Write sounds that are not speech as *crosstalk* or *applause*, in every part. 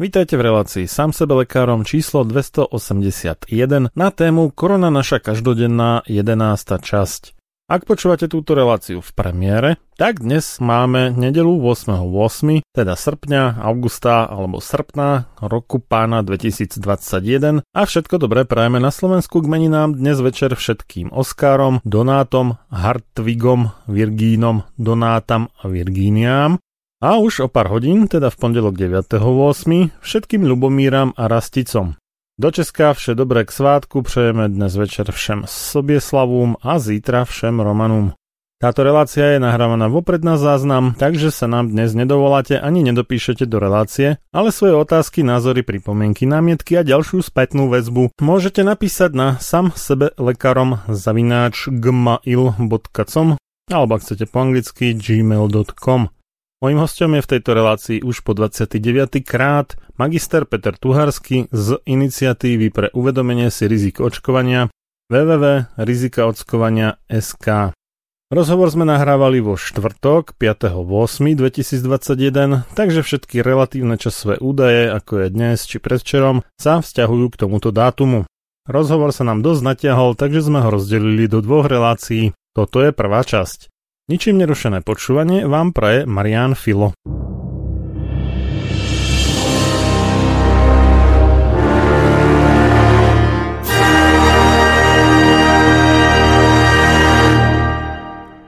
Vítajte v relácii Sam sebe lekárom číslo 281 na tému Korona naša každodenná 11. časť. Ak počúvate túto reláciu v premiére, tak dnes máme nedelu 8.8., teda srpňa, augusta alebo srpna roku pána 2021 a všetko dobré prajeme na Slovensku k meninám dnes večer všetkým Oskárom, Donátom, Hartwigom, Virgínom, Donátam a Virgíniám a už o pár hodín, teda v pondelok 9.8., všetkým Lubomíram a Rasticom. Do Česka vše dobré k svátku přejeme dnes večer všem Sobieslavům a zítra všem Romanům. Táto relácia je nahrávaná vopred na záznam, takže sa nám dnes nedovoláte ani nedopíšete do relácie, ale svoje otázky, názory, pripomienky, námietky a ďalšiu spätnú väzbu môžete napísať na sam sebe lekarom zavináč gmail.com alebo ak chcete po anglicky gmail.com. Mojím hostom je v tejto relácii už po 29. krát magister Peter Tuharsky z iniciatívy pre uvedomenie si rizik očkovania www.rizikaočkovania.sk. Rozhovor sme nahrávali vo štvrtok 5.8.2021, takže všetky relatívne časové údaje, ako je dnes či predvčerom, sa vzťahujú k tomuto dátumu. Rozhovor sa nám dosť natiahol, takže sme ho rozdelili do dvoch relácií. Toto je prvá časť. Ničím nerušené počúvanie vám praje Marian Filo.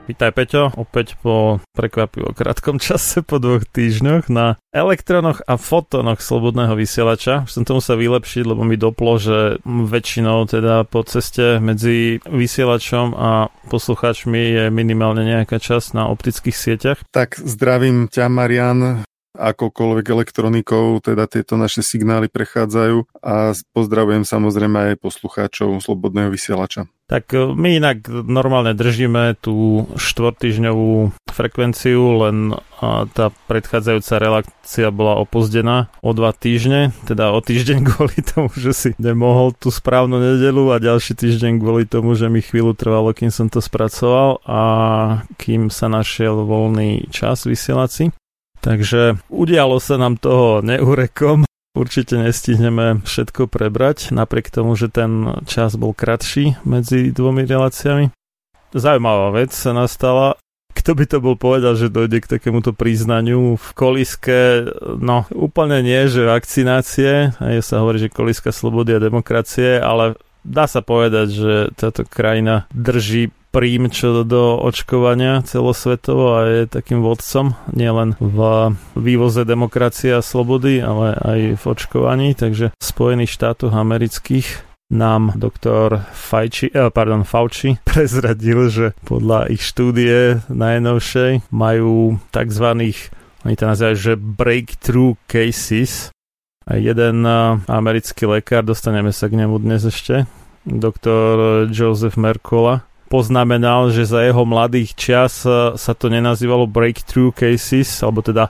Vítaj Peťo, opäť po prekvapivo krátkom čase po dvoch týždňoch na elektronoch a fotónoch slobodného vysielača. Už som to musel vylepšiť, lebo mi doplo, že väčšinou teda po ceste medzi vysielačom a poslucháčmi je minimálne nejaká časť na optických sieťach. Tak zdravím ťa Marian, akokoľvek elektronikou, teda tieto naše signály prechádzajú a pozdravujem samozrejme aj poslucháčov Slobodného vysielača. Tak e, my inak normálne držíme tú štvortýžňovú frekvenciu, len tá predchádzajúca relácia bola opozdená o dva týždne, teda o týždeň *laughs* kvôli tomu, že si nemohol tú správnu nedelu a ďalší týždeň kvôli tomu, že mi chvíľu trvalo, kým som to spracoval a kým sa našiel voľný čas vysielací. Takže udialo sa nám toho neurekom Určite nestihneme všetko prebrať, napriek tomu, že ten čas bol kratší medzi dvomi reláciami. Zaujímavá vec sa nastala. Kto by to bol povedal, že dojde k takémuto priznaniu v koliske, no úplne nie, že vakcinácie, aj sa hovorí, že koliska slobody a demokracie, ale dá sa povedať, že táto krajina drží prím čo do očkovania celosvetovo a je takým vodcom nielen v vývoze demokracie a slobody, ale aj v očkovaní, takže v Spojených štátoch amerických nám doktor Fauci, eh, pardon, Fauci *laughs* prezradil, že podľa ich štúdie najnovšej majú tzv. oni to nazývajú, že breakthrough cases. A jeden eh, americký lekár, dostaneme sa k nemu dnes ešte, doktor Joseph Mercola, poznamenal, že za jeho mladých čas e, sa to nenazývalo breakthrough cases, alebo teda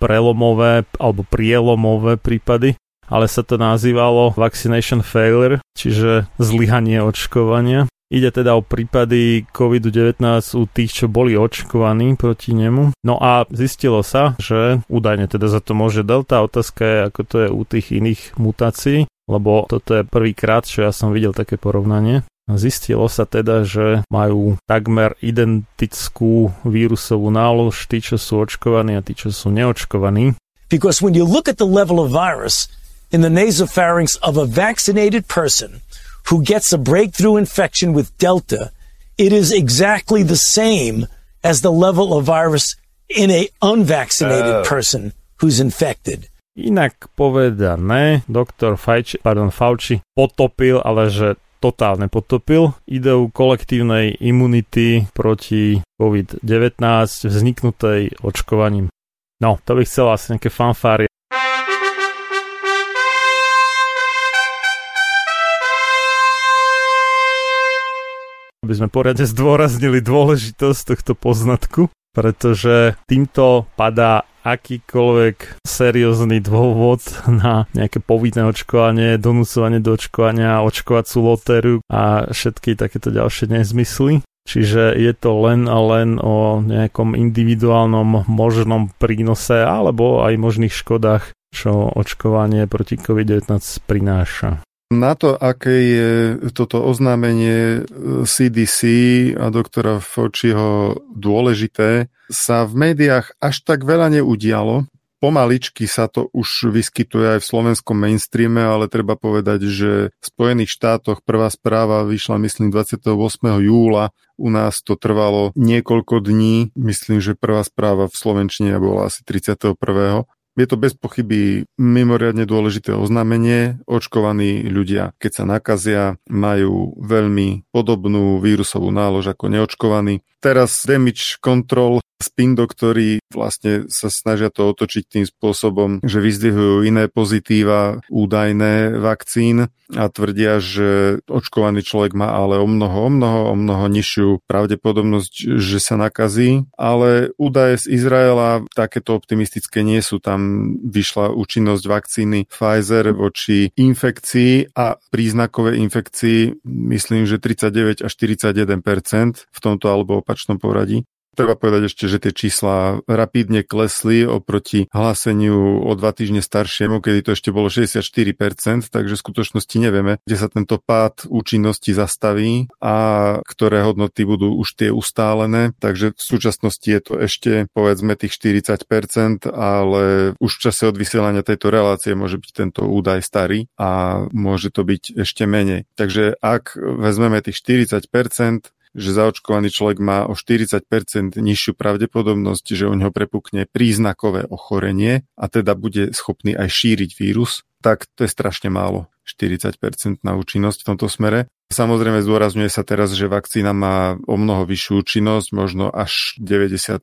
prelomové alebo prielomové prípady, ale sa to nazývalo vaccination failure, čiže zlyhanie očkovania. Ide teda o prípady COVID-19 u tých, čo boli očkovaní proti nemu. No a zistilo sa, že údajne teda za to môže delta. Otázka je, ako to je u tých iných mutácií, lebo toto je prvýkrát, čo ja som videl také porovnanie. Zistilo sa teda, že majú takmer identickú vírusovú nálož tí, čo sú očkovaní a tí, čo sú neočkovaní. Because when you look at the level of virus in the nasopharynx of a vaccinated person who gets a breakthrough infection with Delta, it is exactly the same as the level of virus in a unvaccinated uh. person who's infected. Inak povedané, doktor Fauci, pardon, Fauci potopil, ale že totálne potopil ideu kolektívnej imunity proti COVID-19 vzniknutej očkovaním. No, to bych chcel asi nejaké fanfáry. Aby sme poriadne zdôraznili dôležitosť tohto poznatku, pretože týmto padá akýkoľvek seriózny dôvod na nejaké povinné očkovanie, donúcovanie do očkovania, očkovacú lotériu a všetky takéto ďalšie nezmysly. Čiže je to len a len o nejakom individuálnom možnom prínose alebo aj možných škodách, čo očkovanie proti COVID-19 prináša. Na to, aké je toto oznámenie CDC a doktora Fauciho dôležité, sa v médiách až tak veľa neudialo. Pomaličky sa to už vyskytuje aj v slovenskom mainstreame, ale treba povedať, že v Spojených štátoch prvá správa vyšla, myslím, 28. júla. U nás to trvalo niekoľko dní. Myslím, že prvá správa v Slovenčine bola asi 31. Je to bez pochyby mimoriadne dôležité oznámenie. Očkovaní ľudia, keď sa nakazia, majú veľmi podobnú vírusovú nálož ako neočkovaní. Teraz damage control spin doktori vlastne sa snažia to otočiť tým spôsobom, že vyzdvihujú iné pozitíva údajné vakcín a tvrdia, že očkovaný človek má ale o mnoho, o mnoho, o mnoho nižšiu pravdepodobnosť, že sa nakazí, ale údaje z Izraela takéto optimistické nie sú. Tam vyšla účinnosť vakcíny Pfizer voči infekcii a príznakové infekcii myslím, že 39 až 41% v tomto alebo opačnom poradí. Treba povedať ešte, že tie čísla rapidne klesli oproti hláseniu o dva týždne staršiemu, kedy to ešte bolo 64%, takže v skutočnosti nevieme, kde sa tento pád účinnosti zastaví a ktoré hodnoty budú už tie ustálené. Takže v súčasnosti je to ešte povedzme tých 40%, ale už v čase od vysielania tejto relácie môže byť tento údaj starý a môže to byť ešte menej. Takže ak vezmeme tých 40%, že zaočkovaný človek má o 40% nižšiu pravdepodobnosť, že u neho prepukne príznakové ochorenie a teda bude schopný aj šíriť vírus, tak to je strašne málo. 40% na účinnosť v tomto smere. Samozrejme zdôrazňuje sa teraz, že vakcína má o mnoho vyššiu účinnosť, možno až 90%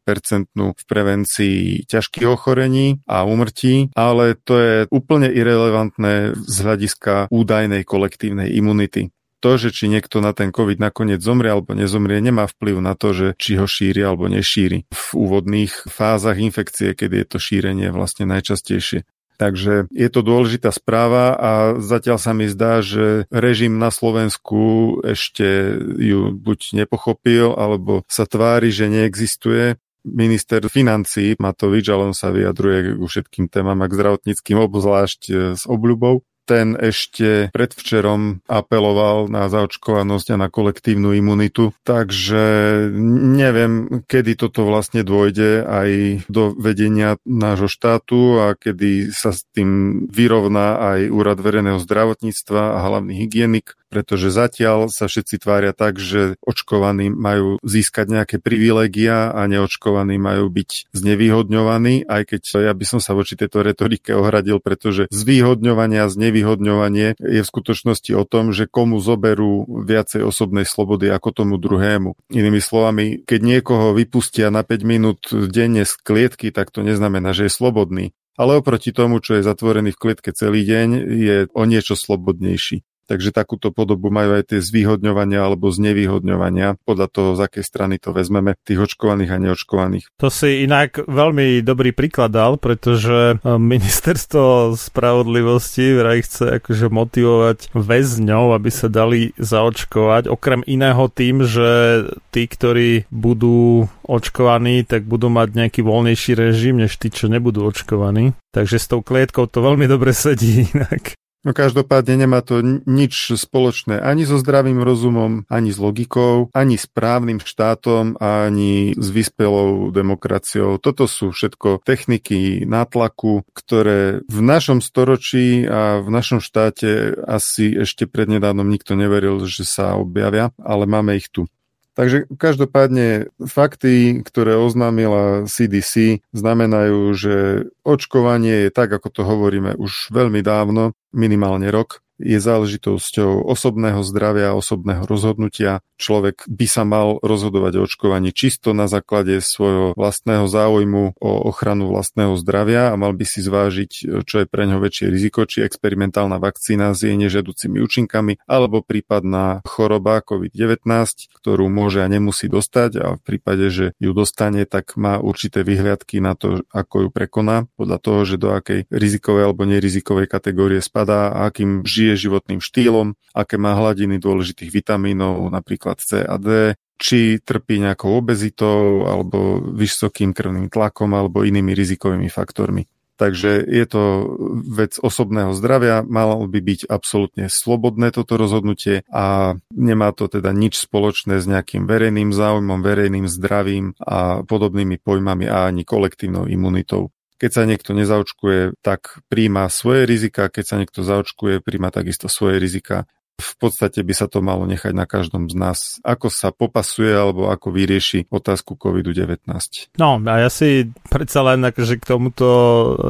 v prevencii ťažkých ochorení a umrtí, ale to je úplne irrelevantné z hľadiska údajnej kolektívnej imunity. To, že či niekto na ten COVID nakoniec zomrie alebo nezomrie, nemá vplyv na to, že či ho šíri alebo nešíri. V úvodných fázach infekcie, keď je to šírenie vlastne najčastejšie. Takže je to dôležitá správa a zatiaľ sa mi zdá, že režim na Slovensku ešte ju buď nepochopil, alebo sa tvári, že neexistuje minister financí Matovič, ale on sa vyjadruje ku všetkým témam a k zdravotníckým obzvlášť s obľubou ten ešte predvčerom apeloval na zaočkovanosť a na kolektívnu imunitu, takže neviem, kedy toto vlastne dôjde aj do vedenia nášho štátu a kedy sa s tým vyrovná aj Úrad verejného zdravotníctva a hlavný hygienik pretože zatiaľ sa všetci tvária tak, že očkovaní majú získať nejaké privilegia a neočkovaní majú byť znevýhodňovaní, aj keď ja by som sa voči tejto retorike ohradil, pretože zvýhodňovanie a znevýhodňovanie je v skutočnosti o tom, že komu zoberú viacej osobnej slobody ako tomu druhému. Inými slovami, keď niekoho vypustia na 5 minút denne z klietky, tak to neznamená, že je slobodný ale oproti tomu, čo je zatvorený v klietke celý deň, je o niečo slobodnejší. Takže takúto podobu majú aj tie zvýhodňovania alebo znevýhodňovania podľa toho, z akej strany to vezmeme, tých očkovaných a neočkovaných. To si inak veľmi dobrý príklad dal, pretože e, ministerstvo spravodlivosti vraj chce akože motivovať väzňov, aby sa dali zaočkovať, okrem iného tým, že tí, ktorí budú očkovaní, tak budú mať nejaký voľnejší režim, než tí, čo nebudú očkovaní. Takže s tou klietkou to veľmi dobre sedí inak. No každopádne nemá to nič spoločné ani so zdravým rozumom, ani s logikou, ani s právnym štátom, ani s vyspelou demokraciou. Toto sú všetko techniky nátlaku, ktoré v našom storočí a v našom štáte asi ešte prednedávnom nikto neveril, že sa objavia, ale máme ich tu. Takže každopádne fakty, ktoré oznámila CDC, znamenajú, že očkovanie je tak, ako to hovoríme už veľmi dávno, minimálne rok, je záležitosťou osobného zdravia, osobného rozhodnutia. Človek by sa mal rozhodovať o očkovaní čisto na základe svojho vlastného záujmu o ochranu vlastného zdravia a mal by si zvážiť, čo je pre ňo väčšie riziko, či experimentálna vakcína s jej nežiaducimi účinkami alebo prípadná choroba COVID-19, ktorú môže a nemusí dostať a v prípade, že ju dostane, tak má určité vyhliadky na to, ako ju prekoná, podľa toho, že do akej rizikovej alebo nerizikovej kategórie spadá a akým žije žije životným štýlom, aké má hladiny dôležitých vitamínov, napríklad C a D, či trpí nejakou obezitou alebo vysokým krvným tlakom alebo inými rizikovými faktormi. Takže je to vec osobného zdravia, malo by byť absolútne slobodné toto rozhodnutie a nemá to teda nič spoločné s nejakým verejným záujmom, verejným zdravím a podobnými pojmami a ani kolektívnou imunitou. Keď sa niekto nezaočkuje, tak príjma svoje rizika, keď sa niekto zaočkuje, príjma takisto svoje rizika. V podstate by sa to malo nechať na každom z nás, ako sa popasuje alebo ako vyrieši otázku COVID-19. No a ja si predsa len akože k tomuto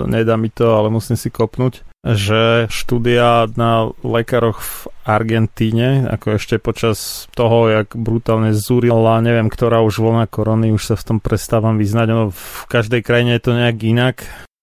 nedá mi to, ale musím si kopnúť že štúdia na lekároch v Argentíne, ako ešte počas toho, jak brutálne zúrila, neviem, ktorá už vlna korony, už sa v tom prestávam vyznať, no v každej krajine je to nejak inak.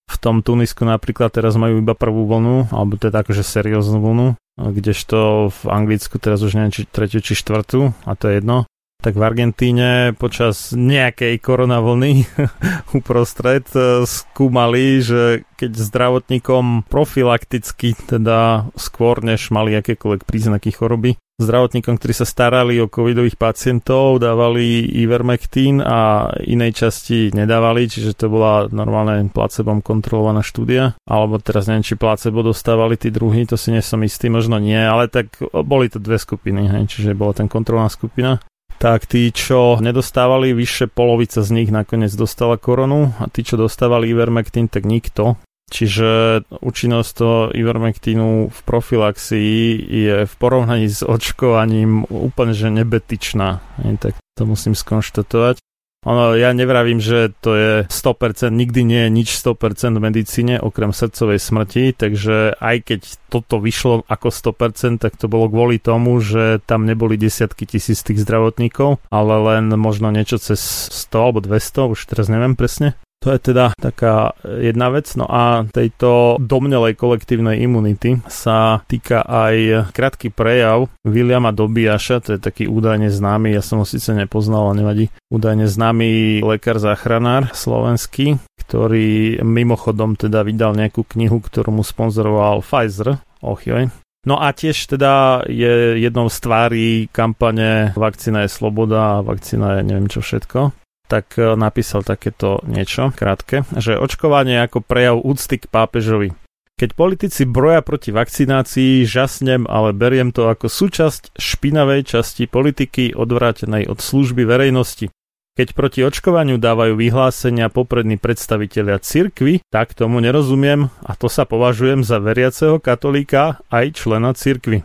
V tom Tunisku napríklad teraz majú iba prvú vlnu, alebo teda akože serióznu vlnu, kdežto v Anglicku teraz už neviem, či tretiu, či štvrtú, a to je jedno tak v Argentíne počas nejakej koronavlny *laughs* uprostred e, skúmali, že keď zdravotníkom profilakticky, teda skôr než mali akékoľvek príznaky choroby, zdravotníkom, ktorí sa starali o covidových pacientov, dávali ivermectin a inej časti nedávali, čiže to bola normálne placebom kontrolovaná štúdia. Alebo teraz neviem, či placebo dostávali tí druhí, to si nie som istý, možno nie, ale tak boli to dve skupiny, hej, čiže bola ten kontrolná skupina tak tí, čo nedostávali, vyššie polovica z nich nakoniec dostala koronu a tí, čo dostávali Ivermectin, tak nikto. Čiže účinnosť toho Ivermectinu v profilaxii je v porovnaní s očkovaním úplne že nebetičná. Tak to musím skonštatovať. Ono, ja nevravím, že to je 100%, nikdy nie je nič 100% v medicíne, okrem srdcovej smrti, takže aj keď toto vyšlo ako 100%, tak to bolo kvôli tomu, že tam neboli desiatky tisíc tých zdravotníkov, ale len možno niečo cez 100 alebo 200, už teraz neviem presne. To je teda taká jedna vec. No a tejto domnelej kolektívnej imunity sa týka aj krátky prejav Williama Dobiaša, to je taký údajne známy, ja som ho síce nepoznal, ale nevadí, údajne známy lekár záchranár slovenský, ktorý mimochodom teda vydal nejakú knihu, ktorú mu sponzoroval Pfizer, ochjoj, No a tiež teda je jednou z tvári kampane Vakcína je sloboda a vakcína je neviem čo všetko tak e, napísal takéto niečo krátke, že očkovanie ako prejav úcty k pápežovi. Keď politici broja proti vakcinácii, žasnem, ale beriem to ako súčasť špinavej časti politiky odvrátenej od služby verejnosti. Keď proti očkovaniu dávajú vyhlásenia poprední predstavitelia cirkvy, tak tomu nerozumiem a to sa považujem za veriaceho katolíka aj člena cirkvy.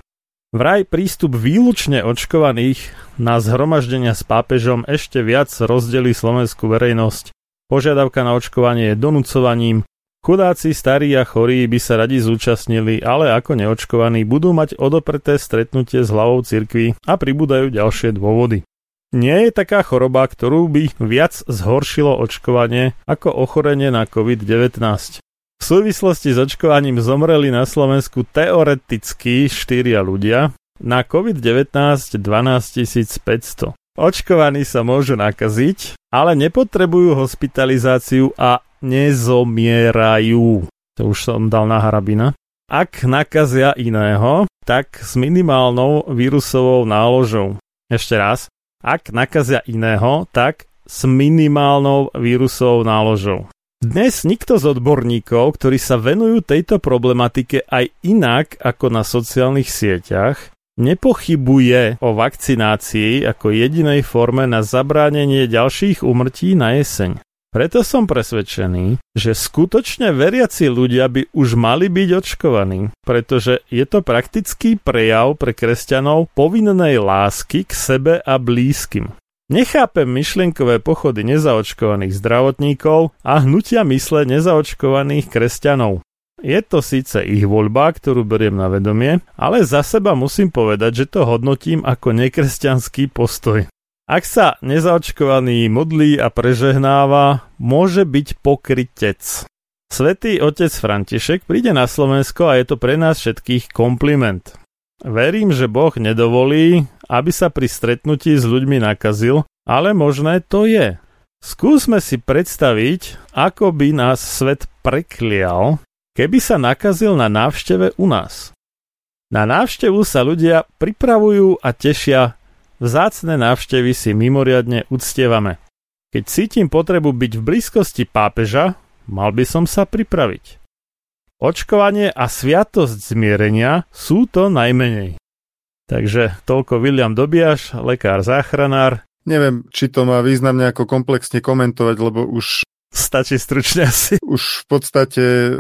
Vraj prístup výlučne očkovaných na zhromaždenia s pápežom ešte viac rozdelí slovenskú verejnosť. Požiadavka na očkovanie je donúcovaním. Chudáci, starí a chorí by sa radi zúčastnili, ale ako neočkovaní budú mať odopreté stretnutie s hlavou cirkvi a pribúdajú ďalšie dôvody. Nie je taká choroba, ktorú by viac zhoršilo očkovanie ako ochorenie na COVID-19. V súvislosti s očkovaním zomreli na Slovensku teoreticky 4 ľudia, na COVID-19 12 500. Očkovaní sa môžu nakaziť, ale nepotrebujú hospitalizáciu a nezomierajú. To už som dal na harabina. Ak nakazia iného, tak s minimálnou vírusovou náložou. Ešte raz, ak nakazia iného, tak s minimálnou vírusovou náložou. Dnes nikto z odborníkov, ktorí sa venujú tejto problematike aj inak ako na sociálnych sieťach, nepochybuje o vakcinácii ako jedinej forme na zabránenie ďalších umrtí na jeseň. Preto som presvedčený, že skutočne veriaci ľudia by už mali byť očkovaní, pretože je to praktický prejav pre kresťanov povinnej lásky k sebe a blízkym. Nechápem myšlienkové pochody nezaočkovaných zdravotníkov a hnutia mysle nezaočkovaných kresťanov. Je to síce ich voľba, ktorú beriem na vedomie, ale za seba musím povedať, že to hodnotím ako nekresťanský postoj. Ak sa nezaočkovaný modlí a prežehnáva, môže byť pokrytec. Svetý otec František príde na Slovensko a je to pre nás všetkých kompliment. Verím, že Boh nedovolí, aby sa pri stretnutí s ľuďmi nakazil, ale možné to je. Skúsme si predstaviť, ako by nás svet preklial, keby sa nakazil na návšteve u nás. Na návštevu sa ľudia pripravujú a tešia Vzácne návštevy si mimoriadne uctievame. Keď cítim potrebu byť v blízkosti pápeža, mal by som sa pripraviť. Očkovanie a sviatosť zmierenia sú to najmenej. Takže toľko William Dobiaš, lekár záchranár. Neviem, či to má význam nejako komplexne komentovať, lebo už Stačí stručne asi. Už v podstate e,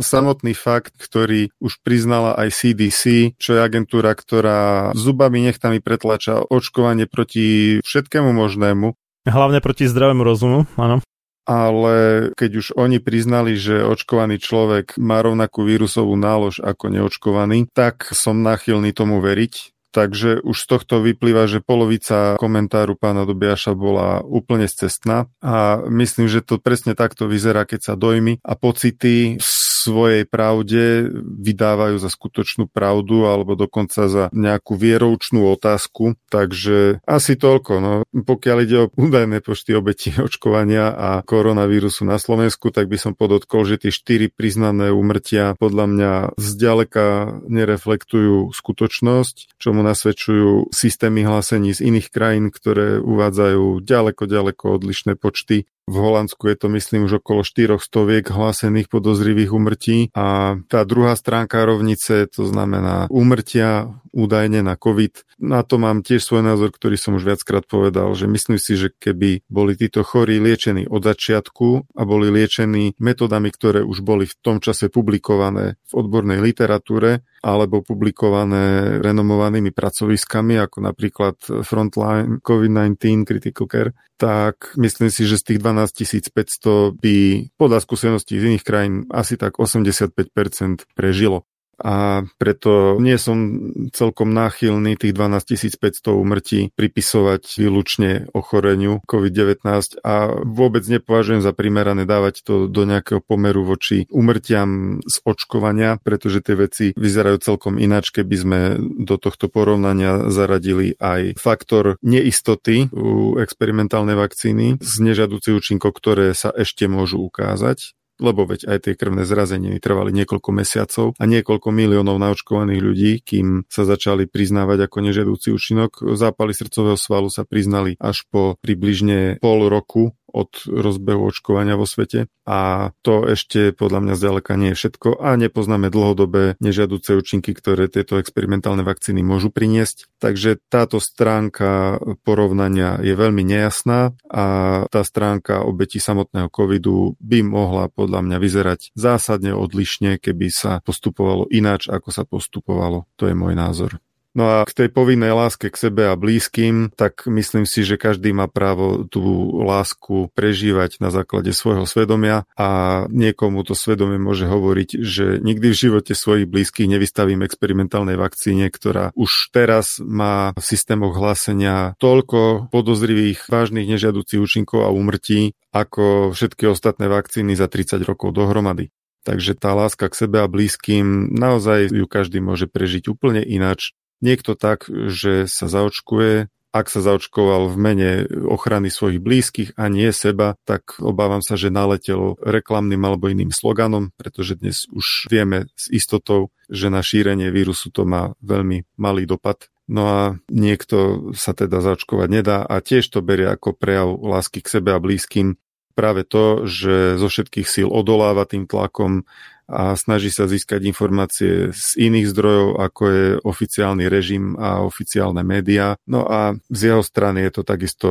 samotný fakt, ktorý už priznala aj CDC, čo je agentúra, ktorá zubami nechtami pretlača očkovanie proti všetkému možnému. Hlavne proti zdravému rozumu, áno ale keď už oni priznali, že očkovaný človek má rovnakú vírusovú nálož ako neočkovaný, tak som náchylný tomu veriť. Takže už z tohto vyplýva, že polovica komentáru pána Dobiaša bola úplne cestná a myslím, že to presne takto vyzerá, keď sa dojmy a pocity svojej pravde vydávajú za skutočnú pravdu alebo dokonca za nejakú vieroučnú otázku. Takže asi toľko. No. Pokiaľ ide o údajné počty obetí *laughs* očkovania a koronavírusu na Slovensku, tak by som podotkol, že tie štyri priznané úmrtia podľa mňa zďaleka nereflektujú skutočnosť, čomu nasvedčujú systémy hlásení z iných krajín, ktoré uvádzajú ďaleko, ďaleko odlišné počty v Holandsku je to myslím už okolo 4 stoviek hlásených podozrivých umrtí a tá druhá stránka rovnice, to znamená úmrtia údajne na COVID, na to mám tiež svoj názor, ktorý som už viackrát povedal, že myslím si, že keby boli títo chorí liečení od začiatku a boli liečení metodami, ktoré už boli v tom čase publikované v odbornej literatúre, alebo publikované renomovanými pracoviskami, ako napríklad Frontline COVID-19 Critical Care, tak myslím si, že z tých 12 500 by podľa skúseností z iných krajín asi tak 85% prežilo. A preto nie som celkom náchylný tých 12 500 umrtí pripisovať výlučne ochoreniu COVID-19 a vôbec nepovažujem za primerané dávať to do nejakého pomeru voči umrtiam z očkovania, pretože tie veci vyzerajú celkom ináč, keby sme do tohto porovnania zaradili aj faktor neistoty u experimentálnej vakcíny z nežadúcich účinkov, ktoré sa ešte môžu ukázať lebo veď aj tie krvné zrazeniny trvali niekoľko mesiacov a niekoľko miliónov naočkovaných ľudí, kým sa začali priznávať ako nežiadúci účinok. Zápaly srdcového svalu sa priznali až po približne pol roku od rozbehu očkovania vo svete a to ešte podľa mňa zďaleka nie je všetko a nepoznáme dlhodobé nežiaduce účinky, ktoré tieto experimentálne vakcíny môžu priniesť. Takže táto stránka porovnania je veľmi nejasná a tá stránka obeti samotného covidu by mohla podľa mňa vyzerať zásadne odlišne, keby sa postupovalo ináč, ako sa postupovalo. To je môj názor. No a k tej povinnej láske k sebe a blízkym, tak myslím si, že každý má právo tú lásku prežívať na základe svojho svedomia a niekomu to svedomie môže hovoriť, že nikdy v živote svojich blízkych nevystavím experimentálnej vakcíne, ktorá už teraz má v systémoch hlásenia toľko podozrivých, vážnych nežiaducich účinkov a úmrtí, ako všetky ostatné vakcíny za 30 rokov dohromady. Takže tá láska k sebe a blízkym, naozaj ju každý môže prežiť úplne ináč, Niekto tak, že sa zaočkuje, ak sa zaočkoval v mene ochrany svojich blízkych a nie seba, tak obávam sa, že naletelo reklamným alebo iným sloganom, pretože dnes už vieme s istotou, že na šírenie vírusu to má veľmi malý dopad. No a niekto sa teda zaočkovať nedá a tiež to berie ako prejav lásky k sebe a blízkym. Práve to, že zo všetkých síl odoláva tým tlakom, a snaží sa získať informácie z iných zdrojov, ako je oficiálny režim a oficiálne médiá. No a z jeho strany je to takisto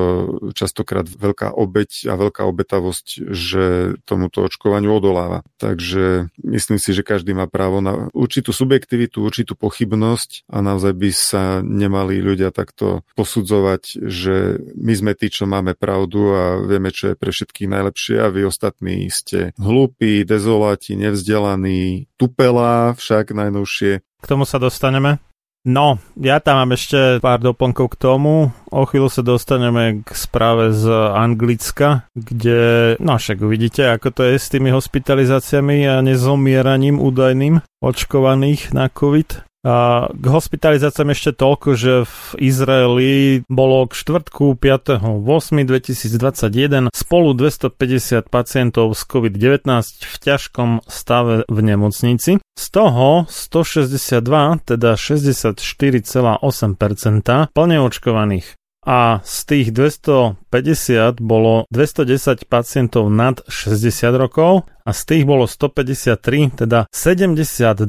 častokrát veľká obeď a veľká obetavosť, že tomuto očkovaniu odoláva. Takže myslím si, že každý má právo na určitú subjektivitu, určitú pochybnosť a naozaj by sa nemali ľudia takto posudzovať, že my sme tí, čo máme pravdu a vieme, čo je pre všetkých najlepšie a vy ostatní ste hlúpi, dezoláti, nevzdelaní vzdelaný Tupela, však najnovšie. K tomu sa dostaneme. No, ja tam mám ešte pár doplnkov k tomu. O chvíľu sa dostaneme k správe z Anglicka, kde, no však uvidíte, ako to je s tými hospitalizáciami a nezomieraním údajným očkovaných na COVID. K hospitalizáciám ešte toľko, že v Izraeli bolo k štvrtku 5.8.2021 spolu 250 pacientov z COVID-19 v ťažkom stave v nemocnici. Z toho 162, teda 64,8% plne očkovaných a z tých 250 bolo 210 pacientov nad 60 rokov a z tých bolo 153, teda 72,9%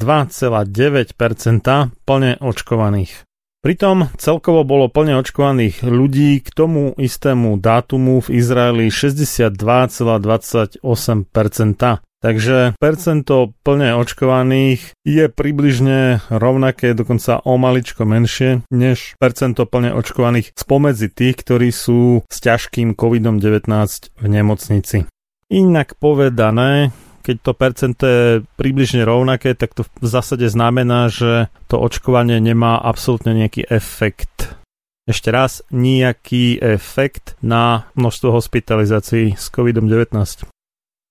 plne očkovaných. Pritom celkovo bolo plne očkovaných ľudí k tomu istému dátumu v Izraeli 62,28%. Takže percento plne očkovaných je približne rovnaké, dokonca o maličko menšie, než percento plne očkovaných spomedzi tých, ktorí sú s ťažkým COVID-19 v nemocnici. Inak povedané, keď to percento je približne rovnaké, tak to v zásade znamená, že to očkovanie nemá absolútne nejaký efekt. Ešte raz, nejaký efekt na množstvo hospitalizácií s COVID-19.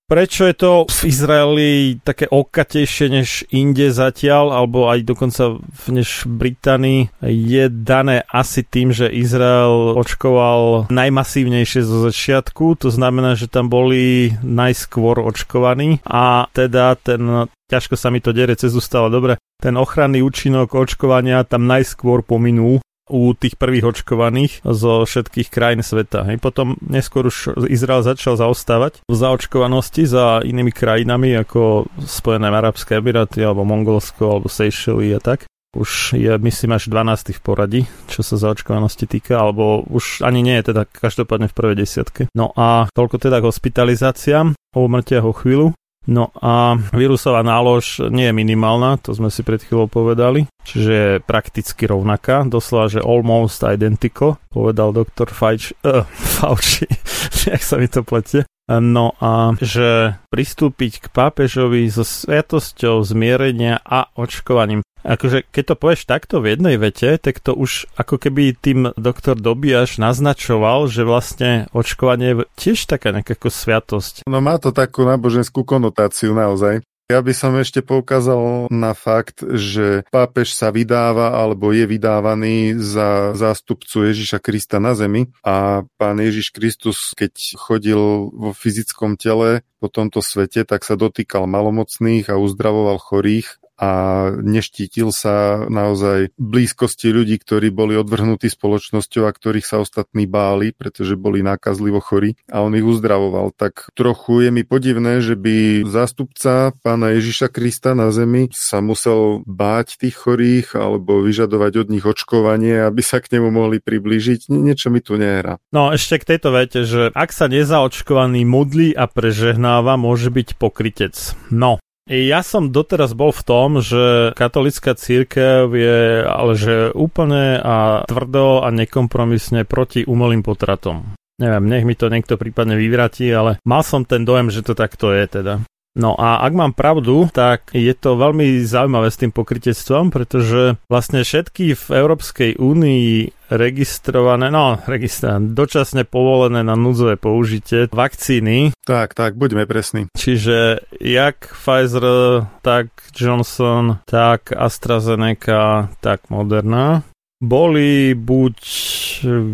Prečo je to v Izraeli také okatejšie než inde zatiaľ, alebo aj dokonca než v Británii, je dané asi tým, že Izrael očkoval najmasívnejšie zo začiatku, to znamená, že tam boli najskôr očkovaní. A teda ten ťažko sa mi to dere cez ústava, dobre, ten ochranný účinok očkovania tam najskôr pominul u tých prvých očkovaných zo všetkých krajín sveta. Hej. Potom neskôr už Izrael začal zaostávať v zaočkovanosti za inými krajinami ako Spojené Arabské Emiráty alebo Mongolsko alebo Seychelles a tak. Už je, myslím, až 12. v poradí, čo sa zaočkovanosti týka, alebo už ani nie je teda každopádne v prvej desiatke. No a toľko teda k hospitalizáciám, o umrtiach o chvíľu. No a vírusová nálož nie je minimálna, to sme si pred chvíľou povedali, čiže je prakticky rovnaká, doslova, že almost identical, povedal doktor Fauci, uh, Fauci, *laughs* jak sa mi to pletie. No a že pristúpiť k pápežovi so sviatosťou zmierenia a očkovaním. Akože keď to povieš takto v jednej vete, tak to už ako keby tým doktor Dobiaš naznačoval, že vlastne očkovanie je tiež taká nejaká sviatosť. No má to takú náboženskú konotáciu naozaj. Ja by som ešte poukázal na fakt, že pápež sa vydáva alebo je vydávaný za zástupcu Ježiša Krista na zemi a pán Ježiš Kristus, keď chodil vo fyzickom tele po tomto svete, tak sa dotýkal malomocných a uzdravoval chorých a neštítil sa naozaj blízkosti ľudí, ktorí boli odvrhnutí spoločnosťou a ktorých sa ostatní báli, pretože boli nákazlivo chorí a on ich uzdravoval. Tak trochu je mi podivné, že by zástupca pána Ježiša Krista na zemi sa musel báť tých chorých alebo vyžadovať od nich očkovanie, aby sa k nemu mohli priblížiť. Niečo mi tu nehrá. No ešte k tejto vete, že ak sa nezaočkovaný modlí a prežehnáva, môže byť pokrytec. No, ja som doteraz bol v tom, že katolická církev je ale že úplne a tvrdo a nekompromisne proti umelým potratom. Neviem, nech mi to niekto prípadne vyvratí, ale mal som ten dojem, že to takto je teda. No a ak mám pravdu, tak je to veľmi zaujímavé s tým pokrytectvom, pretože vlastne všetky v Európskej únii registrované, no registrované, dočasne povolené na núdzové použitie vakcíny. Tak, tak, buďme presní. Čiže jak Pfizer, tak Johnson, tak AstraZeneca, tak Moderna boli buď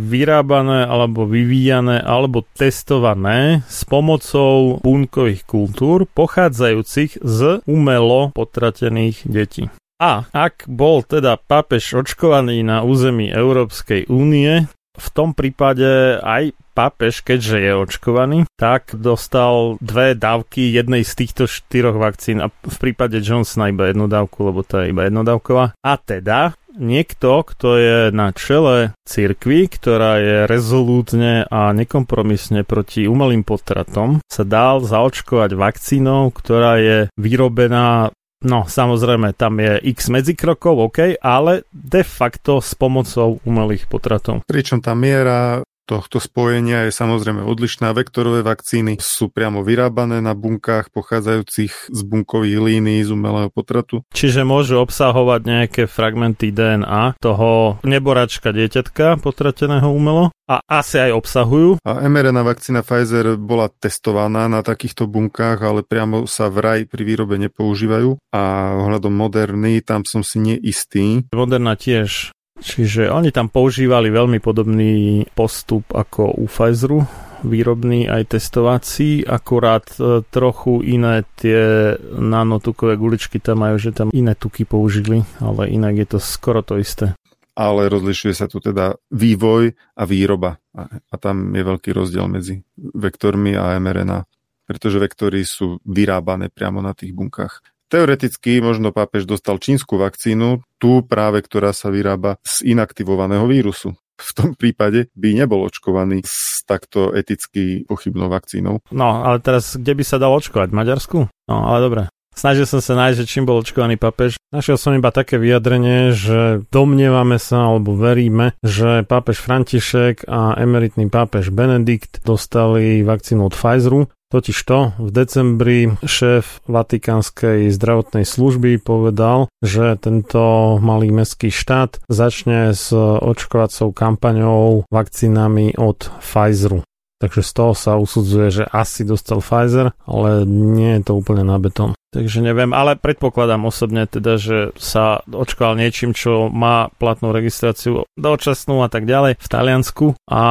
vyrábané alebo vyvíjané alebo testované s pomocou bunkových kultúr pochádzajúcich z umelo potratených detí. A ak bol teda pápež očkovaný na území Európskej únie, v tom prípade aj pápež, keďže je očkovaný, tak dostal dve dávky jednej z týchto štyroch vakcín a v prípade Johnsona iba jednu dávku, lebo to je iba jednodávková. A teda niekto, kto je na čele cirkvi, ktorá je rezolútne a nekompromisne proti umelým potratom, sa dal zaočkovať vakcínou, ktorá je vyrobená No, samozrejme, tam je x medzikrokov, OK, ale de facto s pomocou umelých potratov. Pričom tá miera tohto spojenia je samozrejme odlišná. Vektorové vakcíny sú priamo vyrábané na bunkách pochádzajúcich z bunkových línií z umelého potratu. Čiže môžu obsahovať nejaké fragmenty DNA toho neboračka dieťatka potrateného umelo a asi aj obsahujú. A mRNA vakcína Pfizer bola testovaná na takýchto bunkách, ale priamo sa vraj pri výrobe nepoužívajú a ohľadom Moderny tam som si neistý. Moderna tiež Čiže oni tam používali veľmi podobný postup ako u Pfizeru, výrobný aj testovací, akurát e, trochu iné tie nanotukové guličky tam majú, že tam iné tuky použili, ale inak je to skoro to isté. Ale rozlišuje sa tu teda vývoj a výroba a, tam je veľký rozdiel medzi vektormi a mRNA pretože vektory sú vyrábané priamo na tých bunkách. Teoreticky možno pápež dostal čínsku vakcínu, tú práve, ktorá sa vyrába z inaktivovaného vírusu. V tom prípade by nebol očkovaný s takto eticky pochybnou vakcínou. No, ale teraz kde by sa dal očkovať? V Maďarsku? No, ale dobre. Snažil som sa nájsť, že čím bol očkovaný papež. Našiel som iba také vyjadrenie, že domnievame sa alebo veríme, že pápež František a emeritný pápež Benedikt dostali vakcínu od Pfizeru Totižto v decembri šéf Vatikánskej zdravotnej služby povedal, že tento malý mestský štát začne s očkovacou kampaňou vakcínami od Pfizeru. Takže z toho sa usudzuje, že asi dostal Pfizer, ale nie je to úplne na betón. Takže neviem, ale predpokladám osobne teda, že sa očkoval niečím, čo má platnú registráciu dočasnú a tak ďalej v Taliansku a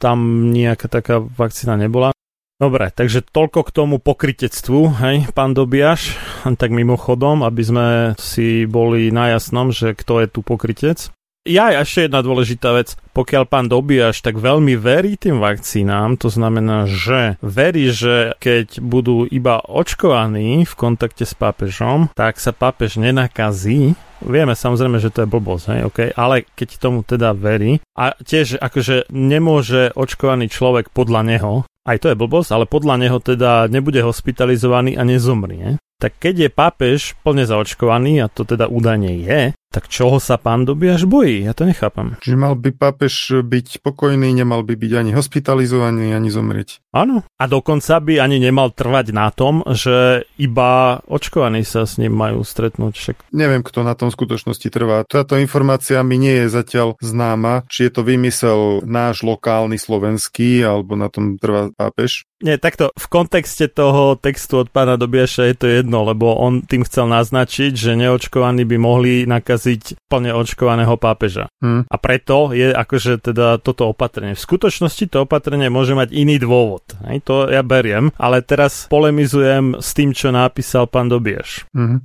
tam nejaká taká vakcína nebola. Dobre, takže toľko k tomu pokritectvu, hej, pán Dobiaš, tak mimochodom, aby sme si boli na jasnom, že kto je tu pokrytec. Ja ešte jedna dôležitá vec. Pokiaľ pán Dobiaš tak veľmi verí tým vakcínám, to znamená, že verí, že keď budú iba očkovaní v kontakte s pápežom, tak sa pápež nenakazí, Vieme samozrejme, že to je blbosť, hej, okay? ale keď tomu teda verí a tiež akože nemôže očkovaný človek podľa neho aj to je blbosť, ale podľa neho teda nebude hospitalizovaný a nezomrie, tak keď je pápež plne zaočkovaný, a to teda údajne je, Tak čoho sa pán Dobiaš bojí? Ja to nechápem. Čiže mal by pápež byť pokojný, nemal by byť ani hospitalizovaný, ani zomrieť. Áno. A dokonca by ani nemal trvať na tom, že iba očkovaní sa s ním majú stretnúť. Však... Neviem, kto na tom skutočnosti trvá. Táto informácia mi nie je zatiaľ známa, či je to vymysel náš lokálny slovenský, alebo na tom trvá pápež. Nie, takto v kontexte toho textu od pána Dobiaša je to jedno, lebo on tým chcel naznačiť, že neočkovaní by mohli nakaziť plne očkovaného pápeža. Hmm. A preto je akože teda toto opatrenie. V skutočnosti to opatrenie môže mať iný dôvod. Hej, to ja beriem, ale teraz polemizujem s tým, čo napísal pán Dobieš. Hmm.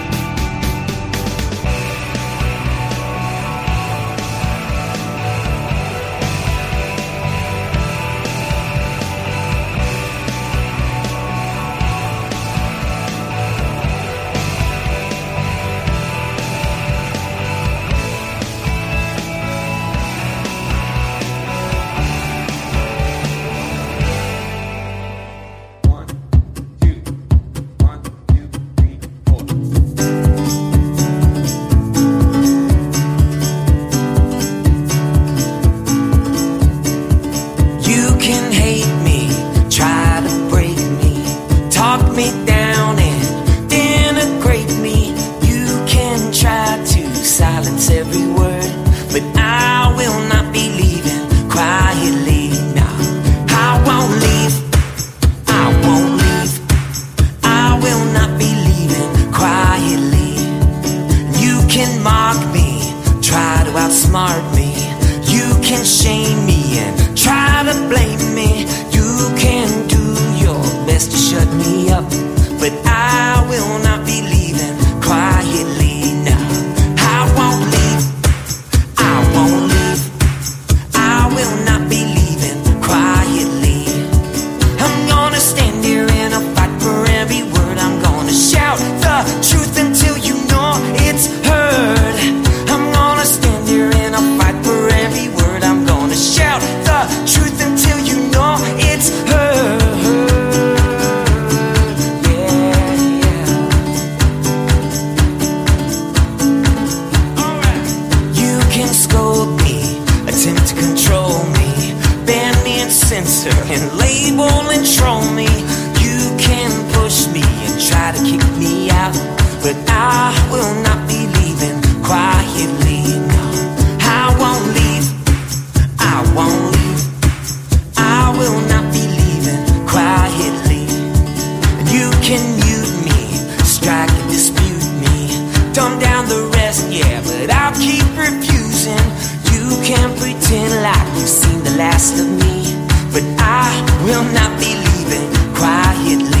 try to dispute me. Dumb down the rest, yeah, but I'll keep refusing. You can pretend like you've seen the last of me, but I will not be leaving quietly.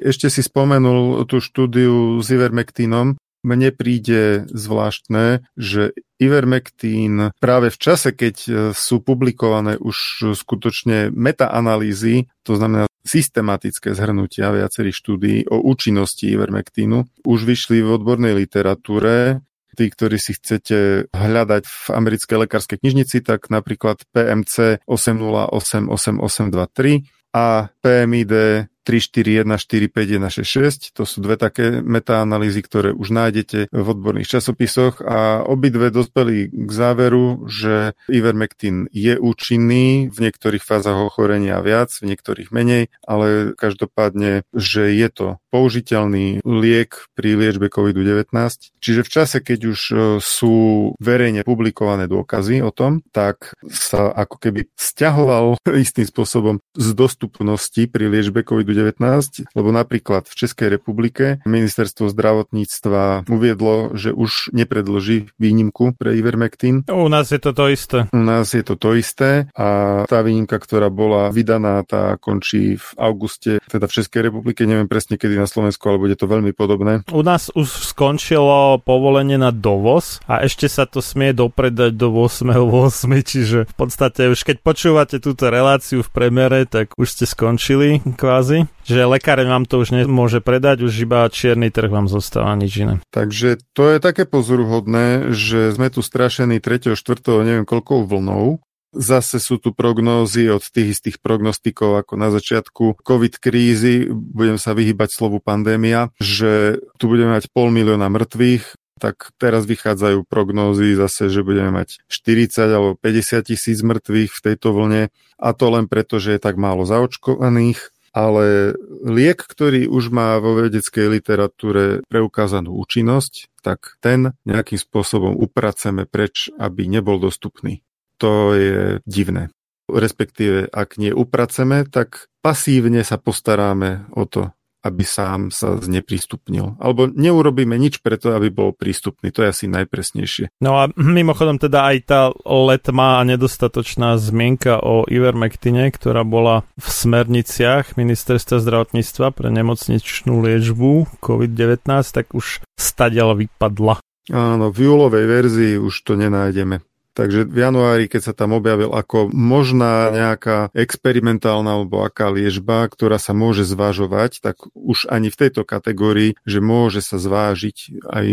Ešte si spomenul tú štúdiu s Ivermectinom. Mne príde zvláštne, že Ivermectin práve v čase, keď e, sú publikované už skutočne metaanalýzy, to znamená systematické zhrnutia viacerých štúdií o účinnosti Ivermectinu, už vyšli v odbornej literatúre, tí, ktorí si chcete hľadať v americkej lekárskej knižnici, tak napríklad PMC 8088823 a PMID 341, 45, 166. To sú dve také metaanalýzy, ktoré už nájdete v odborných časopisoch a obidve dospeli k záveru, že Ivermectin je účinný v niektorých fázach ochorenia viac, v niektorých menej, ale každopádne, že je to použiteľný liek pri liečbe COVID-19. Čiže v čase, keď už e, sú verejne publikované dôkazy o tom, tak sa ako keby stiahoval *laughs* istým spôsobom z dostupnosti pri liečbe COVID-19, lebo napríklad v Českej republike ministerstvo zdravotníctva uviedlo, že už nepredloží výnimku pre Ivermectin. U nás je to to isté. U nás je to to isté a tá výnimka, ktorá bola vydaná, tá končí v auguste, teda v Českej republike, neviem presne kedy na Slovensku, ale bude to veľmi podobné. U nás už skončilo povolenie na dovoz a ešte sa to smie dopredať do 8.8, čiže v podstate už keď počúvate túto reláciu v premere, tak už ste skončili kvázi. Že lekáreň vám to už nemôže predať, už iba čierny trh vám zostáva nič iné. Takže to je také pozoruhodné, že sme tu strašení 3. 4. neviem koľkou vlnou Zase sú tu prognózy od tých istých prognostikov ako na začiatku COVID krízy, budem sa vyhybať slovu pandémia, že tu budeme mať pol milióna mŕtvych, tak teraz vychádzajú prognózy zase, že budeme mať 40 alebo 50 tisíc mŕtvych v tejto vlne a to len preto, že je tak málo zaočkovaných ale liek, ktorý už má vo vedeckej literatúre preukázanú účinnosť, tak ten nejakým spôsobom upraceme preč, aby nebol dostupný. To je divné. Respektíve, ak nie upraceme, tak pasívne sa postaráme o to, aby sám sa zneprístupnil. Alebo neurobíme nič preto, aby bol prístupný. To je asi najpresnejšie. No a mimochodom teda aj tá letmá a nedostatočná zmienka o Ivermectine, ktorá bola v smerniciach ministerstva zdravotníctva pre nemocničnú liečbu COVID-19, tak už stadiaľ vypadla. Áno, v júlovej verzii už to nenájdeme. Takže v januári, keď sa tam objavil ako možná nejaká experimentálna alebo aká liežba, ktorá sa môže zvážovať, tak už ani v tejto kategórii, že môže sa zvážiť aj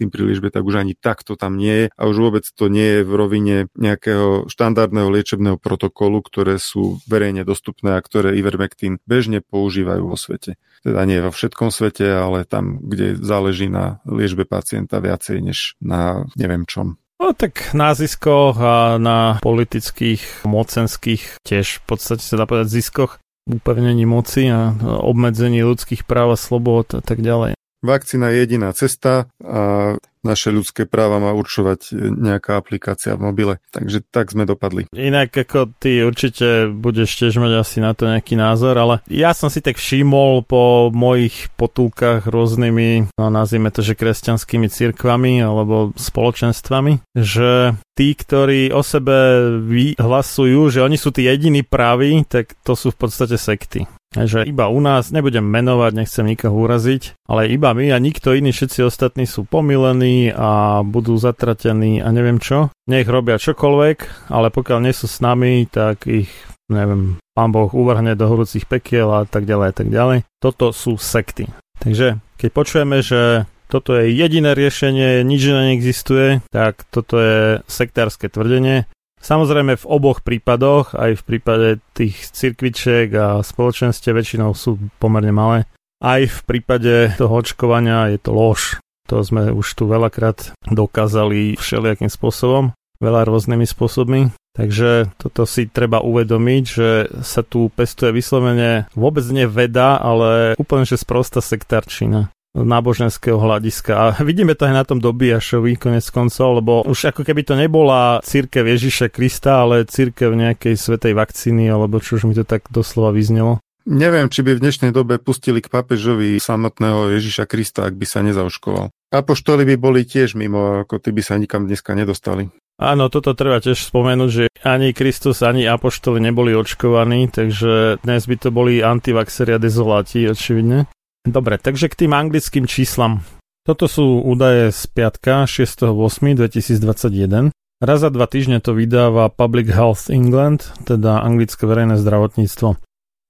tým pri liežbe, tak už ani takto tam nie je a už vôbec to nie je v rovine nejakého štandardného liečebného protokolu, ktoré sú verejne dostupné a ktoré Ivermectin bežne používajú vo svete. Teda nie vo všetkom svete, ale tam, kde záleží na liežbe pacienta viacej než na neviem čom. No tak na ziskoch a na politických, mocenských, tiež v podstate sa dá povedať ziskoch, upevnení moci a obmedzení ľudských práv a slobod a tak ďalej. Vakcína je jediná cesta a naše ľudské práva má určovať nejaká aplikácia v mobile. Takže tak sme dopadli. Inak ako ty určite budeš tiež mať asi na to nejaký názor, ale ja som si tak všimol po mojich potulkách rôznymi, no nazvime to, že kresťanskými cirkvami alebo spoločenstvami, že tí, ktorí o sebe vyhlasujú, že oni sú tí jediní praví, tak to sú v podstate sekty. Že iba u nás, nebudem menovať, nechcem nikoho uraziť, ale iba my a nikto iný, všetci ostatní sú pomilení a budú zatratení a neviem čo. Nech robia čokoľvek, ale pokiaľ nie sú s nami, tak ich, neviem, pán Boh uvrhne do horúcich pekiel a tak ďalej a tak ďalej. Toto sú sekty. Takže keď počujeme, že toto je jediné riešenie, nič iné neexistuje, tak toto je sektárske tvrdenie Samozrejme v oboch prípadoch, aj v prípade tých cirkvičiek a spoločenstve väčšinou sú pomerne malé, aj v prípade toho očkovania je to lož. To sme už tu veľakrát dokázali všelijakým spôsobom, veľa rôznymi spôsobmi. Takže toto si treba uvedomiť, že sa tu pestuje vyslovene vôbec nie veda, ale úplne že sprosta sektárčina náboženského hľadiska. A vidíme to aj na tom Dobiašovi konec koncov, lebo už ako keby to nebola církev Ježiša Krista, ale církev nejakej svetej vakcíny, alebo čo už mi to tak doslova vyznelo. Neviem, či by v dnešnej dobe pustili k papežovi samotného Ježiša Krista, ak by sa nezaoškoval. Apoštoli by boli tiež mimo, ako ty by sa nikam dneska nedostali. Áno, toto treba tiež spomenúť, že ani Kristus, ani apoštoli neboli očkovaní, takže dnes by to boli antivaxeri a dezoláti, očividne. Dobre, takže k tým anglickým číslam. Toto sú údaje z piatka 6.8.2021. Raz za dva týždne to vydáva Public Health England, teda anglické verejné zdravotníctvo.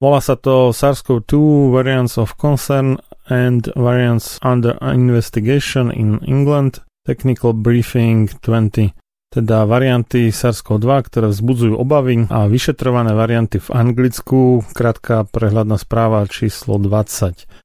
Volá sa to SARS-CoV-2 Variants of Concern and Variants Under Investigation in England Technical Briefing 20. teda varianty SARS-CoV-2, ktoré vzbudzujú obavy a vyšetrované varianty v Anglicku, krátka prehľadná správa číslo 20.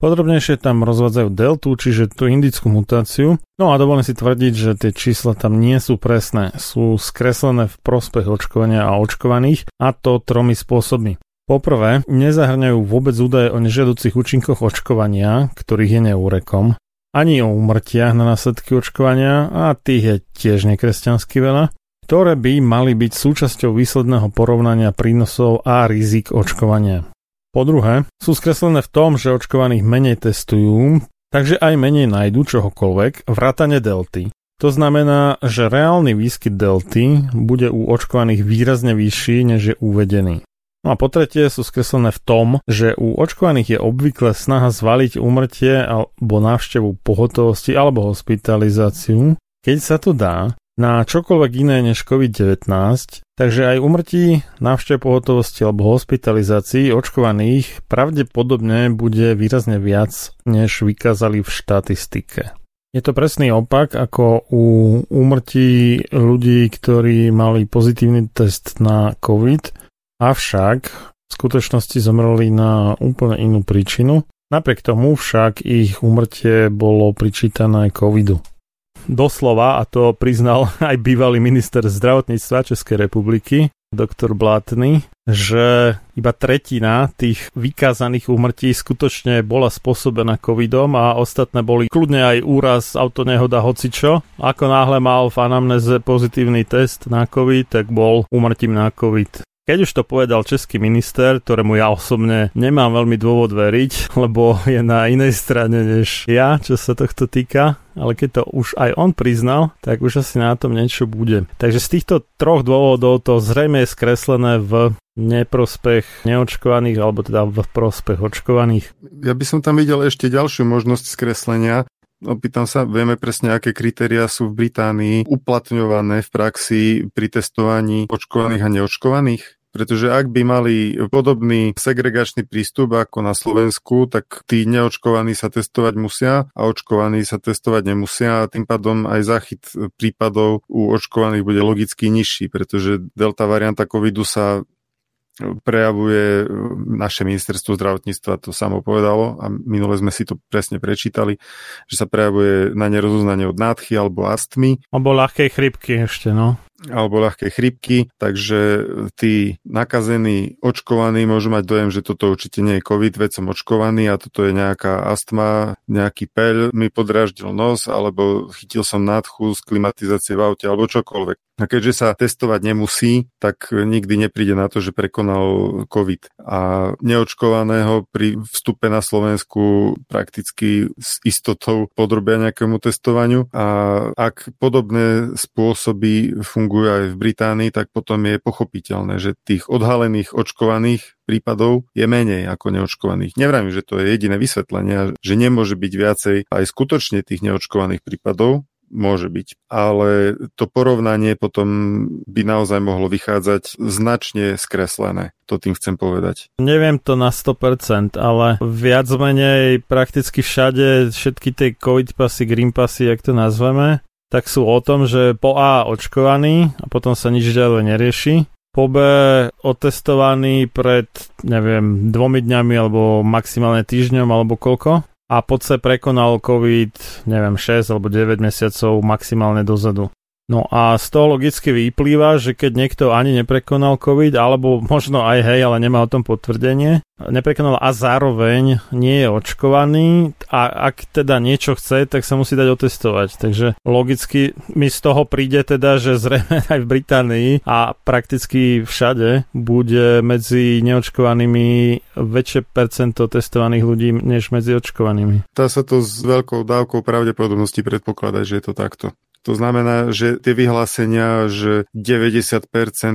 Podrobnejšie tam rozvádzajú deltu, čiže tú indickú mutáciu. No a dovolím si tvrdiť, že tie čísla tam nie sú presné. Sú skreslené v prospech očkovania a očkovaných a to tromi spôsobmi. Poprvé, nezahrňajú vôbec údaje o nežiaducich účinkoch očkovania, ktorých je neúrekom, ani o úmrtiach na následky očkovania, a tých je tiež nekresťansky veľa, ktoré by mali byť súčasťou výsledného porovnania prínosov a rizik očkovania. Po druhé, sú skreslené v tom, že očkovaných menej testujú, takže aj menej nájdu čohokoľvek, vrátane delty. To znamená, že reálny výskyt delty bude u očkovaných výrazne vyšší, než je uvedený. No a po tretie sú skreslené v tom, že u očkovaných je obvykle snaha zvaliť úmrtie alebo návštevu pohotovosti alebo hospitalizáciu. Keď sa to dá, na čokoľvek iné než COVID-19, takže aj umrtí, návštev pohotovosti alebo hospitalizácií očkovaných pravdepodobne bude výrazne viac, než vykázali v štatistike. Je to presný opak ako u úmrtí ľudí, ktorí mali pozitívny test na COVID, avšak v skutočnosti zomreli na úplne inú príčinu. Napriek tomu však ich úmrtie bolo pričítané covidu doslova, a to priznal *laughs* aj bývalý minister zdravotníctva Českej republiky, doktor Blatný, že iba tretina tých vykázaných úmrtí skutočne bola spôsobená covidom a ostatné boli kľudne aj úraz, autonehoda, hocičo. Ako náhle mal v anamneze pozitívny test na covid, tak bol úmrtím na covid. Keď už to povedal český minister, ktorému ja osobne nemám veľmi dôvod veriť, *laughs* lebo je na inej strane než ja, čo sa tohto týka, ale keď to už aj on priznal, tak už asi na tom niečo bude. Takže z týchto troch dôvodov to zrejme je skreslené v neprospech neočkovaných alebo teda v prospech očkovaných. Ja by som tam videl ešte ďalšiu možnosť skreslenia. Opýtam sa, vieme presne, aké kritéria sú v Británii uplatňované v praxi pri testovaní očkovaných a neočkovaných? Pretože ak by mali podobný segregačný prístup ako na Slovensku, tak tí neočkovaní sa testovať musia a očkovaní sa testovať nemusia a tým pádom aj záchyt prípadov u očkovaných bude logicky nižší, pretože delta varianta covidu sa prejavuje naše ministerstvo zdravotníctva, to samo povedalo a minule sme si to presne prečítali, že sa prejavuje na nerozoznanie od nádchy alebo astmy. Alebo ľahkej chrypky ešte, no alebo ľahké chrypky, takže tí nakazení, očkovaní môžu mať dojem, že toto určite nie je COVID, veď som očkovaný a toto je nejaká astma, nejaký peľ mi podráždil nos, alebo chytil som nádchu z klimatizácie v aute, alebo čokoľvek. A keďže sa testovať nemusí, tak nikdy nepríde na to, že prekonal COVID. A neočkovaného pri vstupe na Slovensku prakticky s istotou podrobia nejakému testovaniu. A ak podobné spôsoby fungujú aj v Británii, tak potom je pochopiteľné, že tých odhalených očkovaných prípadov je menej ako neočkovaných. Nevrám, že to je jediné vysvetlenie, že nemôže byť viacej aj skutočne tých neočkovaných prípadov, môže byť. Ale to porovnanie potom by naozaj mohlo vychádzať značne skreslené. To tým chcem povedať. Neviem to na 100%, ale viac menej prakticky všade všetky tie COVID pasy, green pasy, jak to nazveme, tak sú o tom, že po A očkovaný a potom sa nič ďalej nerieši. Po B otestovaný pred, neviem, dvomi dňami alebo maximálne týždňom alebo koľko a pod C prekonal COVID, neviem, 6 alebo 9 mesiacov maximálne dozadu. No a z toho logicky vyplýva, že keď niekto ani neprekonal COVID, alebo možno aj hej, ale nemá o tom potvrdenie, neprekonal a zároveň nie je očkovaný a ak teda niečo chce, tak sa musí dať otestovať. Takže logicky mi z toho príde teda, že zrejme *laughs* aj v Británii a prakticky všade bude medzi neočkovanými väčšie percento testovaných ľudí než medzi očkovanými. Dá sa to s veľkou dávkou pravdepodobnosti predpokladať, že je to takto. To znamená, že tie vyhlásenia, že 90%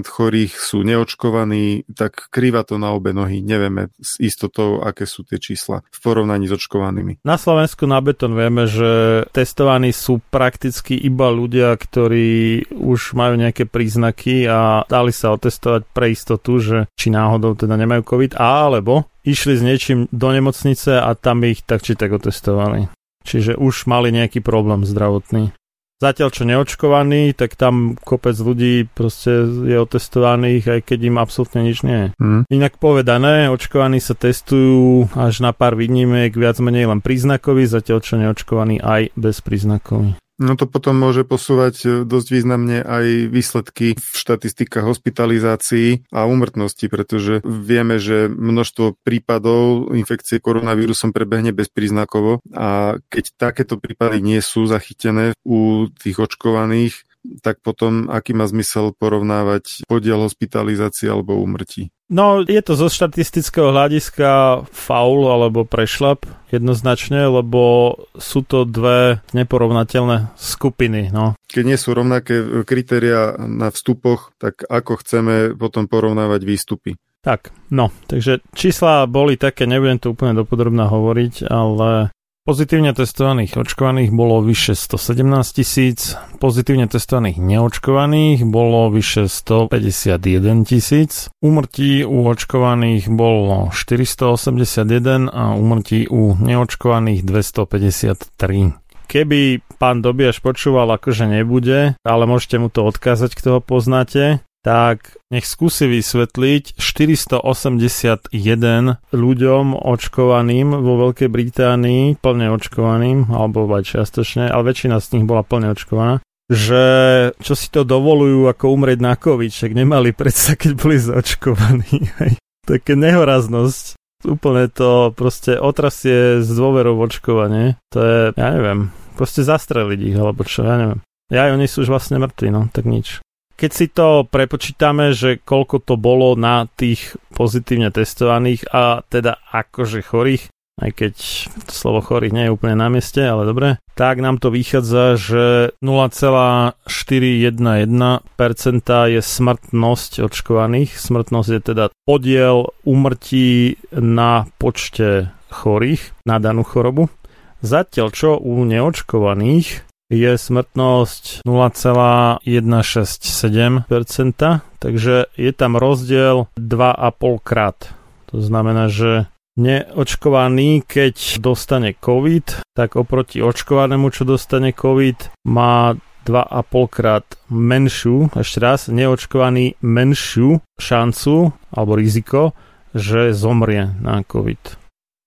chorých sú neočkovaní, tak krýva to na obe nohy. Nevieme s istotou, aké sú tie čísla v porovnaní s očkovanými. Na Slovensku na beton vieme, že testovaní sú prakticky iba ľudia, ktorí už majú nejaké príznaky a dali sa otestovať pre istotu, že či náhodou teda nemajú COVID, alebo išli s niečím do nemocnice a tam ich tak či tak otestovali. Čiže už mali nejaký problém zdravotný. Zatiaľ čo neočkovaní, tak tam kopec ľudí proste je otestovaných, aj keď im absolútne nič nie je. Mm. Inak povedané, očkovaní sa testujú až na pár výnimiek, viac menej len príznakoví, zatiaľ čo neočkovaní aj bez príznakoví. No to potom môže posúvať e, dosť významne aj výsledky v štatistikách hospitalizácií a úmrtnosti, pretože vieme, že množstvo prípadov infekcie koronavírusom prebehne bezpríznakovo a keď takéto prípady nie sú zachytené u tých očkovaných, tak potom aký má zmysel porovnávať podiel hospitalizácie alebo úmrtí? No, je to zo štatistického hľadiska faul alebo prešlap jednoznačne, lebo sú to dve neporovnateľné skupiny. No. Keď nie sú rovnaké kritéria na vstupoch, tak ako chceme potom porovnávať výstupy? Tak, no, takže čísla boli také, nebudem to úplne dopodrobná hovoriť, ale Pozitívne testovaných očkovaných bolo vyše 117 tisíc, pozitívne testovaných neočkovaných bolo vyše 151 tisíc, úmrtí u očkovaných bolo 481 a úmrtí u neočkovaných 253. Keby pán Dobiaš počúval, akože nebude, ale môžete mu to odkázať, kto ho poznáte, tak nech skúsi vysvetliť 481 ľuďom očkovaným vo Veľkej Británii, plne očkovaným, alebo aj čiastočne, ale väčšina z nich bola plne očkovaná, že čo si to dovolujú ako umrieť na COVID, však nemali predsa, keď boli zaočkovaní. *laughs* Také nehoraznosť. Úplne to proste otrasie z dôverou v očkovanie. To je, ja neviem, proste zastreliť ich, alebo čo, ja neviem. Ja, oni sú už vlastne mŕtvi, no, tak nič. Keď si to prepočítame, že koľko to bolo na tých pozitívne testovaných a teda akože chorých, aj keď slovo chorých nie je úplne na mieste, ale dobre, tak nám to vychádza, že 0,411% je smrtnosť očkovaných. Smrtnosť je teda podiel úmrtí na počte chorých na danú chorobu. Zatiaľ čo u neočkovaných je smrtnosť 0,167%, takže je tam rozdiel 2,5 krát. To znamená, že neočkovaný, keď dostane COVID, tak oproti očkovanému, čo dostane COVID, má 2,5 krát menšiu, ešte raz, neočkovaný menšiu šancu alebo riziko, že zomrie na COVID.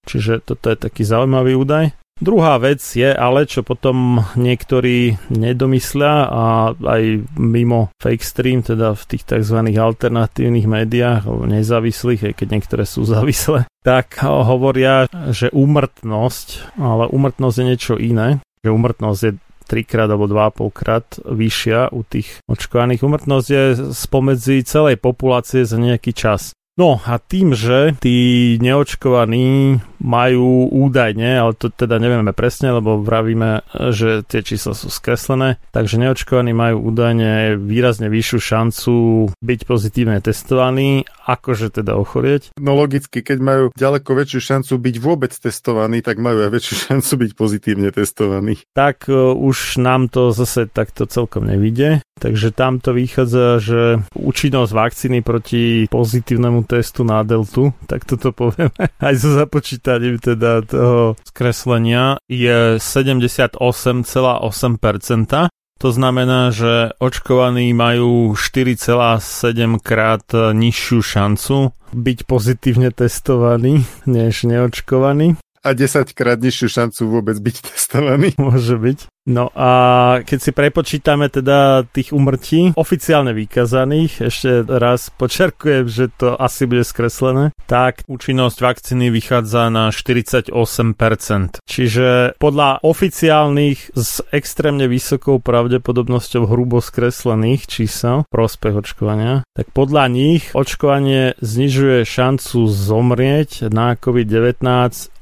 Čiže toto je taký zaujímavý údaj. Druhá vec je ale, čo potom niektorí nedomyslia a aj mimo fake stream, teda v tých tzv. alternatívnych médiách, nezávislých, aj keď niektoré sú *laughs* závislé, tak hovoria, že úmrtnosť, ale úmrtnosť je niečo iné, že úmrtnosť je trikrát alebo 2,5 krát vyššia u tých očkovaných. Umrtnosť je spomedzi celej populácie za nejaký čas. No a tým, že tí neočkovaní majú údajne, ale to teda nevieme presne, lebo vravíme, že tie čísla sú skreslené, takže neočkovaní majú údajne výrazne vyššiu šancu byť pozitívne testovaní, akože teda ochorieť. No logicky, keď majú ďaleko väčšiu šancu byť vôbec testovaní, tak majú aj väčšiu *laughs* šancu byť pozitívne testovaní. Tak uh, už nám to zase takto celkom nevidie. Takže tam to vychádza, že účinnosť vakcíny proti pozitívnemu testu na deltu, tak toto povieme, *laughs* aj so započítaním teda toho skreslenia, je 78,8%. To znamená, že očkovaní majú 4,7 krát nižšiu šancu byť pozitívne testovaní než neočkovaní a 10 krát nižšiu šancu vôbec byť testovaný. Môže byť. No a keď si prepočítame teda tých umrtí oficiálne vykazaných, ešte raz počerkujem, že to asi bude skreslené, tak účinnosť vakcíny vychádza na 48%. Čiže podľa oficiálnych s extrémne vysokou pravdepodobnosťou hrubo skreslených čísel prospech očkovania, tak podľa nich očkovanie znižuje šancu zomrieť na COVID-19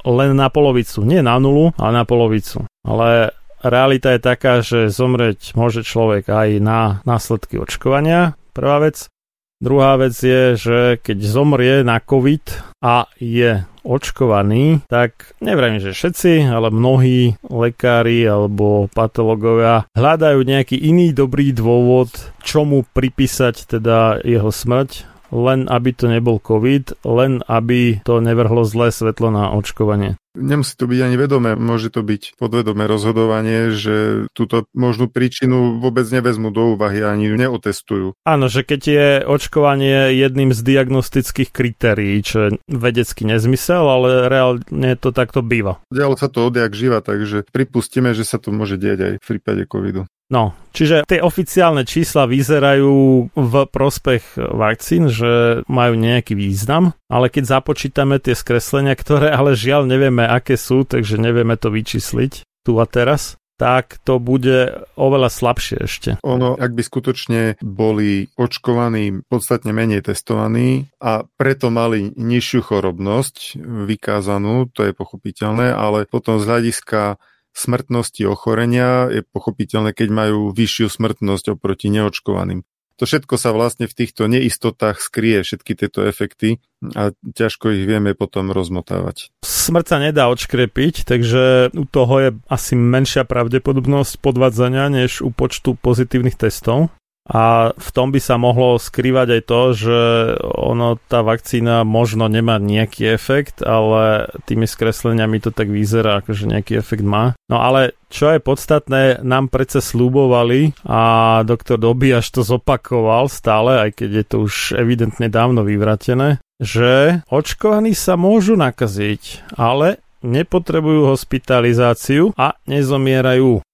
len na polovicu. Nie na nulu, ale na polovicu. Ale realita je taká, že zomrieť môže človek aj na následky očkovania. Prvá vec. Druhá vec je, že keď zomrie na COVID a je očkovaný, tak neviem, že všetci, ale mnohí lekári alebo patológovia hľadajú nejaký iný dobrý dôvod, čomu pripísať teda jeho smrť len aby to nebol COVID, len aby to nevrhlo zlé svetlo na očkovanie. Nemusí to byť ani vedomé, môže to byť podvedomé rozhodovanie, že túto možnú príčinu vôbec nevezmu do úvahy ani neotestujú. Áno, že keď je očkovanie jedným z diagnostických kritérií, čo je vedecký nezmysel, ale reálne to takto býva. Dialo sa to odjak živa, takže pripustíme, že sa to môže diať aj v prípade covidu. No, čiže tie oficiálne čísla vyzerajú v prospech vakcín, že majú nejaký význam, ale keď započítame tie skreslenia, ktoré ale žiaľ nevieme, aké sú, takže nevieme to vyčísliť tu a teraz, tak to bude oveľa slabšie ešte. Ono, ak by skutočne boli očkovaní, podstatne menej testovaní a preto mali nižšiu chorobnosť vykázanú, to je pochopiteľné, ale potom z hľadiska smrtnosti ochorenia je pochopiteľné, keď majú vyššiu smrtnosť oproti neočkovaným. To všetko sa vlastne v týchto neistotách skrie, všetky tieto efekty a ťažko ich vieme potom rozmotávať. Smrť sa nedá odškrepiť, takže u toho je asi menšia pravdepodobnosť podvádzania než u počtu pozitívnych testov. A v tom by sa mohlo skrývať aj to, že ono, tá vakcína možno nemá nejaký efekt, ale tými skresleniami to tak vyzerá, že nejaký efekt má. No ale čo je podstatné, nám predsa slúbovali a doktor Dobiaš to zopakoval stále, aj keď je to už evidentne dávno vyvratené, že očkovaní sa môžu nakaziť, ale nepotrebujú hospitalizáciu a nezomierajú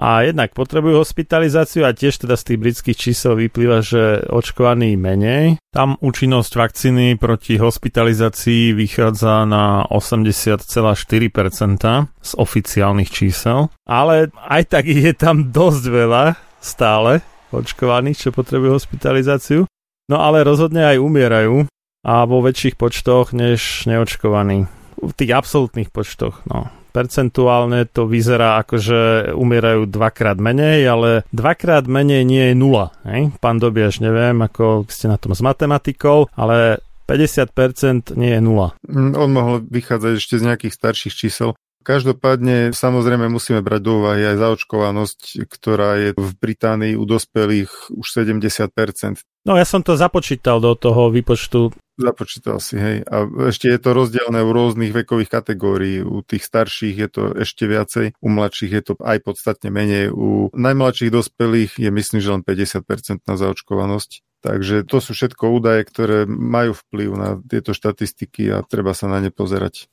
a jednak potrebujú hospitalizáciu a tiež teda z tých britských čísel vyplýva, že očkovaní menej. Tam účinnosť vakcíny proti hospitalizácii vychádza na 80,4% z oficiálnych čísel, ale aj tak je tam dosť veľa stále očkovaných, čo potrebujú hospitalizáciu. No ale rozhodne aj umierajú a vo väčších počtoch než neočkovaní. V tých absolútnych počtoch, no percentuálne to vyzerá ako, že umierajú dvakrát menej, ale dvakrát menej nie je nula. Hej? Pán Dobiaš, neviem, ako ste na tom s matematikou, ale 50% nie je nula. Mm, on mohol vychádzať ešte z nejakých starších čísel. Každopádne samozrejme musíme brať do úvahy aj zaočkovanosť, ktorá je v Británii u dospelých už 70%. No ja som to započítal do toho výpočtu. Započítal si, hej. A ešte je to rozdielne u rôznych vekových kategórií. U tých starších je to ešte viacej, u mladších je to aj podstatne menej. U najmladších dospelých je myslím, že len 50% na zaočkovanosť. Takže to sú všetko údaje, ktoré majú vplyv na tieto štatistiky a treba sa na ne pozerať.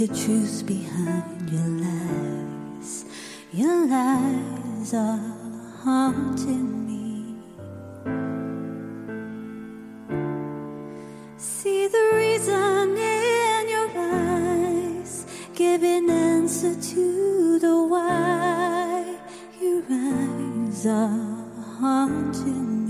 The truth behind your lies. Your lies are haunting me. See the reason in your eyes, giving answer to the why. Your eyes are haunting me.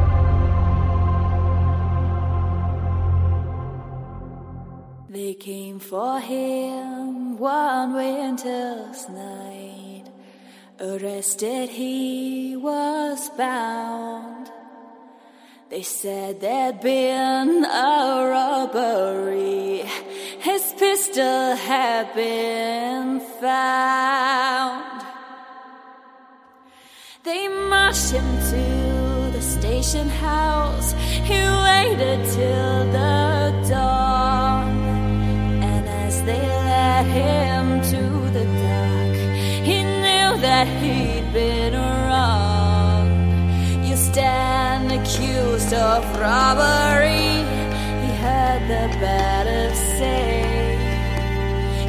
They said there'd been a robbery. His pistol had been found. They marched him to the station house. He waited till the dawn. And as they led him to the dock, he knew that he'd been wrong. You stand accused of robbery. He heard the bailiff say.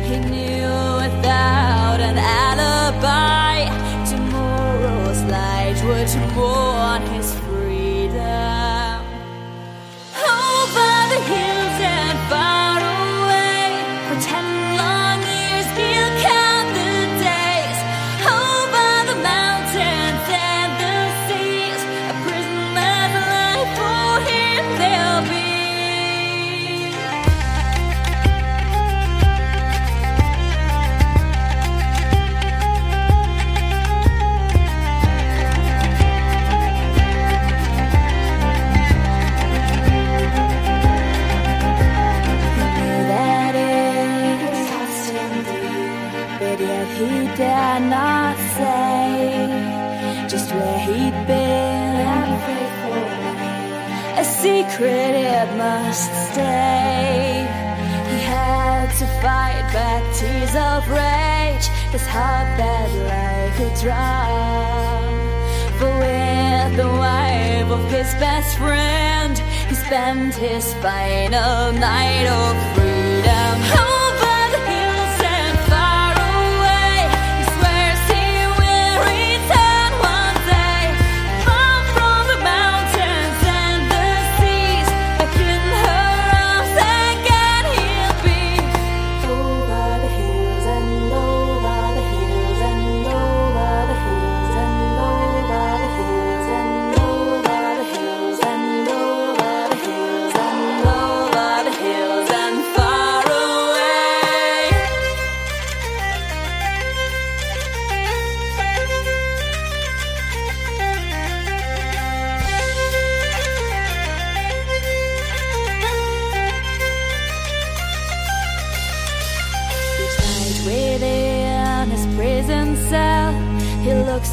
He knew without an alibi, tomorrow's light would mourn not say just where he'd been. A secret it must stay. He had to fight back tears of rage, his heart that like a drum. For with the wife of his best friend, he spent his final night of freedom.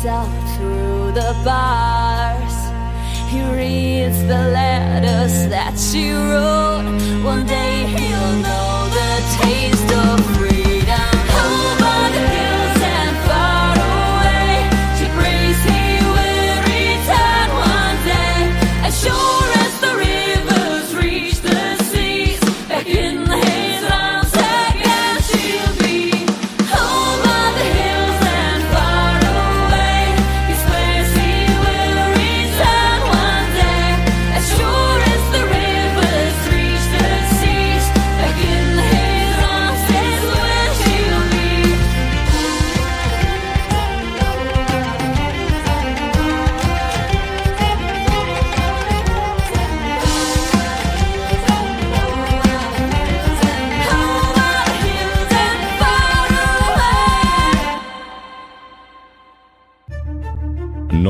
Out through the bars. He reads the letters that she wrote. One day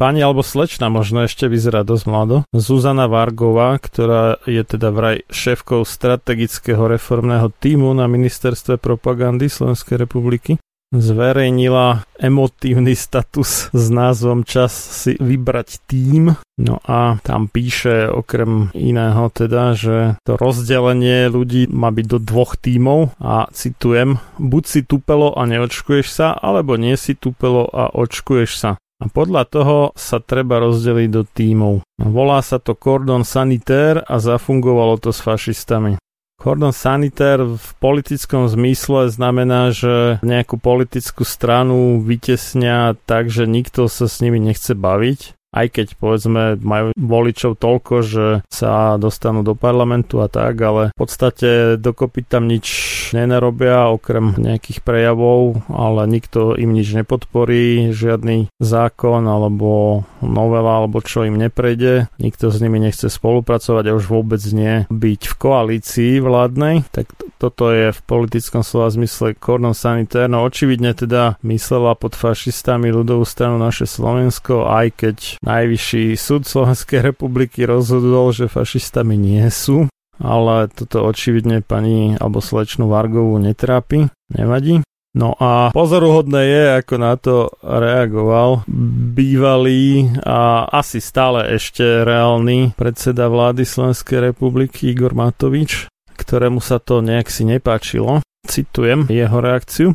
Pani alebo slečna možno ešte vyzerá dosť mlado. Zuzana Vargová, ktorá je teda vraj šéfkou strategického reformného týmu na ministerstve propagandy Slovenskej republiky, zverejnila emotívny status s názvom Čas si vybrať tým. No a tam píše okrem iného teda, že to rozdelenie ľudí má byť do dvoch tímov a citujem, buď si tupelo a neočkuješ sa, alebo nie si tupelo a očkuješ sa. A podľa toho sa treba rozdeliť do tímov. Volá sa to Cordon Sanitaire a zafungovalo to s fašistami. Cordon Sanitaire v politickom zmysle znamená, že nejakú politickú stranu vytesnia tak, že nikto sa s nimi nechce baviť aj keď povedzme majú voličov toľko, že sa dostanú do parlamentu a tak, ale v podstate dokopy tam nič nenarobia okrem nejakých prejavov, ale nikto im nič nepodporí, žiadny zákon alebo novela alebo čo im neprejde, nikto s nimi nechce spolupracovať a už vôbec nie byť v koalícii vládnej, tak toto je v politickom slova zmysle cordon sanitaire, no očividne teda myslela pod fašistami ľudovú stranu naše Slovensko, aj keď Najvyšší súd Slovenskej republiky rozhodol, že fašistami nie sú, ale toto očividne pani alebo slečnú Vargovú netrápi, nevadí. No a pozoruhodné je, ako na to reagoval bývalý a asi stále ešte reálny predseda vlády Slovenskej republiky Igor Matovič, ktorému sa to nejak si nepáčilo. Citujem jeho reakciu.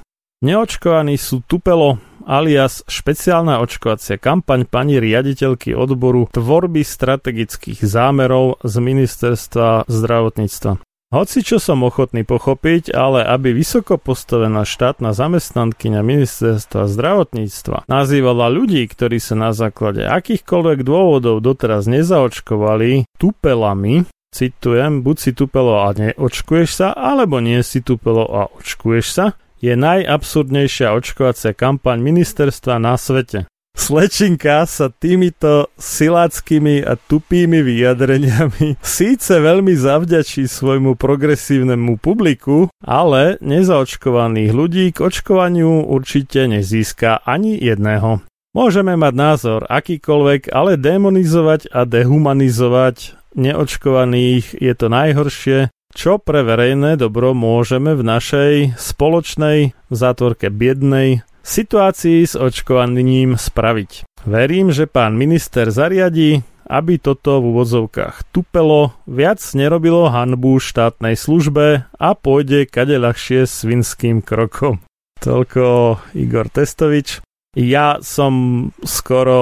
Neočkovaní sú tupelo, alias špeciálna očkovacia kampaň pani riaditeľky odboru tvorby strategických zámerov z ministerstva zdravotníctva. Hoci čo som ochotný pochopiť, ale aby vysoko postavená štátna zamestnankyňa ministerstva zdravotníctva nazývala ľudí, ktorí sa na základe akýchkoľvek dôvodov doteraz nezaočkovali, tupelami, citujem, buď si tupelo a neočkuješ sa, alebo nie si tupelo a očkuješ sa, je najabsurdnejšia očkovacia kampaň ministerstva na svete. Slečinka sa týmito siláckými a tupými vyjadreniami síce veľmi zavďačí svojmu progresívnemu publiku, ale nezaočkovaných ľudí k očkovaniu určite nezíska ani jedného. Môžeme mať názor akýkoľvek, ale demonizovať a dehumanizovať neočkovaných je to najhoršie, čo pre verejné dobro môžeme v našej spoločnej v zátvorke biednej situácii s očkovaním spraviť. Verím, že pán minister zariadí, aby toto v úvodzovkách tupelo, viac nerobilo hanbu štátnej službe a pôjde kade ľahšie svinským krokom. Toľko Igor Testovič. Ja som skoro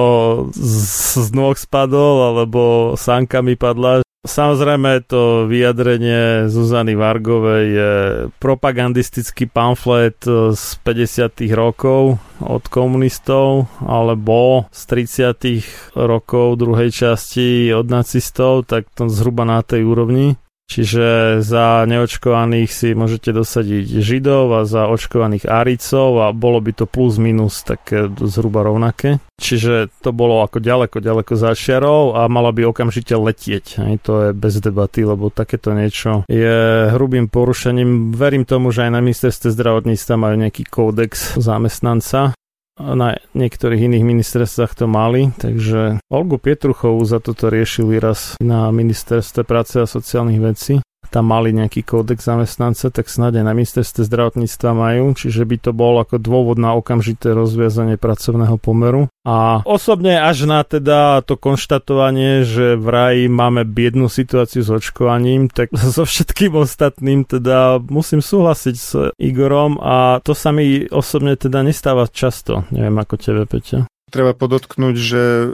z, z nôh spadol, alebo sánka mi padla. Samozrejme to vyjadrenie Zuzany Vargovej je propagandistický pamflet z 50. rokov od komunistov, alebo z 30. rokov druhej časti od nacistov, tak to zhruba na tej úrovni. Čiže za neočkovaných si môžete dosadiť Židov a za očkovaných Aricov a bolo by to plus minus také zhruba rovnaké. Čiže to bolo ako ďaleko, ďaleko za čiarou a malo by okamžite letieť. Aj to je bez debaty, lebo takéto niečo je hrubým porušením. Verím tomu, že aj na ministerstve zdravotníctva majú nejaký kódex zamestnanca na niektorých iných ministerstvách to mali, takže Olgu Pietruchovú za toto riešili raz na ministerstve práce a sociálnych vecí tam mali nejaký kódex zamestnanca, tak snáď aj na ministerstve zdravotníctva majú, čiže by to bol ako dôvod na okamžité rozviazanie pracovného pomeru. A osobne až na teda to konštatovanie, že vraj máme biednú situáciu s očkovaním, tak *laughs* so všetkým ostatným teda musím súhlasiť s Igorom a to sa mi osobne teda nestáva často. Neviem ako tebe, Peťa. Treba podotknúť, že e,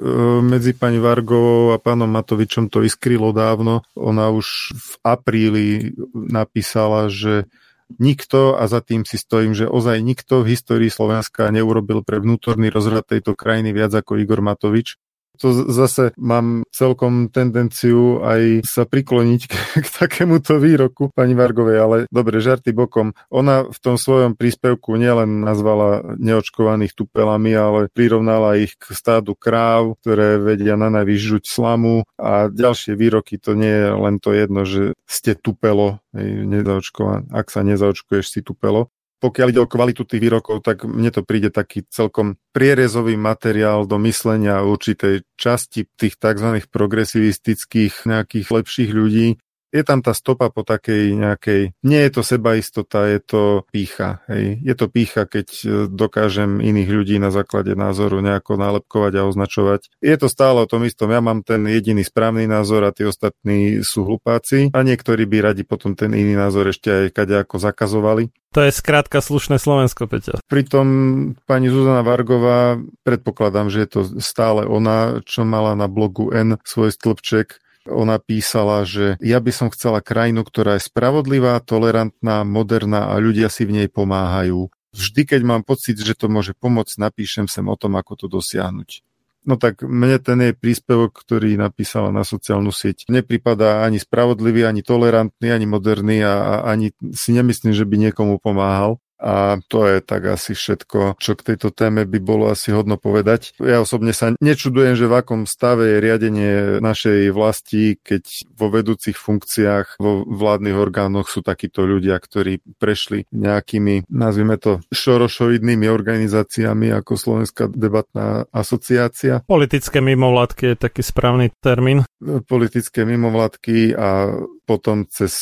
medzi pani Vargovou a pánom Matovičom to iskrylo dávno. Ona už v apríli napísala, že nikto, a za tým si stojím, že ozaj nikto v histórii Slovenska neurobil pre vnútorný rozhľad tejto krajiny viac ako Igor Matovič to zase mám celkom tendenciu aj sa prikloniť k, takémuto výroku pani Vargovej, ale dobre, žarty bokom. Ona v tom svojom príspevku nielen nazvala neočkovaných tupelami, ale prirovnala ich k stádu kráv, ktoré vedia na najvyššuť slamu a ďalšie výroky, to nie je len to jedno, že ste tupelo, ak sa nezaočkuješ, si tupelo pokiaľ ide o kvalitu tých výrokov, tak mne to príde taký celkom prierezový materiál do myslenia určitej časti tých tzv. progresivistických nejakých lepších ľudí, je tam tá stopa po takej nejakej, nie je to sebaistota, je to pícha. Hej. Je to pícha, keď e, dokážem iných ľudí na základe názoru nejako nálepkovať a označovať. Je to stále o tom istom. Ja mám ten jediný správny názor a tí ostatní sú hlupáci a niektorí by radi potom ten iný názor ešte aj kade ako zakazovali. To je skrátka slušné Slovensko, Peťa. Pritom pani Zuzana Vargová, predpokladám, že je to stále ona, čo mala na blogu N svoj stĺpček, ona písala, že ja by som chcela krajinu, ktorá je spravodlivá, tolerantná, moderná a ľudia si v nej pomáhajú. Vždy, keď mám pocit, že to môže pomôcť, napíšem sem o tom, ako to dosiahnuť. No tak mne ten jej príspevok, ktorý napísala na sociálnu sieť, nepripadá ani spravodlivý, ani tolerantný, ani moderný a, a ani si nemyslím, že by niekomu pomáhal. A to je tak asi všetko, čo k tejto téme by bolo asi hodno povedať. Ja osobne sa nečudujem, že v akom stave je riadenie našej vlasti, keď vo vedúcich funkciách, vo vládnych orgánoch sú takíto ľudia, ktorí prešli nejakými, nazvime to, šorošoidnými organizáciami ako Slovenská debatná asociácia. Politické mimovládky je taký správny termín. Politické mimovládky a potom cez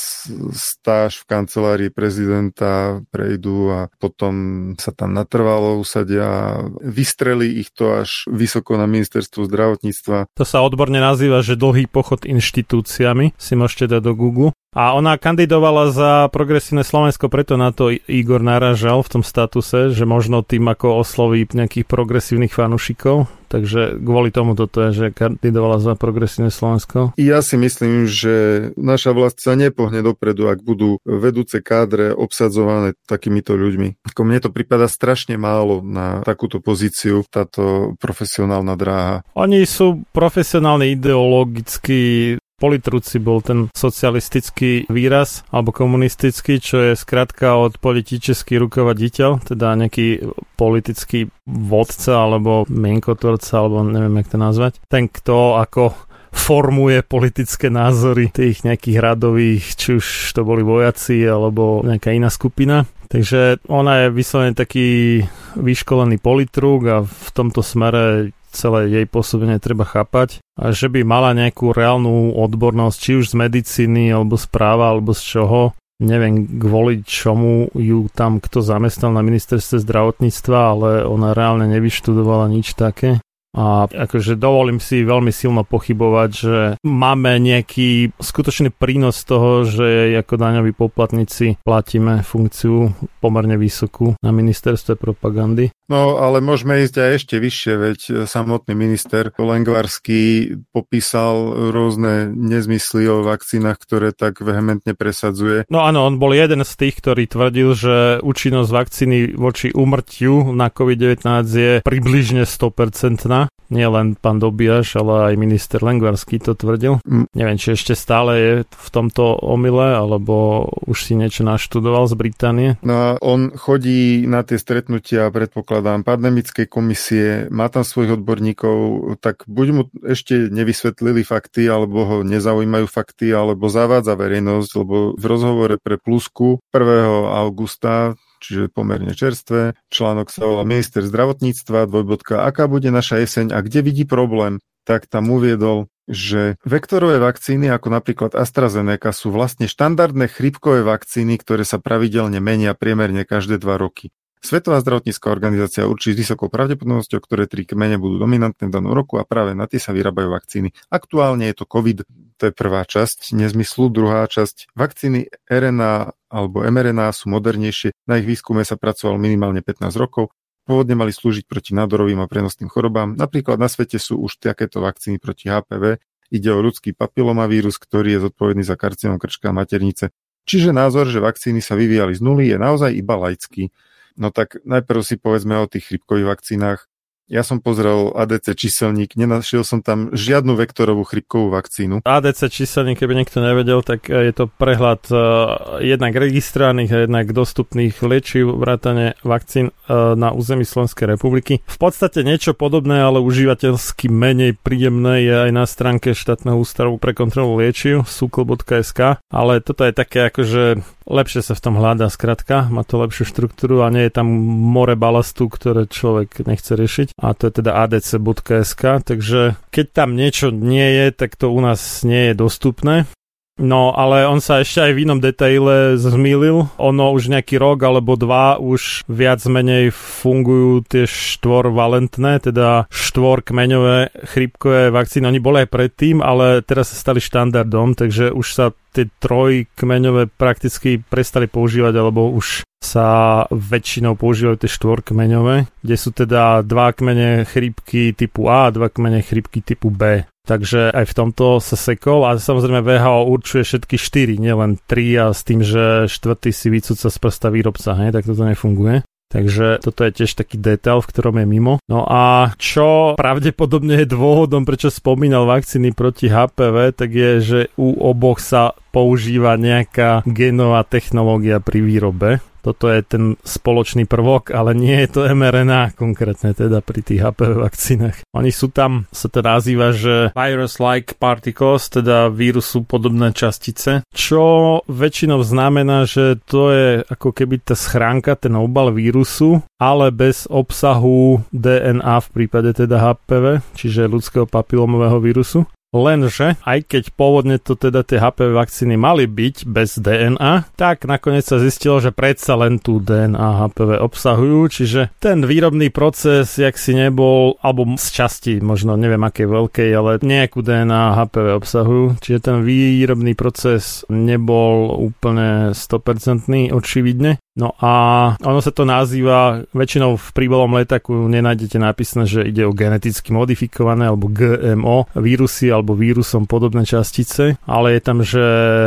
stáž v kancelárii prezidenta prejdú a potom sa tam natrvalo usadia a vystrelí ich to až vysoko na ministerstvo zdravotníctva. To sa odborne nazýva, že dlhý pochod inštitúciami, si môžete dať do Google. A ona kandidovala za progresívne Slovensko, preto na to Igor naražal v tom statuse, že možno tým ako osloví nejakých progresívnych fanúšikov. Takže kvôli tomu toto je, že kandidovala za progresívne Slovensko. Ja si myslím, že naša vlast sa nepohne dopredu, ak budú vedúce kádre obsadzované takýmito ľuďmi. Ako mne to prípada strašne málo na takúto pozíciu, táto profesionálna dráha. Oni sú profesionálne ideologicky Politruci bol ten socialistický výraz, alebo komunistický, čo je skratka od političeský rukovoditeľ, teda nejaký politický vodca, alebo mienkotorca, alebo neviem, jak to nazvať. Ten, kto ako formuje politické názory tých nejakých radových, či už to boli vojaci, alebo nejaká iná skupina. Takže ona je vyslovene taký vyškolený politruk a v tomto smere celé jej pôsobenie treba chápať a že by mala nejakú reálnu odbornosť, či už z medicíny, alebo z práva, alebo z čoho. Neviem, kvôli čomu ju tam kto zamestnal na ministerstve zdravotníctva, ale ona reálne nevyštudovala nič také. A akože dovolím si veľmi silno pochybovať, že máme nejaký skutočný prínos toho, že ako daňoví poplatníci platíme funkciu pomerne vysokú na ministerstve propagandy. No, ale môžeme ísť aj ešte vyššie, veď samotný minister Lengvarský popísal rôzne nezmysly o vakcínach, ktoré tak vehementne presadzuje. No áno, on bol jeden z tých, ktorý tvrdil, že účinnosť vakcíny voči umrtiu na COVID-19 je približne 100% nie len pán Dobiaš, ale aj minister Lengvarský to tvrdil. Mm. Neviem, či ešte stále je v tomto omyle, alebo už si niečo naštudoval z Británie. No a on chodí na tie stretnutia, predpokladám, pandemickej komisie, má tam svojich odborníkov, tak buď mu ešte nevysvetlili fakty, alebo ho nezaujímajú fakty, alebo zavádza verejnosť, lebo v rozhovore pre Plusku 1. augusta čiže pomerne čerstvé. Článok sa volá Minister zdravotníctva, dvojbodka, aká bude naša jeseň a kde vidí problém, tak tam uviedol, že vektorové vakcíny ako napríklad AstraZeneca sú vlastne štandardné chrypkové vakcíny, ktoré sa pravidelne menia priemerne každé dva roky. Svetová zdravotnícká organizácia určí s vysokou pravdepodobnosťou, ktoré tri kmene budú dominantné v danom roku a práve na tie sa vyrábajú vakcíny. Aktuálne je to COVID, to je prvá časť nezmyslu, druhá časť. Vakcíny RNA alebo mRNA sú modernejšie, na ich výskume sa pracovalo minimálne 15 rokov, pôvodne mali slúžiť proti nádorovým a prenosným chorobám. Napríklad na svete sú už takéto vakcíny proti HPV, ide o ľudský papilomavírus, ktorý je zodpovedný za karcinom krčka a maternice. Čiže názor, že vakcíny sa vyvíjali z nuly, je naozaj iba laický. No tak najprv si povedzme o tých chrypkových vakcínach. Ja som pozrel ADC číselník, nenašiel som tam žiadnu vektorovú chrypkovú vakcínu. ADC číselník, keby niekto nevedel, tak e, je to prehľad uh, jednak registrovaných a jednak dostupných liečiv vrátane vakcín uh, na území Slovenskej republiky. V podstate niečo podobné, ale užívateľsky menej príjemné je aj na stránke štátneho ústavu pre kontrolu liečiv sukl.sk, ale toto je také akože lepšie sa v tom hľadá, skratka, má to lepšiu štruktúru a nie je tam more balastu, ktoré človek nechce riešiť a to je teda adc.sk, takže keď tam niečo nie je, tak to u nás nie je dostupné. No, ale on sa ešte aj v inom detaile zmýlil. Ono už nejaký rok alebo dva už viac menej fungujú tie štvorvalentné, teda štvorkmeňové chrypkové vakcíny. Oni boli aj predtým, ale teraz sa stali štandardom, takže už sa tie trojkmeňové prakticky prestali používať, alebo už sa väčšinou používajú tie štvorkmeňové, kde sú teda dva kmene chrípky typu A a dva kmene chrípky typu B. Takže aj v tomto sa sekol a samozrejme VHO určuje všetky štyri, nielen tri a s tým, že štvrtý si vycúca z prsta výrobca, hej, tak toto nefunguje. Takže toto je tiež taký detail, v ktorom je mimo. No a čo pravdepodobne je dôvodom, prečo spomínal vakcíny proti HPV, tak je, že u oboch sa používa nejaká genová technológia pri výrobe. Toto je ten spoločný prvok, ale nie je to mRNA konkrétne teda pri tých HPV vakcínach. Oni sú tam, sa to nazýva, že virus-like particles, teda vírusu podobné častice, čo väčšinou znamená, že to je ako keby tá schránka, ten obal vírusu, ale bez obsahu DNA v prípade teda HPV, čiže ľudského papilomového vírusu. Lenže, aj keď pôvodne to teda tie HPV vakcíny mali byť bez DNA, tak nakoniec sa zistilo, že predsa len tú DNA HPV obsahujú, čiže ten výrobný proces, jak si nebol, alebo z časti, možno neviem aké veľkej, ale nejakú DNA HPV obsahujú, čiže ten výrobný proces nebol úplne 100% očividne. No a ono sa to nazýva, väčšinou v príbalom letaku nenájdete napísané, že ide o geneticky modifikované alebo GMO vírusy alebo vírusom podobné častice, ale je tam, že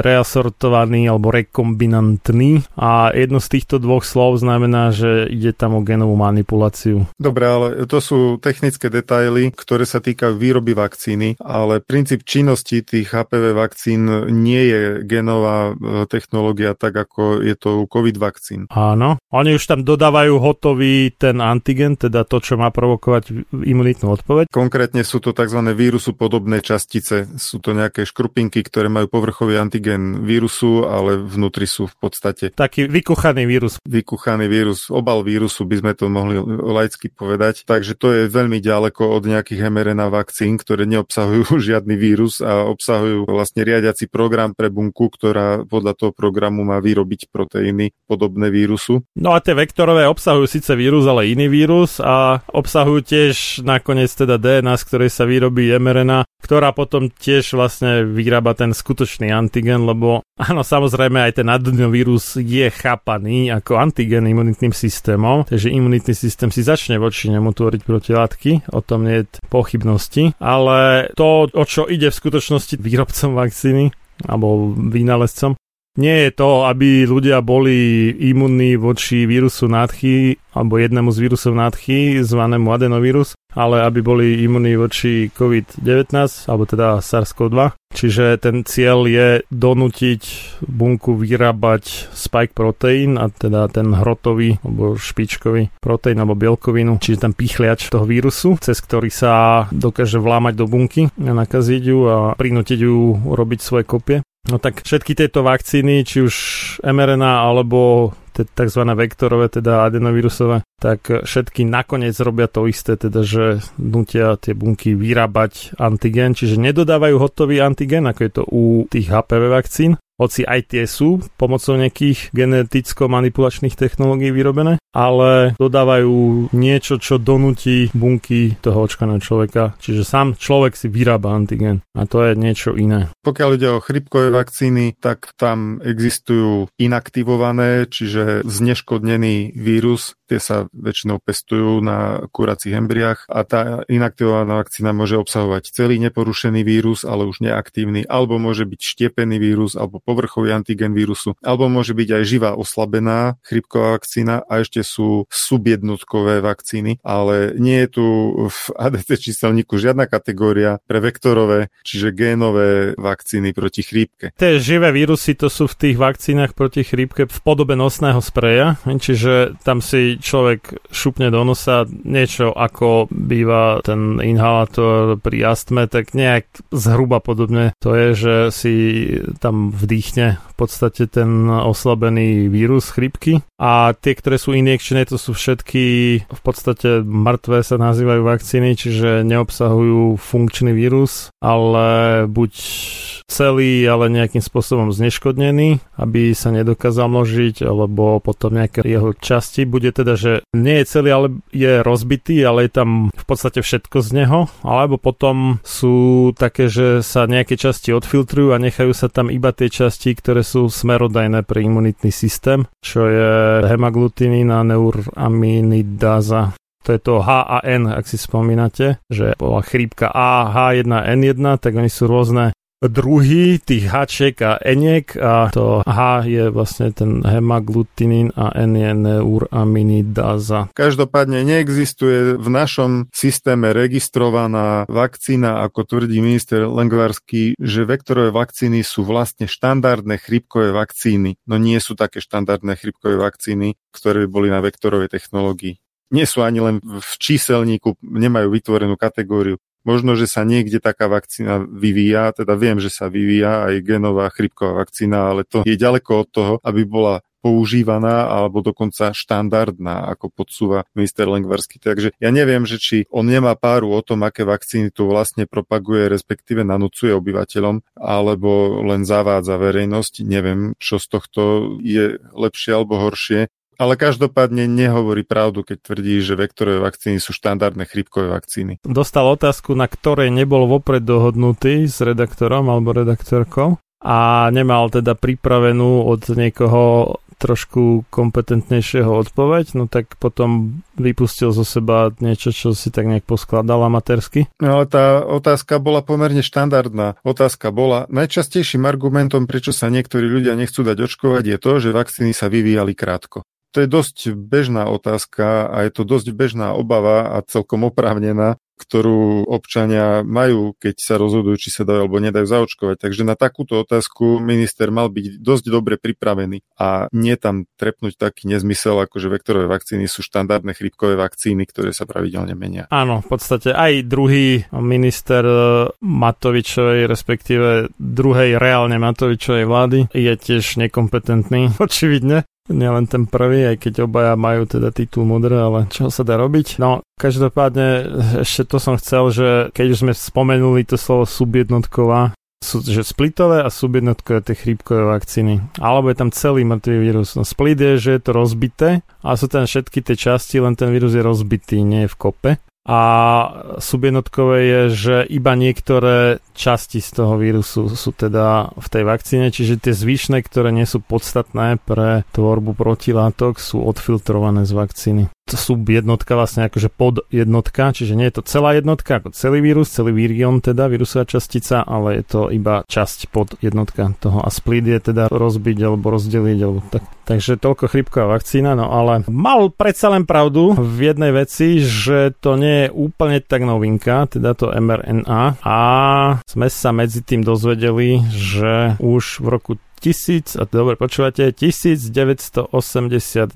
reasortovaný alebo rekombinantný a jedno z týchto dvoch slov znamená, že ide tam o genovú manipuláciu. Dobre, ale to sú technické detaily, ktoré sa týkajú výroby vakcíny, ale princíp činnosti tých HPV vakcín nie je genová e, technológia tak, ako je to u COVID vakcín. Áno. Oni už tam dodávajú hotový ten antigen, teda to, čo má provokovať imunitnú odpoveď. Konkrétne sú to tzv. vírusu podobné častice. Sú to nejaké škrupinky, ktoré majú povrchový antigen vírusu, ale vnútri sú v podstate... Taký vykuchaný vírus. Vykuchaný vírus, obal vírusu by sme to mohli laicky povedať. Takže to je veľmi ďaleko od nejakých mRNA vakcín, ktoré neobsahujú *laughs* žiadny vírus a obsahujú vlastne riadiaci program pre bunku, ktorá podľa toho programu má vyrobiť proteíny podobné vírusu. No a tie vektorové obsahujú síce vírus, ale iný vírus a obsahujú tiež nakoniec teda DNA, z ktorej sa vyrobí mRNA, ktorá potom tiež vlastne vyrába ten skutočný antigen, lebo áno, samozrejme aj ten adenovirus je chápaný ako antigen imunitným systémom, takže imunitný systém si začne voči nemu tvoriť protilátky, o tom nie je pochybnosti, ale to, o čo ide v skutočnosti výrobcom vakcíny, alebo vynálezcom, nie je to, aby ľudia boli imunní voči vírusu nádchy alebo jednému z vírusov nádchy, zvanému adenovírus, ale aby boli imunní voči COVID-19 alebo teda SARS-CoV-2. Čiže ten cieľ je donútiť bunku vyrábať spike proteín a teda ten hrotový alebo špičkový proteín alebo bielkovinu, čiže ten pichliač toho vírusu, cez ktorý sa dokáže vlámať do bunky a nakaziť ju a prinútiť ju robiť svoje kopie. No tak všetky tieto vakcíny, či už mRNA alebo tzv. vektorové, teda adenovírusové, tak všetky nakoniec robia to isté, teda že nutia tie bunky vyrábať antigen, čiže nedodávajú hotový antigen, ako je to u tých HPV vakcín, hoci aj tie sú pomocou nejakých geneticko-manipulačných technológií vyrobené, ale dodávajú niečo, čo donúti bunky toho očkaného človeka. Čiže sám človek si vyrába antigen a to je niečo iné. Pokiaľ ide o chrypkové vakcíny, tak tam existujú inaktivované, čiže zneškodnený vírus, tie sa väčšinou pestujú na kuracích embriách a tá inaktivovaná vakcína môže obsahovať celý neporušený vírus, ale už neaktívny, alebo môže byť štiepený vírus, alebo povrchový antigen vírusu, alebo môže byť aj živá oslabená chrypková vakcína a ešte sú subjednotkové vakcíny, ale nie je tu v ADC číselníku žiadna kategória pre vektorové, čiže génové vakcíny proti chrípke. Tie živé vírusy to sú v tých vakcínach proti chrípke v podobe nosného spreja, čiže tam si človek šupne do nosa niečo ako býva ten inhalátor pri astme, tak nejak zhruba podobne to je, že si tam vdýchne v podstate ten oslabený vírus chrypky a tie, ktoré sú injekčné, to sú všetky v podstate mŕtve sa nazývajú vakcíny, čiže neobsahujú funkčný vírus, ale buď celý, ale nejakým spôsobom zneškodnený, aby sa nedokázal množiť, alebo potom nejaké jeho časti. Bude teda, že nie je celý, ale je rozbitý, ale je tam v podstate všetko z neho, alebo potom sú také, že sa nejaké časti odfiltrujú a nechajú sa tam iba tie časti, ktoré sú smerodajné pre imunitný systém, čo je hemaglutinín a neuraminidáza. To je to H a N, ak si spomínate, že bola chrípka A, H1N1, tak oni sú rôzne druhy tých Hček a Eniek a to H je vlastne ten hemaglutinín a N je neuraminidáza. Každopádne neexistuje v našom systéme registrovaná vakcína, ako tvrdí minister Lengvarský, že vektorové vakcíny sú vlastne štandardné chrypkové vakcíny. No nie sú také štandardné chrypkové vakcíny, ktoré by boli na vektorovej technológii nie sú ani len v číselníku, nemajú vytvorenú kategóriu. Možno, že sa niekde taká vakcína vyvíja, teda viem, že sa vyvíja aj genová chrypková vakcína, ale to je ďaleko od toho, aby bola používaná alebo dokonca štandardná, ako podsúva minister Lengvarsky. Takže ja neviem, že či on nemá páru o tom, aké vakcíny tu vlastne propaguje, respektíve nanúcuje obyvateľom, alebo len zavádza verejnosť. Neviem, čo z tohto je lepšie alebo horšie. Ale každopádne nehovorí pravdu, keď tvrdí, že vektorové vakcíny sú štandardné chrípkové vakcíny. Dostal otázku, na ktorej nebol vopred dohodnutý s redaktorom alebo redaktorkou a nemal teda pripravenú od niekoho trošku kompetentnejšieho odpoveď, no tak potom vypustil zo seba niečo, čo si tak nejak poskladal amatérsky. No ale tá otázka bola pomerne štandardná. Otázka bola, najčastejším argumentom, prečo sa niektorí ľudia nechcú dať očkovať, je to, že vakcíny sa vyvíjali krátko to je dosť bežná otázka a je to dosť bežná obava a celkom oprávnená, ktorú občania majú, keď sa rozhodujú, či sa dajú alebo nedajú zaočkovať. Takže na takúto otázku minister mal byť dosť dobre pripravený a nie tam trepnúť taký nezmysel, ako že vektorové vakcíny sú štandardné chrípkové vakcíny, ktoré sa pravidelne menia. Áno, v podstate aj druhý minister Matovičovej, respektíve druhej reálne Matovičovej vlády je tiež nekompetentný, *laughs* očividne nielen ten prvý, aj keď obaja majú teda titul modré, ale čo sa dá robiť? No, každopádne ešte to som chcel, že keď už sme spomenuli to slovo subjednotková, sú, že splitové a subjednotkové tie chrípkové vakcíny. Alebo je tam celý mŕtvý vírus. No split je, že je to rozbité a sú tam všetky tie časti, len ten vírus je rozbitý, nie je v kope. A subjednotkové je, že iba niektoré časti z toho vírusu sú teda v tej vakcíne, čiže tie zvyšné, ktoré nie sú podstatné pre tvorbu protilátok, sú odfiltrované z vakcíny jednotka vlastne akože pod jednotka, čiže nie je to celá jednotka ako celý vírus, celý vírion teda, vírusová častica, ale je to iba časť pod jednotka toho a split je teda rozbiť alebo rozdeliť alebo tak. Takže toľko chrypková vakcína, no ale mal predsa len pravdu v jednej veci, že to nie je úplne tak novinka, teda to mRNA a sme sa medzi tým dozvedeli, že už v roku tisíc, a dobre počúvate, 1989,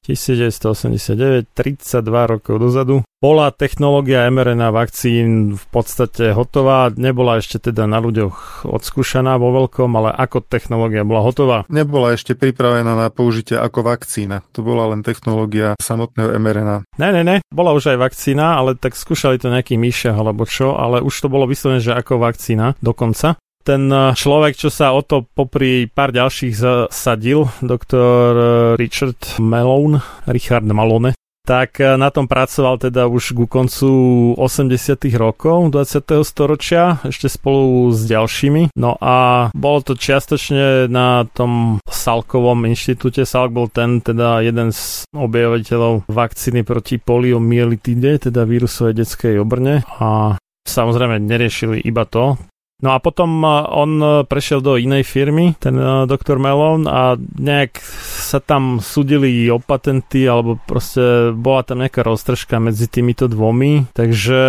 1989, 32 rokov dozadu, bola technológia mRNA vakcín v podstate hotová, nebola ešte teda na ľuďoch odskúšaná vo veľkom, ale ako technológia bola hotová? Nebola ešte pripravená na použitie ako vakcína. To bola len technológia samotného mRNA. Ne, ne, ne, bola už aj vakcína, ale tak skúšali to nejaký myšiach alebo čo, ale už to bolo vyslovené, že ako vakcína dokonca ten eh, človek, čo sa o to popri pár ďalších zasadil, doktor eh, Richard Malone, Richard Malone, tak eh, na tom pracoval teda už ku koncu 80 rokov 20. storočia, ešte spolu s ďalšími. No a bolo to čiastočne na tom Salkovom inštitúte. Salk bol ten teda jeden z objaviteľov vakcíny proti poliomyelitide, teda vírusovej detskej obrne a Samozrejme, neriešili iba to, No a potom on prešiel do inej firmy, ten doktor Melon a nejak sa tam súdili o patenty alebo proste bola tam nejaká roztržka medzi týmito dvomi, takže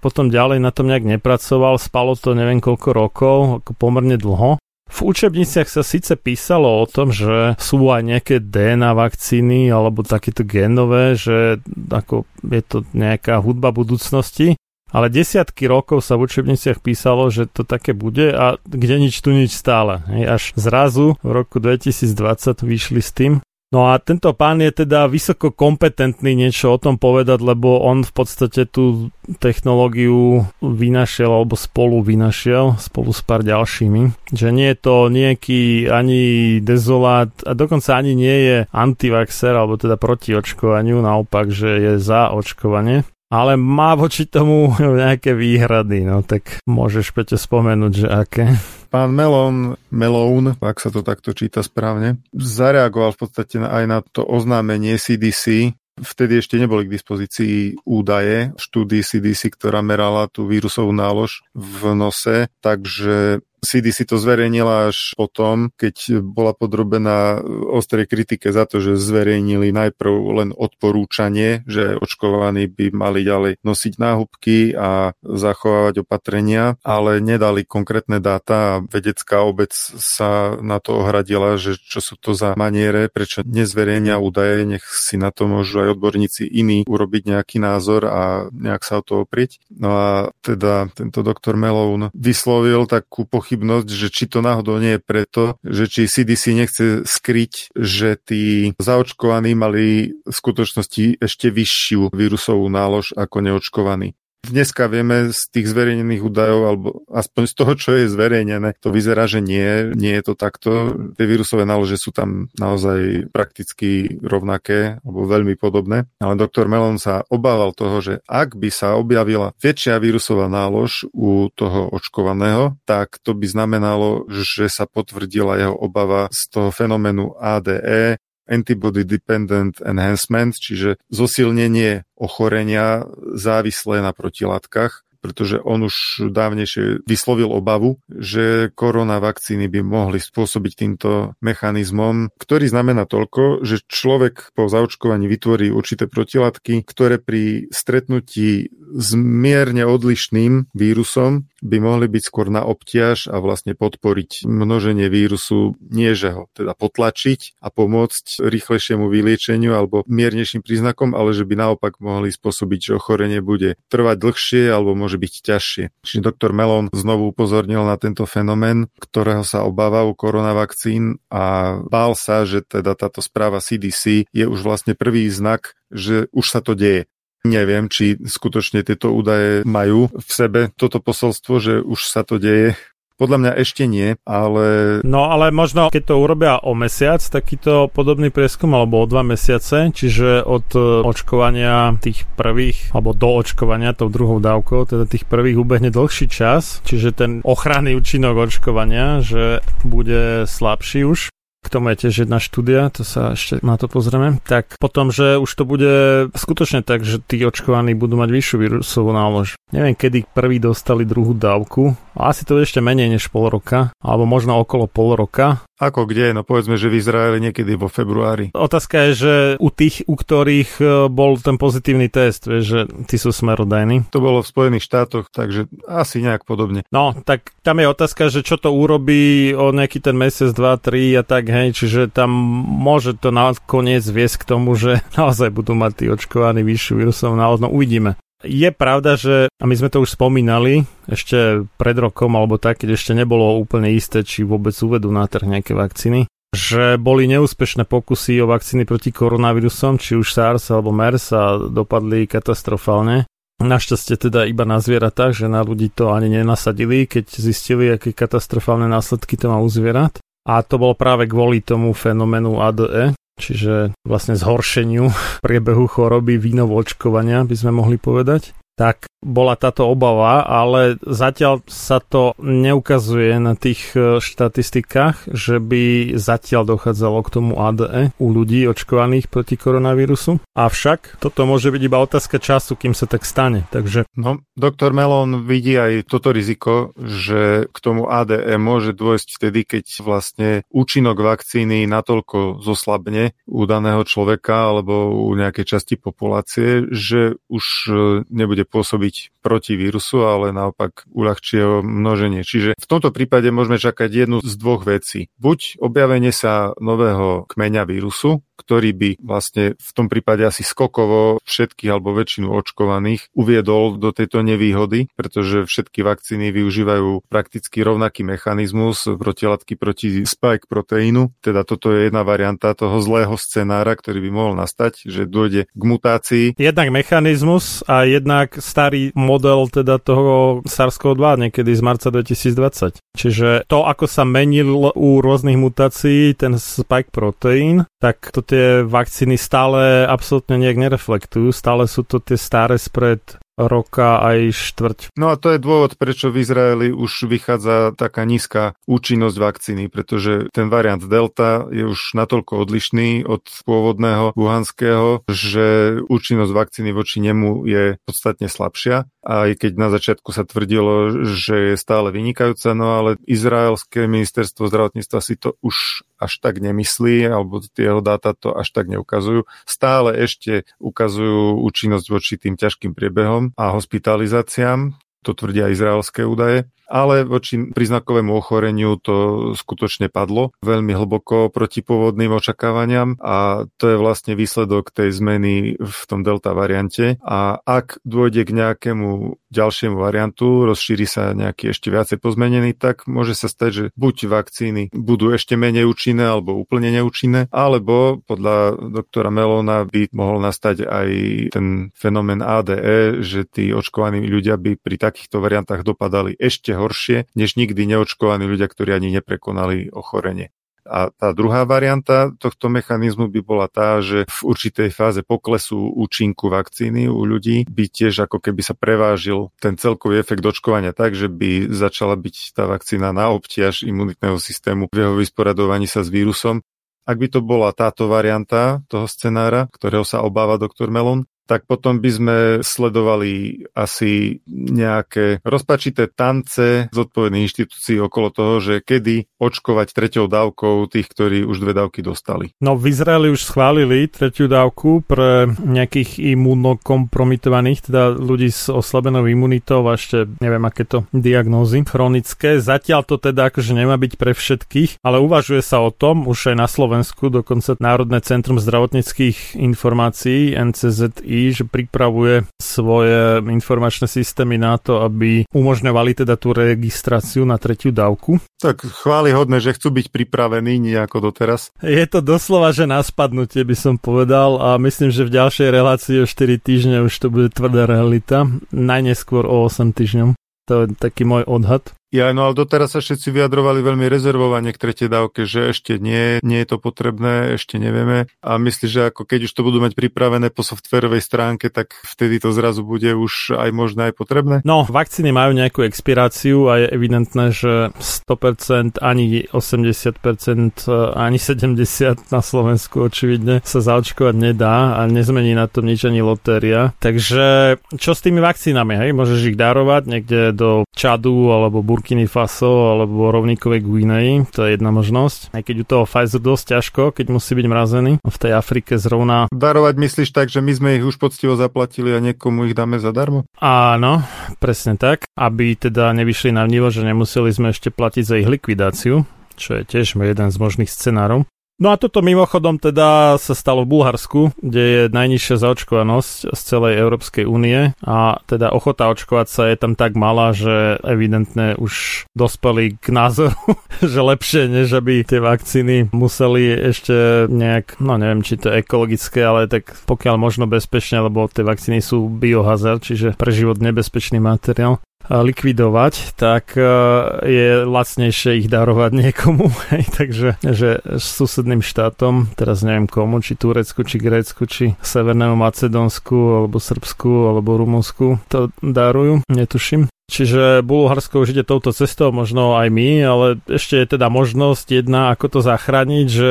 potom ďalej na tom nejak nepracoval, spalo to neviem koľko rokov, ako pomerne dlho. V učebniciach sa síce písalo o tom, že sú aj nejaké DNA vakcíny alebo takéto genové, že ako je to nejaká hudba budúcnosti, ale desiatky rokov sa v učebniciach písalo, že to také bude a kde nič tu nič stále. Až zrazu v roku 2020 vyšli s tým. No a tento pán je teda vysoko kompetentný niečo o tom povedať, lebo on v podstate tú technológiu vynašiel alebo spolu vynašiel spolu s pár ďalšími. Že nie je to nejaký ani dezolát a dokonca ani nie je antivaxer alebo teda proti očkovaniu, naopak, že je za očkovanie ale má voči tomu *laughs* nejaké výhrady, no tak môžeš Peťo spomenúť, že aké. Pán Melon, Melone, ak sa to takto číta správne, zareagoval v podstate aj na to oznámenie CDC, Vtedy ešte neboli k dispozícii údaje štúdii CDC, ktorá merala tú vírusovú nálož v nose, takže CDC to zverejnila až potom, keď bola podrobená ostrej kritike za to, že zverejnili najprv len odporúčanie, že očkovaní by mali ďalej nosiť náhubky a zachovávať opatrenia, ale nedali konkrétne dáta a vedecká obec sa na to ohradila, že čo sú to za maniere, prečo nezverejnia údaje, nech si na to môžu aj odborníci iní urobiť nejaký názor a nejak sa o to oprieť. No a teda tento doktor Melone vyslovil takú pochybnosť pochybnosť, že či to náhodou nie je preto, že či CDC nechce skryť, že tí zaočkovaní mali v skutočnosti ešte vyššiu vírusovú nálož ako neočkovaní. Dneska vieme z tých zverejnených údajov, alebo aspoň z toho, čo je zverejnené, to vyzerá, že nie, nie je to takto. Tie vírusové nálože sú tam naozaj prakticky rovnaké, alebo veľmi podobné. Ale doktor Melon sa obával toho, že ak by sa objavila väčšia vírusová nálož u toho očkovaného, tak to by znamenalo, že sa potvrdila jeho obava z toho fenoménu ADE, Antibody Dependent Enhancement, čiže zosilnenie ochorenia závislé na protilátkach pretože on už dávnejšie vyslovil obavu, že korona vakcíny by mohli spôsobiť týmto mechanizmom, ktorý znamená toľko, že človek po zaočkovaní vytvorí určité protilátky, ktoré pri stretnutí s mierne odlišným vírusom by mohli byť skôr na obťaž a vlastne podporiť množenie vírusu, nie že ho teda potlačiť a pomôcť rýchlejšiemu vyliečeniu alebo miernejším príznakom, ale že by naopak mohli spôsobiť, že ochorenie bude trvať dlhšie alebo môže byť ťažšie. Čiže doktor Melon znovu upozornil na tento fenomén, ktorého sa obáva u koronavakcín a bál sa, že teda táto správa CDC je už vlastne prvý znak, že už sa to deje. Neviem, či skutočne tieto údaje majú v sebe toto posolstvo, že už sa to deje. Podľa mňa ešte nie, ale... No ale možno, keď to urobia o mesiac, takýto podobný prieskum, alebo o dva mesiace, čiže od e, očkovania tých prvých, alebo do očkovania tou druhou dávkou, teda tých prvých ubehne dlhší čas, čiže ten ochranný účinok očkovania, že bude slabší už, k tomu je tiež jedna štúdia, to sa ešte na to pozrieme, tak potom, že už to bude skutočne tak, že tí očkovaní budú mať vyššiu vírusovú nálož. Neviem, kedy prvý dostali druhú dávku, asi to ešte menej než pol roka, alebo možno okolo pol roka. Ako kde? No povedzme, že v Izraeli niekedy vo februári. Otázka je, že u tých, u ktorých e, bol ten pozitívny test, vieš, že tí sú smerodajní. To bolo v Spojených štátoch, takže asi nejak podobne. No, tak tam je otázka, že čo to urobí o nejaký ten mesiac, dva, tri a tak, hej, čiže tam môže to nakoniec viesť k tomu, že *laughs* naozaj budú mať tí očkovaní vyššiu vírusovú nálož. No uvidíme. Je pravda, že, a my sme to už spomínali, ešte pred rokom alebo tak, keď ešte nebolo úplne isté, či vôbec uvedú na trh nejaké vakcíny, že boli neúspešné pokusy o vakcíny proti koronavírusom, či už SARS alebo MERS a dopadli katastrofálne. Našťastie teda iba na zvieratách, že na ľudí to ani nenasadili, keď zistili, aké katastrofálne následky to má u zvierat. A to bolo práve kvôli tomu fenoménu ADE, čiže vlastne zhoršeniu *laughs* priebehu choroby vínovo očkovania, by sme mohli povedať tak bola táto obava, ale zatiaľ sa to neukazuje na tých e, štatistikách, že by zatiaľ dochádzalo k tomu ADE u ľudí očkovaných proti koronavírusu. Avšak toto môže byť iba otázka času, kým sa tak stane. Takže... No, doktor Melon vidí aj toto riziko, že k tomu ADE môže dôjsť vtedy, keď vlastne účinok vakcíny natoľko zoslabne u daného človeka alebo u nejakej časti populácie, že už e, nebude bude pôsobiť proti vírusu, ale naopak uľahčí jeho množenie. Čiže v tomto prípade môžeme čakať jednu z dvoch vecí. Buď objavenie sa nového kmeňa vírusu, ktorý by vlastne v tom prípade asi skokovo všetkých alebo väčšinu očkovaných uviedol do tejto nevýhody, pretože všetky vakcíny využívajú prakticky rovnaký mechanizmus protilátky proti spike proteínu. Teda toto je jedna varianta toho zlého scenára, ktorý by mohol nastať, že dôjde k mutácii. Jednak mechanizmus a jednak starý model teda toho SARS-CoV-2 niekedy z marca 2020. Čiže to, ako sa menil u rôznych mutácií ten spike proteín, tak to tie vakcíny stále absolútne nejak nereflektujú. Stále sú to tie staré spred roka aj štvrť. No a to je dôvod, prečo v Izraeli už vychádza taká nízka účinnosť vakcíny, pretože ten variant Delta je už natoľko odlišný od pôvodného wuhanského, že účinnosť vakcíny voči nemu je podstatne slabšia. Aj keď na začiatku sa tvrdilo, že je stále vynikajúca, no ale izraelské ministerstvo zdravotníctva si to už až tak nemyslí, alebo tie jeho dáta to až tak neukazujú. Stále ešte ukazujú účinnosť voči tým ťažkým priebehom a hospitalizáciám, to tvrdia izraelské údaje ale voči príznakovému ochoreniu to skutočne padlo veľmi hlboko proti pôvodným očakávaniam a to je vlastne výsledok tej zmeny v tom delta variante. A ak dôjde k nejakému ďalšiemu variantu, rozšíri sa nejaký ešte viacej pozmenený, tak môže sa stať, že buď vakcíny budú ešte menej účinné alebo úplne neúčinné, alebo podľa doktora Melona by mohol nastať aj ten fenomén ADE, že tí očkovaní ľudia by pri takýchto variantách dopadali ešte horšie, než nikdy neočkovaní ľudia, ktorí ani neprekonali ochorenie. A tá druhá varianta tohto mechanizmu by bola tá, že v určitej fáze poklesu účinku vakcíny u ľudí by tiež ako keby sa prevážil ten celkový efekt očkovania tak, že by začala byť tá vakcína na obtiaž imunitného systému v jeho vysporadovaní sa s vírusom. Ak by to bola táto varianta toho scenára, ktorého sa obáva doktor Melon, tak potom by sme sledovali asi nejaké rozpačité tance zodpovedných inštitúcií okolo toho, že kedy očkovať treťou dávkou tých, ktorí už dve dávky dostali. No v Izraeli už schválili tretiu dávku pre nejakých imunokompromitovaných, teda ľudí s oslabenou imunitou a ešte neviem aké to diagnózy chronické. Zatiaľ to teda akože nemá byť pre všetkých, ale uvažuje sa o tom už aj na Slovensku, dokonca Národné centrum zdravotníckých informácií NCZI že pripravuje svoje informačné systémy na to, aby umožňovali teda tú registráciu na tretiu dávku. Tak chváli hodné, že chcú byť pripravení nejako doteraz. Je to doslova, že na spadnutie by som povedal a myslím, že v ďalšej relácii o 4 týždne už to bude tvrdá realita. Najneskôr o 8 týždňov. To je taký môj odhad. Ja, no ale doteraz sa všetci vyjadrovali veľmi rezervovane k tretej dávke, že ešte nie, nie je to potrebné, ešte nevieme. A myslíš, že ako keď už to budú mať pripravené po softverovej stránke, tak vtedy to zrazu bude už aj možné aj potrebné? No, vakcíny majú nejakú expiráciu a je evidentné, že 100%, ani 80%, ani 70% na Slovensku očividne sa zaočkovať nedá a nezmení na tom nič ani lotéria. Takže čo s tými vakcínami, hej? Môžeš ich darovať niekde do Čadu alebo Burkina Burkiny Faso alebo rovníkovej Guinei, to je jedna možnosť. Aj keď u toho Pfizer dosť ťažko, keď musí byť mrazený. V tej Afrike zrovna... Darovať myslíš tak, že my sme ich už poctivo zaplatili a niekomu ich dáme zadarmo? Áno, presne tak. Aby teda nevyšli na vnivo, že nemuseli sme ešte platiť za ich likvidáciu čo je tiež jeden z možných scenárov. No a toto mimochodom teda sa stalo v Bulharsku, kde je najnižšia zaočkovanosť z celej Európskej únie. A teda ochota očkovať sa je tam tak malá, že evidentne už dospeli k názoru, *laughs* že lepšie, než aby tie vakcíny museli ešte nejak, no neviem, či to je ekologické, ale tak pokiaľ možno bezpečne, lebo tie vakcíny sú biohazard, čiže pre život nebezpečný materiál likvidovať, tak e, je lacnejšie ich darovať niekomu, *laughs* hej, takže že susedným štátom, teraz neviem komu, či Turecku, či Grécku, či Severnému Macedónsku, alebo Srbsku, alebo Rumunsku to darujú, netuším. Čiže Bulharsko už ide touto cestou, možno aj my, ale ešte je teda možnosť jedna, ako to zachrániť, že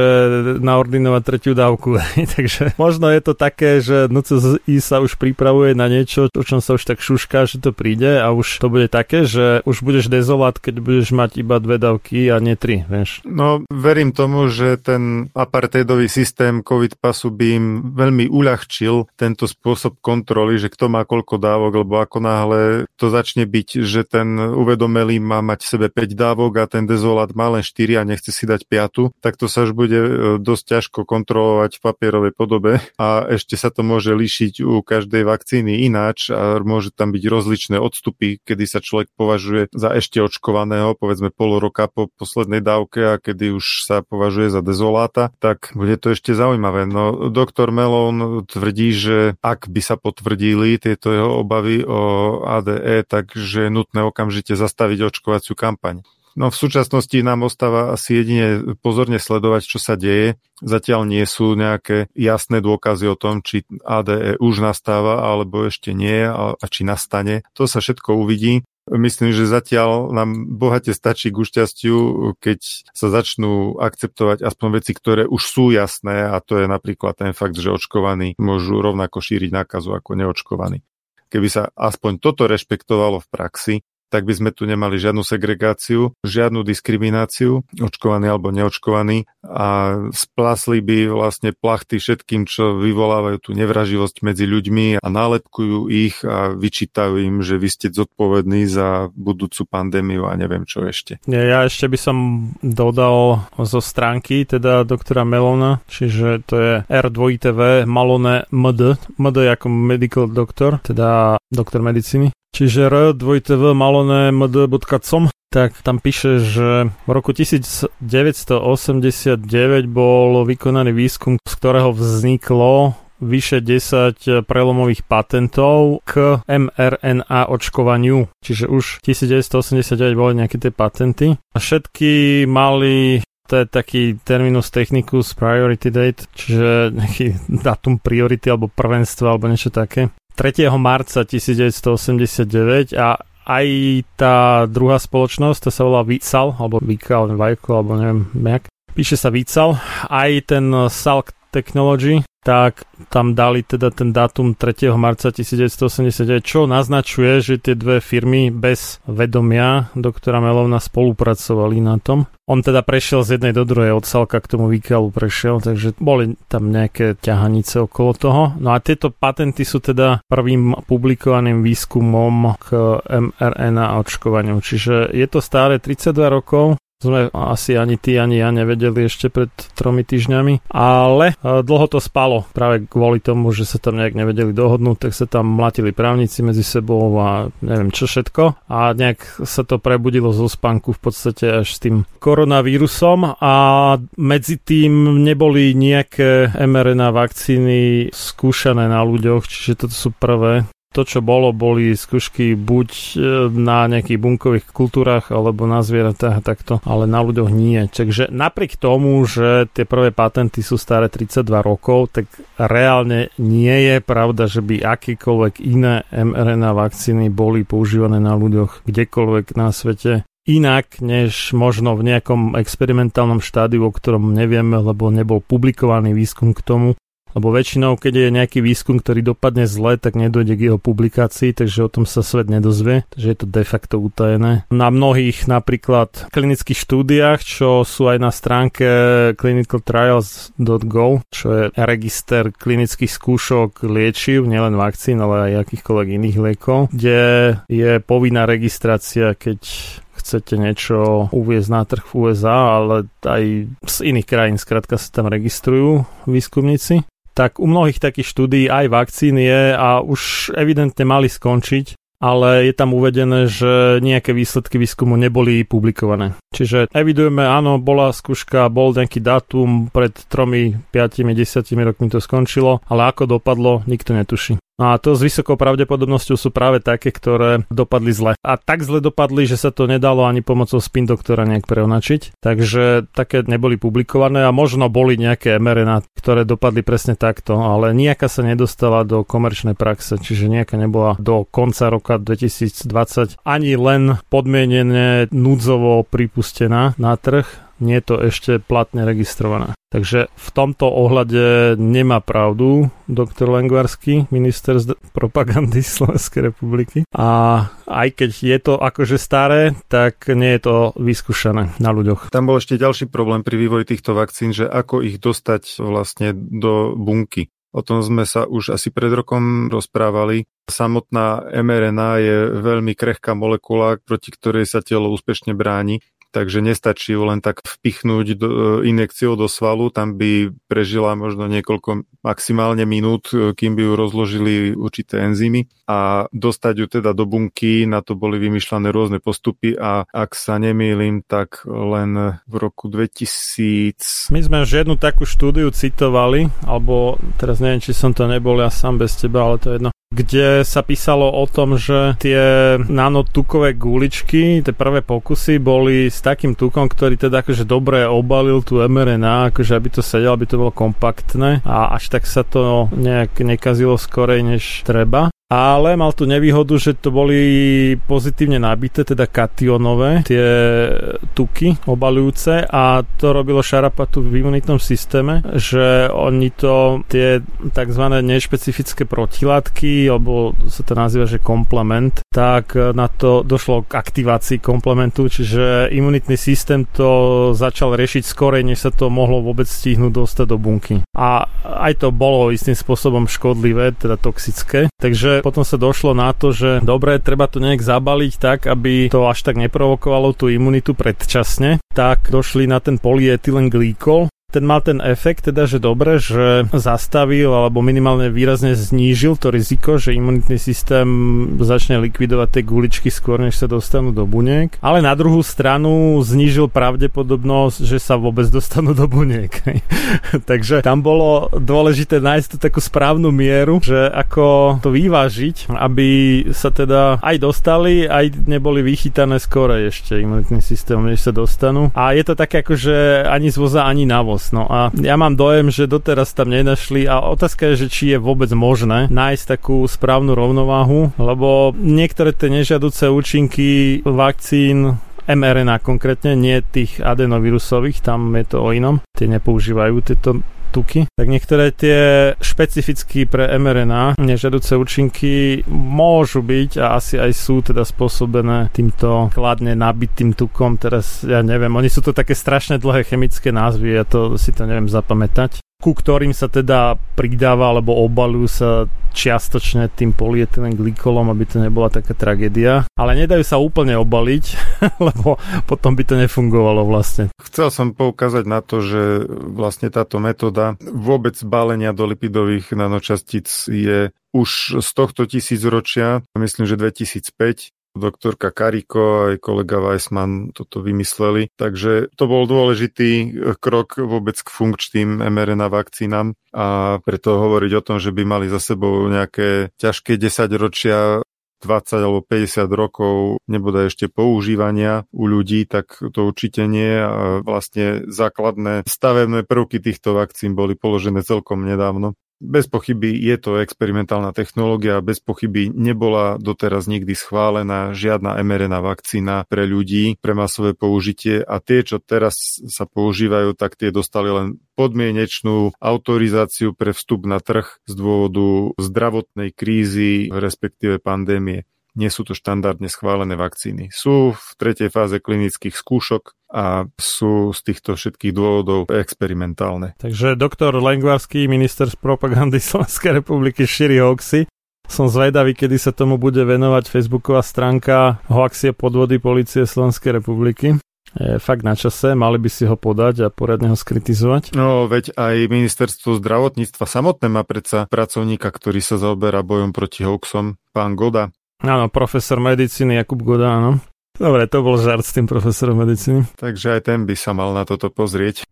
naordinovať tretiu dávku. *laughs* Takže možno je to také, že NCI sa už pripravuje na niečo, o čom sa už tak šušká, že to príde a už to bude také, že už budeš dezolát, keď budeš mať iba dve dávky a nie tri, vieš. No, verím tomu, že ten apartheidový systém COVID pasu by im veľmi uľahčil tento spôsob kontroly, že kto má koľko dávok, lebo ako náhle to začne byť byť, že ten uvedomelý má mať v sebe 5 dávok a ten dezolát má len 4 a nechce si dať 5, tak to sa už bude e, dosť ťažko kontrolovať v papierovej podobe a ešte sa to môže líšiť u každej vakcíny ináč a môže tam byť rozličné odstupy, kedy sa človek považuje za ešte očkovaného, povedzme pol roka po poslednej dávke a kedy už sa považuje za dezoláta, tak bude to ešte zaujímavé. No, doktor Melon tvrdí, že ak by sa potvrdili tieto jeho obavy o ADE, takže že je nutné okamžite zastaviť očkovaciu kampaň. No v súčasnosti nám ostáva asi jedine pozorne sledovať, čo sa deje. Zatiaľ nie sú nejaké jasné dôkazy o tom, či ADE už nastáva alebo ešte nie a, či nastane. To sa všetko uvidí. Myslím, že zatiaľ nám bohate stačí k šťastiu, keď sa začnú akceptovať aspoň veci, ktoré už sú jasné a to je napríklad ten fakt, že očkovaní môžu rovnako šíriť nákazu ako neočkovaní. Keby sa aspoň toto rešpektovalo v praxi, tak by sme tu nemali žiadnu segregáciu, žiadnu diskrimináciu, očkovaný alebo neočkovaný a splasli by vlastne plachty všetkým, čo vyvolávajú tú nevraživosť medzi ľuďmi a nálepkujú ich a vyčítajú im, že vy ste zodpovední za budúcu pandémiu a neviem čo ešte. Ja ešte by som dodal zo stránky teda doktora Melona, čiže to je R2TV Malone MD, MD ako medical doctor, teda doktor medicíny čiže r2tv malone md.com, tak tam píše, že v roku 1989 bol vykonaný výskum, z ktorého vzniklo vyše 10 prelomových patentov k mRNA očkovaniu. Čiže už 1989 boli nejaké tie patenty. A všetky mali to je taký terminus technicus priority date, čiže nejaký *laughs* datum priority alebo prvenstva alebo niečo také. 3. marca 1989 a aj tá druhá spoločnosť, to sa volá Vical, alebo Vical, Vajko, alebo neviem jak. Píše sa Vical. Aj ten Salk Technology, tak tam dali teda ten dátum 3. marca 1989, čo naznačuje, že tie dve firmy bez vedomia doktora Melovna spolupracovali na tom. On teda prešiel z jednej do druhej, od Salka k tomu výkalu prešiel, takže boli tam nejaké ťahanice okolo toho. No a tieto patenty sú teda prvým publikovaným výskumom k mRNA očkovaniu, čiže je to stále 32 rokov, sme asi ani ty, ani ja nevedeli ešte pred tromi týždňami, ale e, dlho to spalo. Práve kvôli tomu, že sa tam nejak nevedeli dohodnúť, tak sa tam mlatili právnici medzi sebou a neviem čo všetko. A nejak sa to prebudilo zo spánku v podstate až s tým koronavírusom. A medzi tým neboli nejaké mRNA vakcíny skúšané na ľuďoch, čiže toto sú prvé to, čo bolo, boli skúšky buď e, na nejakých bunkových kultúrach alebo na zvieratách takto, ale na ľuďoch nie. Takže napriek tomu, že tie prvé patenty sú staré 32 rokov, tak reálne nie je pravda, že by akýkoľvek iné mRNA vakcíny boli používané na ľuďoch kdekoľvek na svete inak, než možno v nejakom experimentálnom štádiu, o ktorom nevieme, lebo nebol publikovaný výskum k tomu, lebo väčšinou, keď je nejaký výskum, ktorý dopadne zle, tak nedojde k jeho publikácii, takže o tom sa svet nedozvie, takže je to de facto utajené. Na mnohých napríklad klinických štúdiách, čo sú aj na stránke clinicaltrials.go, čo je register klinických skúšok liečiv, nielen vakcín, ale aj akýchkoľvek iných liekov, kde je povinná registrácia, keď chcete niečo uviezť na trh v USA, ale aj z iných krajín, skrátka sa tam registrujú výskumníci tak u mnohých takých štúdií aj vakcín je a už evidentne mali skončiť, ale je tam uvedené, že nejaké výsledky výskumu neboli publikované. Čiže evidujeme, áno, bola skúška, bol nejaký dátum, pred 3, 5, 10 rokmi to skončilo, ale ako dopadlo, nikto netuší. No a to s vysokou pravdepodobnosťou sú práve také, ktoré dopadli zle. A tak zle dopadli, že sa to nedalo ani pomocou spin doktora nejak preonačiť. Takže také neboli publikované a možno boli nejaké mRNA, ktoré dopadli presne takto, ale nejaká sa nedostala do komerčnej praxe, čiže nejaká nebola do konca roka 2020 ani len podmienene núdzovo pripustená na trh nie je to ešte platne registrované. Takže v tomto ohľade nemá pravdu doktor Lengvarsky, minister z propagandy *laughs* Slovenskej republiky. A aj keď je to akože staré, tak nie je to vyskúšané na ľuďoch. Tam bol ešte ďalší problém pri vývoji týchto vakcín, že ako ich dostať vlastne do bunky. O tom sme sa už asi pred rokom rozprávali. Samotná mRNA je veľmi krehká molekula, proti ktorej sa telo úspešne bráni takže nestačí ju len tak vpichnúť do, e, injekciou do svalu, tam by prežila možno niekoľko maximálne minút, e, kým by ju rozložili určité enzymy. A dostať ju teda do bunky, na to boli vymýšľané rôzne postupy a ak sa nemýlim, tak len v roku 2000... My sme už jednu takú štúdiu citovali, alebo teraz neviem, či som to nebol ja sám bez teba, ale to je jedno kde sa písalo o tom, že tie nanotukové guličky, tie prvé pokusy boli s takým tukom, ktorý teda akože dobre obalil tú mRNA, akože aby to sedelo, aby to bolo kompaktné a až tak sa to nejak nekazilo skorej než treba ale mal tu nevýhodu, že to boli pozitívne nabité, teda kationové, tie tuky obalujúce a to robilo šarapatu v imunitnom systéme, že oni to, tie tzv. nešpecifické protilátky, alebo sa to nazýva, že komplement, tak na to došlo k aktivácii komplementu, čiže imunitný systém to začal riešiť skorej, než sa to mohlo vôbec stihnúť dostať do bunky. A aj to bolo istým spôsobom škodlivé, teda toxické. Takže potom sa došlo na to, že dobre, treba to nejak zabaliť tak, aby to až tak neprovokovalo tú imunitu predčasne, tak došli na ten polyetylen glykol, ten mal ten efekt, teda, že dobre, že zastavil alebo minimálne výrazne znížil to riziko, že imunitný systém začne likvidovať tie guličky skôr, než sa dostanú do buniek. Ale na druhú stranu znížil pravdepodobnosť, že sa vôbec dostanú do buniek. *laughs* Takže tam bolo dôležité nájsť tú takú správnu mieru, že ako to vyvážiť, aby sa teda aj dostali, aj neboli vychytané skôr ešte imunitným systémom, než sa dostanú. A je to také ako, že ani z voza, ani na voz. No a ja mám dojem, že doteraz tam nenašli a otázka je, že či je vôbec možné nájsť takú správnu rovnováhu, lebo niektoré tie nežiaduce účinky vakcín mRNA konkrétne, nie tých adenovírusových, tam je to o inom. Tie nepoužívajú tieto tuky, tak niektoré tie špecificky pre mRNA nežiaduce účinky môžu byť a asi aj sú teda spôsobené týmto kladne nabitým tukom. Teraz ja neviem, oni sú to také strašne dlhé chemické názvy, ja to si to neviem zapamätať ku ktorým sa teda pridáva alebo obalujú sa čiastočne tým polietylen glykolom, aby to nebola taká tragédia. Ale nedajú sa úplne obaliť, *laughs* lebo potom by to nefungovalo vlastne. Chcel som poukázať na to, že vlastne táto metóda vôbec balenia do lipidových nanočastíc je už z tohto tisícročia, myslím, že 2005 doktorka Kariko aj kolega Weissman toto vymysleli. Takže to bol dôležitý eh, krok vôbec k funkčným mRNA vakcínam a preto hovoriť o tom, že by mali za sebou nejaké ťažké 10 ročia 20 alebo 50 rokov nebude ešte používania u ľudí, tak to určite nie. A vlastne základné stavebné prvky týchto vakcín boli položené celkom nedávno. Bez pochyby je to experimentálna technológia, bez pochyby nebola doteraz nikdy schválená žiadna mRNA vakcína pre ľudí, pre masové použitie a tie, čo teraz sa používajú, tak tie dostali len podmienečnú autorizáciu pre vstup na trh z dôvodu zdravotnej krízy, respektíve pandémie nie sú to štandardne schválené vakcíny. Sú v tretej fáze klinických skúšok a sú z týchto všetkých dôvodov experimentálne. Takže doktor Lengvarský, minister z propagandy *laughs* Slovenskej republiky, šíri hoaxy. Som zvedavý, kedy sa tomu bude venovať facebooková stránka hoaxie podvody policie Slovenskej republiky je fakt na čase, mali by si ho podať a poriadne ho skritizovať. No, veď aj ministerstvo zdravotníctva samotné má predsa pracovníka, ktorý sa zaoberá bojom proti hoaxom, pán Goda. Áno, profesor medicíny Jakub Goda, áno. Dobre, to bol žart s tým profesorom medicíny. Takže aj ten by sa mal na toto pozrieť.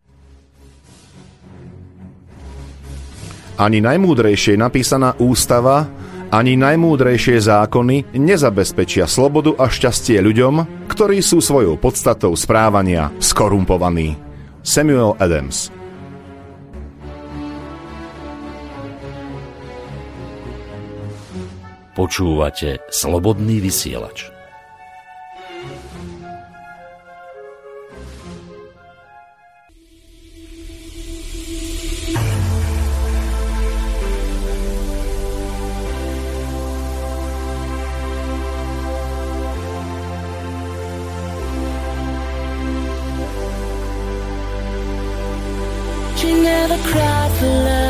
Ani najmúdrejšie napísaná ústava, ani najmúdrejšie zákony nezabezpečia slobodu a šťastie ľuďom, ktorí sú svojou podstatou správania skorumpovaní. Samuel Adams Počúvate Slobodný vysielač. She never cried for love.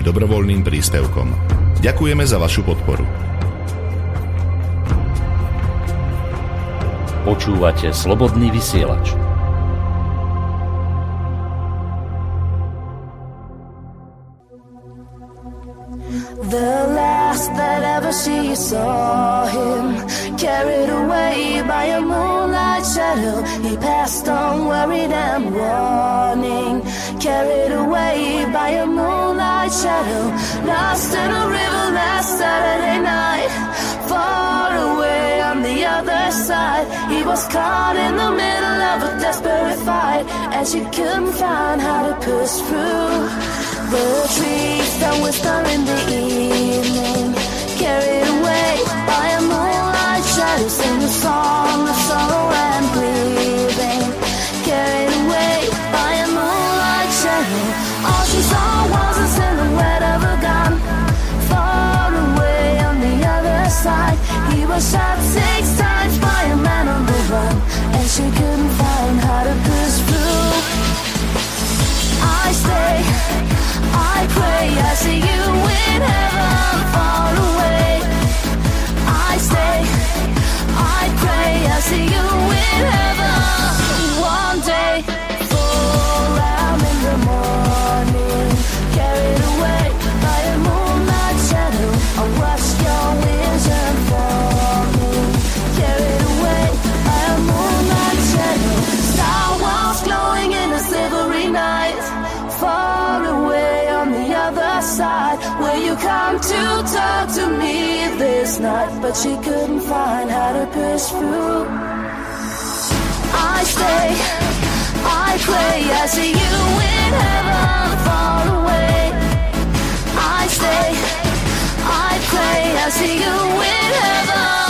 Vašim dobrovoľným príspevkom. Ďakujeme za vašu podporu. Počúvate slobodný vysielač. The last that ever she saw him, carried away by a moonlight shadow. He passed on, worried and warning, carried away by a moonlight shadow. Lost in a river last Saturday night, far away on the other side. He was caught in the middle of a desperate fight, and she couldn't find how to push through. The trees that whisper in the evening, carried away by a moonlight shadow, sing a song was shot six times by a man on the run, and she couldn't find how to push through. I stay. I pray I see you in heaven far away. I stay, I pray I see you in heaven But she couldn't find how to push through. I stay, I pray, I see you in heaven far away. I stay, I pray, I see you in heaven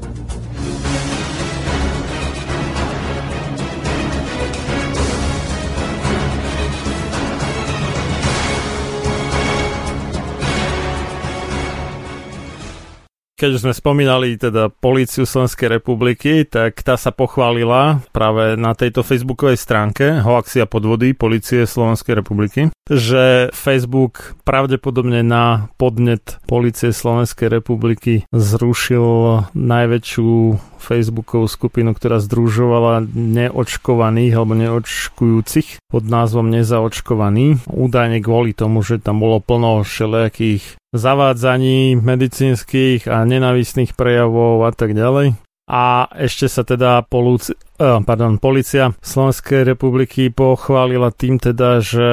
Keď sme spomínali teda políciu Slovenskej republiky, tak tá sa pochválila práve na tejto facebookovej stránke Hoaxia podvody policie Slovenskej republiky, že Facebook pravdepodobne na podnet policie Slovenskej republiky zrušil najväčšiu Facebookovú skupinu, ktorá združovala neočkovaných alebo neočkujúcich pod názvom Nezaočkovaní. Údajne kvôli tomu, že tam bolo plno všelijakých zavádzaní medicínskych a nenavistných prejavov a tak ďalej. A ešte sa teda polúci, eh, pardon, policia Slovenskej republiky pochválila tým teda, že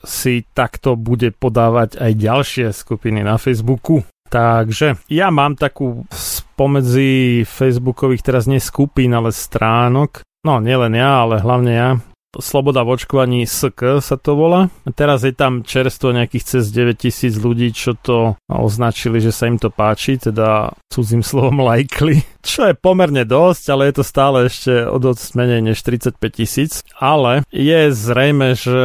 si takto bude podávať aj ďalšie skupiny na Facebooku. Takže ja mám takú spomedzi Facebookových teraz nie skupín, ale stránok. No, nielen ja, ale hlavne ja Sloboda v očkovaní SK sa to volá. Teraz je tam čerstvo nejakých cez 9000 ľudí, čo to označili, že sa im to páči, teda cudzím slovom lajkli, čo je pomerne dosť, ale je to stále ešte o dosť menej než 35 tisíc. Ale je zrejme, že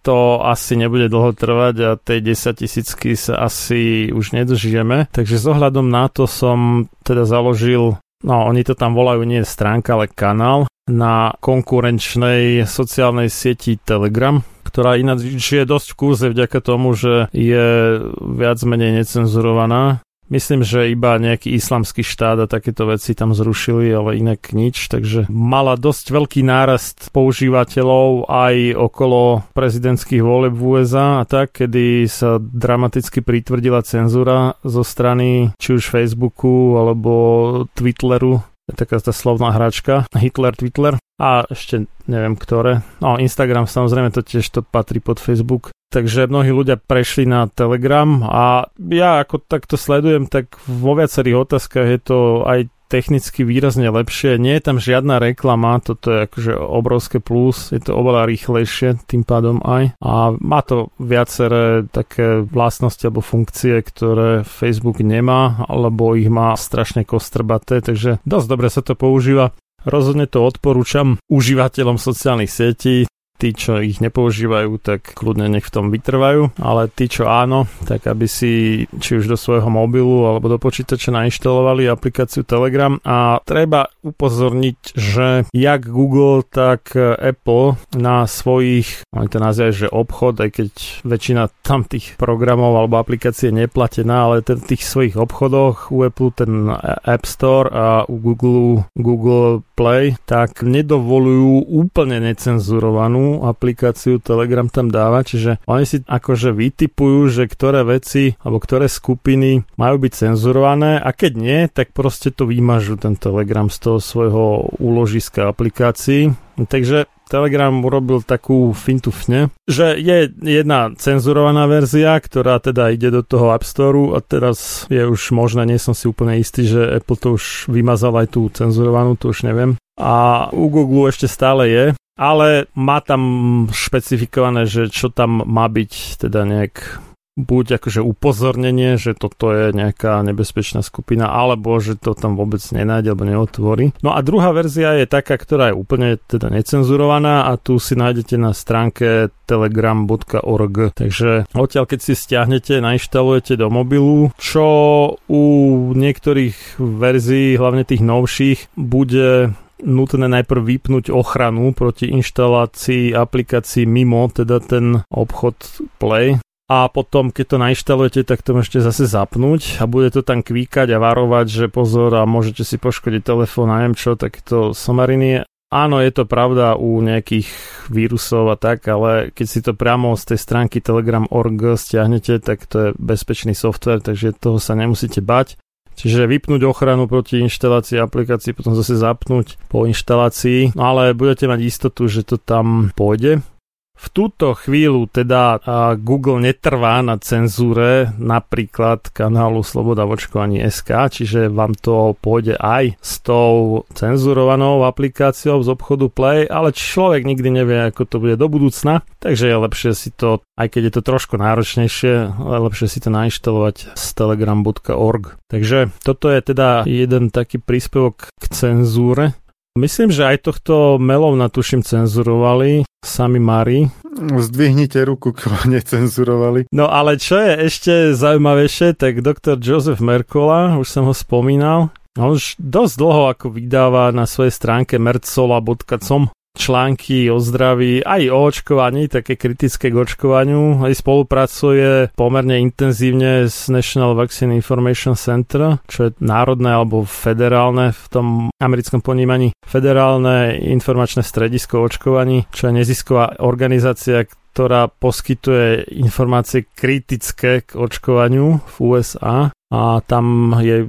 to asi nebude dlho trvať a tej 10 tisícky sa asi už nedožijeme. Takže s ohľadom na to som teda založil No, oni to tam volajú nie stránka, ale kanál na konkurenčnej sociálnej sieti Telegram, ktorá ináč je dosť v kurze vďaka tomu, že je viac menej necenzurovaná. Myslím, že iba nejaký islamský štát a takéto veci tam zrušili, ale inak nič, takže mala dosť veľký nárast používateľov aj okolo prezidentských volieb v USA a tak, kedy sa dramaticky pritvrdila cenzúra zo strany či už Facebooku alebo Twitteru taká tá slovná hračka, Hitler, Twitter a ešte neviem ktoré. No Instagram samozrejme to tiež to patrí pod Facebook. Takže mnohí ľudia prešli na Telegram a ja ako takto sledujem, tak vo viacerých otázkach je to aj technicky výrazne lepšie. Nie je tam žiadna reklama, toto je akože obrovské plus, je to oveľa rýchlejšie tým pádom aj. A má to viaceré také vlastnosti alebo funkcie, ktoré Facebook nemá, alebo ich má strašne kostrbaté, takže dosť dobre sa to používa. Rozhodne to odporúčam užívateľom sociálnych sietí, Tí, čo ich nepoužívajú, tak kľudne nech v tom vytrvajú, ale tí, čo áno, tak aby si či už do svojho mobilu alebo do počítača nainštalovali aplikáciu Telegram. A treba upozorniť, že jak Google, tak Apple na svojich, oni to nazývajú, že obchod, aj keď väčšina tam tých programov alebo aplikácie neplatená, ale ten, tých svojich obchodoch u Apple ten App Store a u Google, Google Play, tak nedovolujú úplne necenzurovanú aplikáciu Telegram tam dáva, čiže oni si akože vytipujú, že ktoré veci alebo ktoré skupiny majú byť cenzurované a keď nie, tak proste to vymažu ten Telegram z toho svojho úložiska aplikácií. Takže Telegram urobil takú fintufne, že je jedna cenzurovaná verzia, ktorá teda ide do toho App Store a teraz je už možné, nie som si úplne istý, že Apple to už vymazal aj tú cenzurovanú, to už neviem. A u Google ešte stále je, ale má tam špecifikované, že čo tam má byť teda nejak buď akože upozornenie, že toto je nejaká nebezpečná skupina, alebo že to tam vôbec nenájde alebo neotvorí. No a druhá verzia je taká, ktorá je úplne teda necenzurovaná a tu si nájdete na stránke telegram.org. Takže odtiaľ keď si stiahnete, nainštalujete do mobilu, čo u niektorých verzií, hlavne tých novších, bude nutné najprv vypnúť ochranu proti inštalácii aplikácií mimo teda ten obchod Play a potom, keď to nainštalujete, tak to môžete zase zapnúť a bude to tam kvíkať a varovať, že pozor a môžete si poškodiť telefón neviem čo, takéto somariny. Áno, je to pravda u nejakých vírusov a tak, ale keď si to priamo z tej stránky telegram.org stiahnete, tak to je bezpečný software, takže toho sa nemusíte bať. Čiže vypnúť ochranu proti inštalácii aplikácií, potom zase zapnúť po inštalácii, no ale budete mať istotu, že to tam pôjde. V túto chvíľu teda Google netrvá na cenzúre napríklad kanálu Sloboda v očkovaní SK, čiže vám to pôjde aj s tou cenzurovanou aplikáciou z obchodu Play, ale človek nikdy nevie, ako to bude do budúcna, takže je lepšie si to, aj keď je to trošku náročnejšie, ale lepšie si to nainštalovať z telegram.org. Takže toto je teda jeden taký príspevok k cenzúre Myslím, že aj tohto melov tuším cenzurovali sami Mari. Zdvihnite ruku, koho necenzurovali. No ale čo je ešte zaujímavejšie, tak doktor Joseph Merkola, už som ho spomínal, on už dosť dlho ako vydáva na svojej stránke mercola.com články o zdraví, aj o očkovaní, také kritické k očkovaniu. Aj spolupracuje pomerne intenzívne s National Vaccine Information Center, čo je národné alebo federálne v tom americkom ponímaní. Federálne informačné stredisko očkovaní, čo je nezisková organizácia, ktorá poskytuje informácie kritické k očkovaniu v USA a. Tam je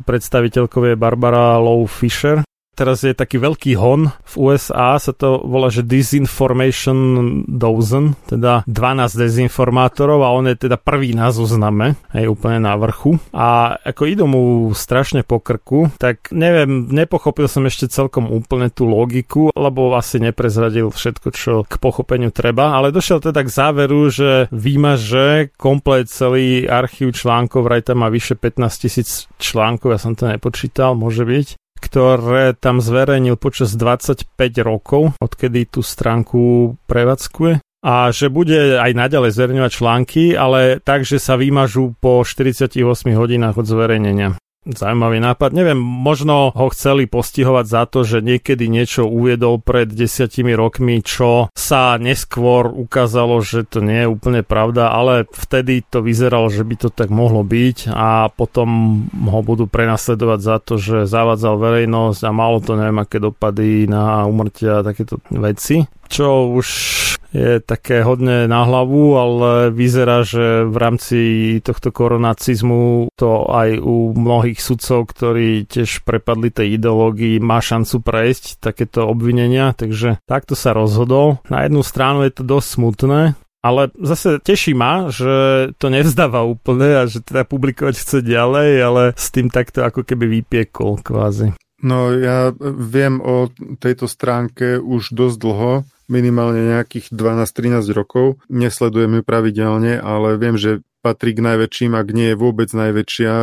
Barbara Low Fisher teraz je taký veľký hon v USA, sa to volá, že Disinformation Dozen, teda 12 dezinformátorov a on je teda prvý na zozname, aj úplne na vrchu. A ako idú mu strašne po krku, tak neviem, nepochopil som ešte celkom úplne tú logiku, lebo asi neprezradil všetko, čo k pochopeniu treba, ale došiel teda k záveru, že vymaže komplet celý archív článkov, vraj tam má vyše 15 tisíc článkov, ja som to nepočítal, môže byť ktoré tam zverejnil počas 25 rokov, odkedy tú stránku prevádzkuje a že bude aj naďalej zverejňovať články, ale tak, že sa vymažú po 48 hodinách od zverejnenia. Zaujímavý nápad. Neviem, možno ho chceli postihovať za to, že niekedy niečo uviedol pred desiatimi rokmi, čo sa neskôr ukázalo, že to nie je úplne pravda, ale vtedy to vyzeralo, že by to tak mohlo byť a potom ho budú prenasledovať za to, že zavádzal verejnosť a malo to neviem aké dopady na umrtia a takéto veci čo už je také hodne na hlavu, ale vyzerá, že v rámci tohto koronacizmu to aj u mnohých sudcov, ktorí tiež prepadli tej ideológii, má šancu prejsť takéto obvinenia, takže takto sa rozhodol. Na jednu stranu je to dosť smutné, ale zase teší ma, že to nevzdáva úplne a že teda publikovať chce ďalej, ale s tým takto ako keby vypiekol kvázi. No ja viem o tejto stránke už dosť dlho, minimálne nejakých 12-13 rokov. Nesledujem ju pravidelne, ale viem, že patrí k najväčším, ak nie je vôbec najväčšia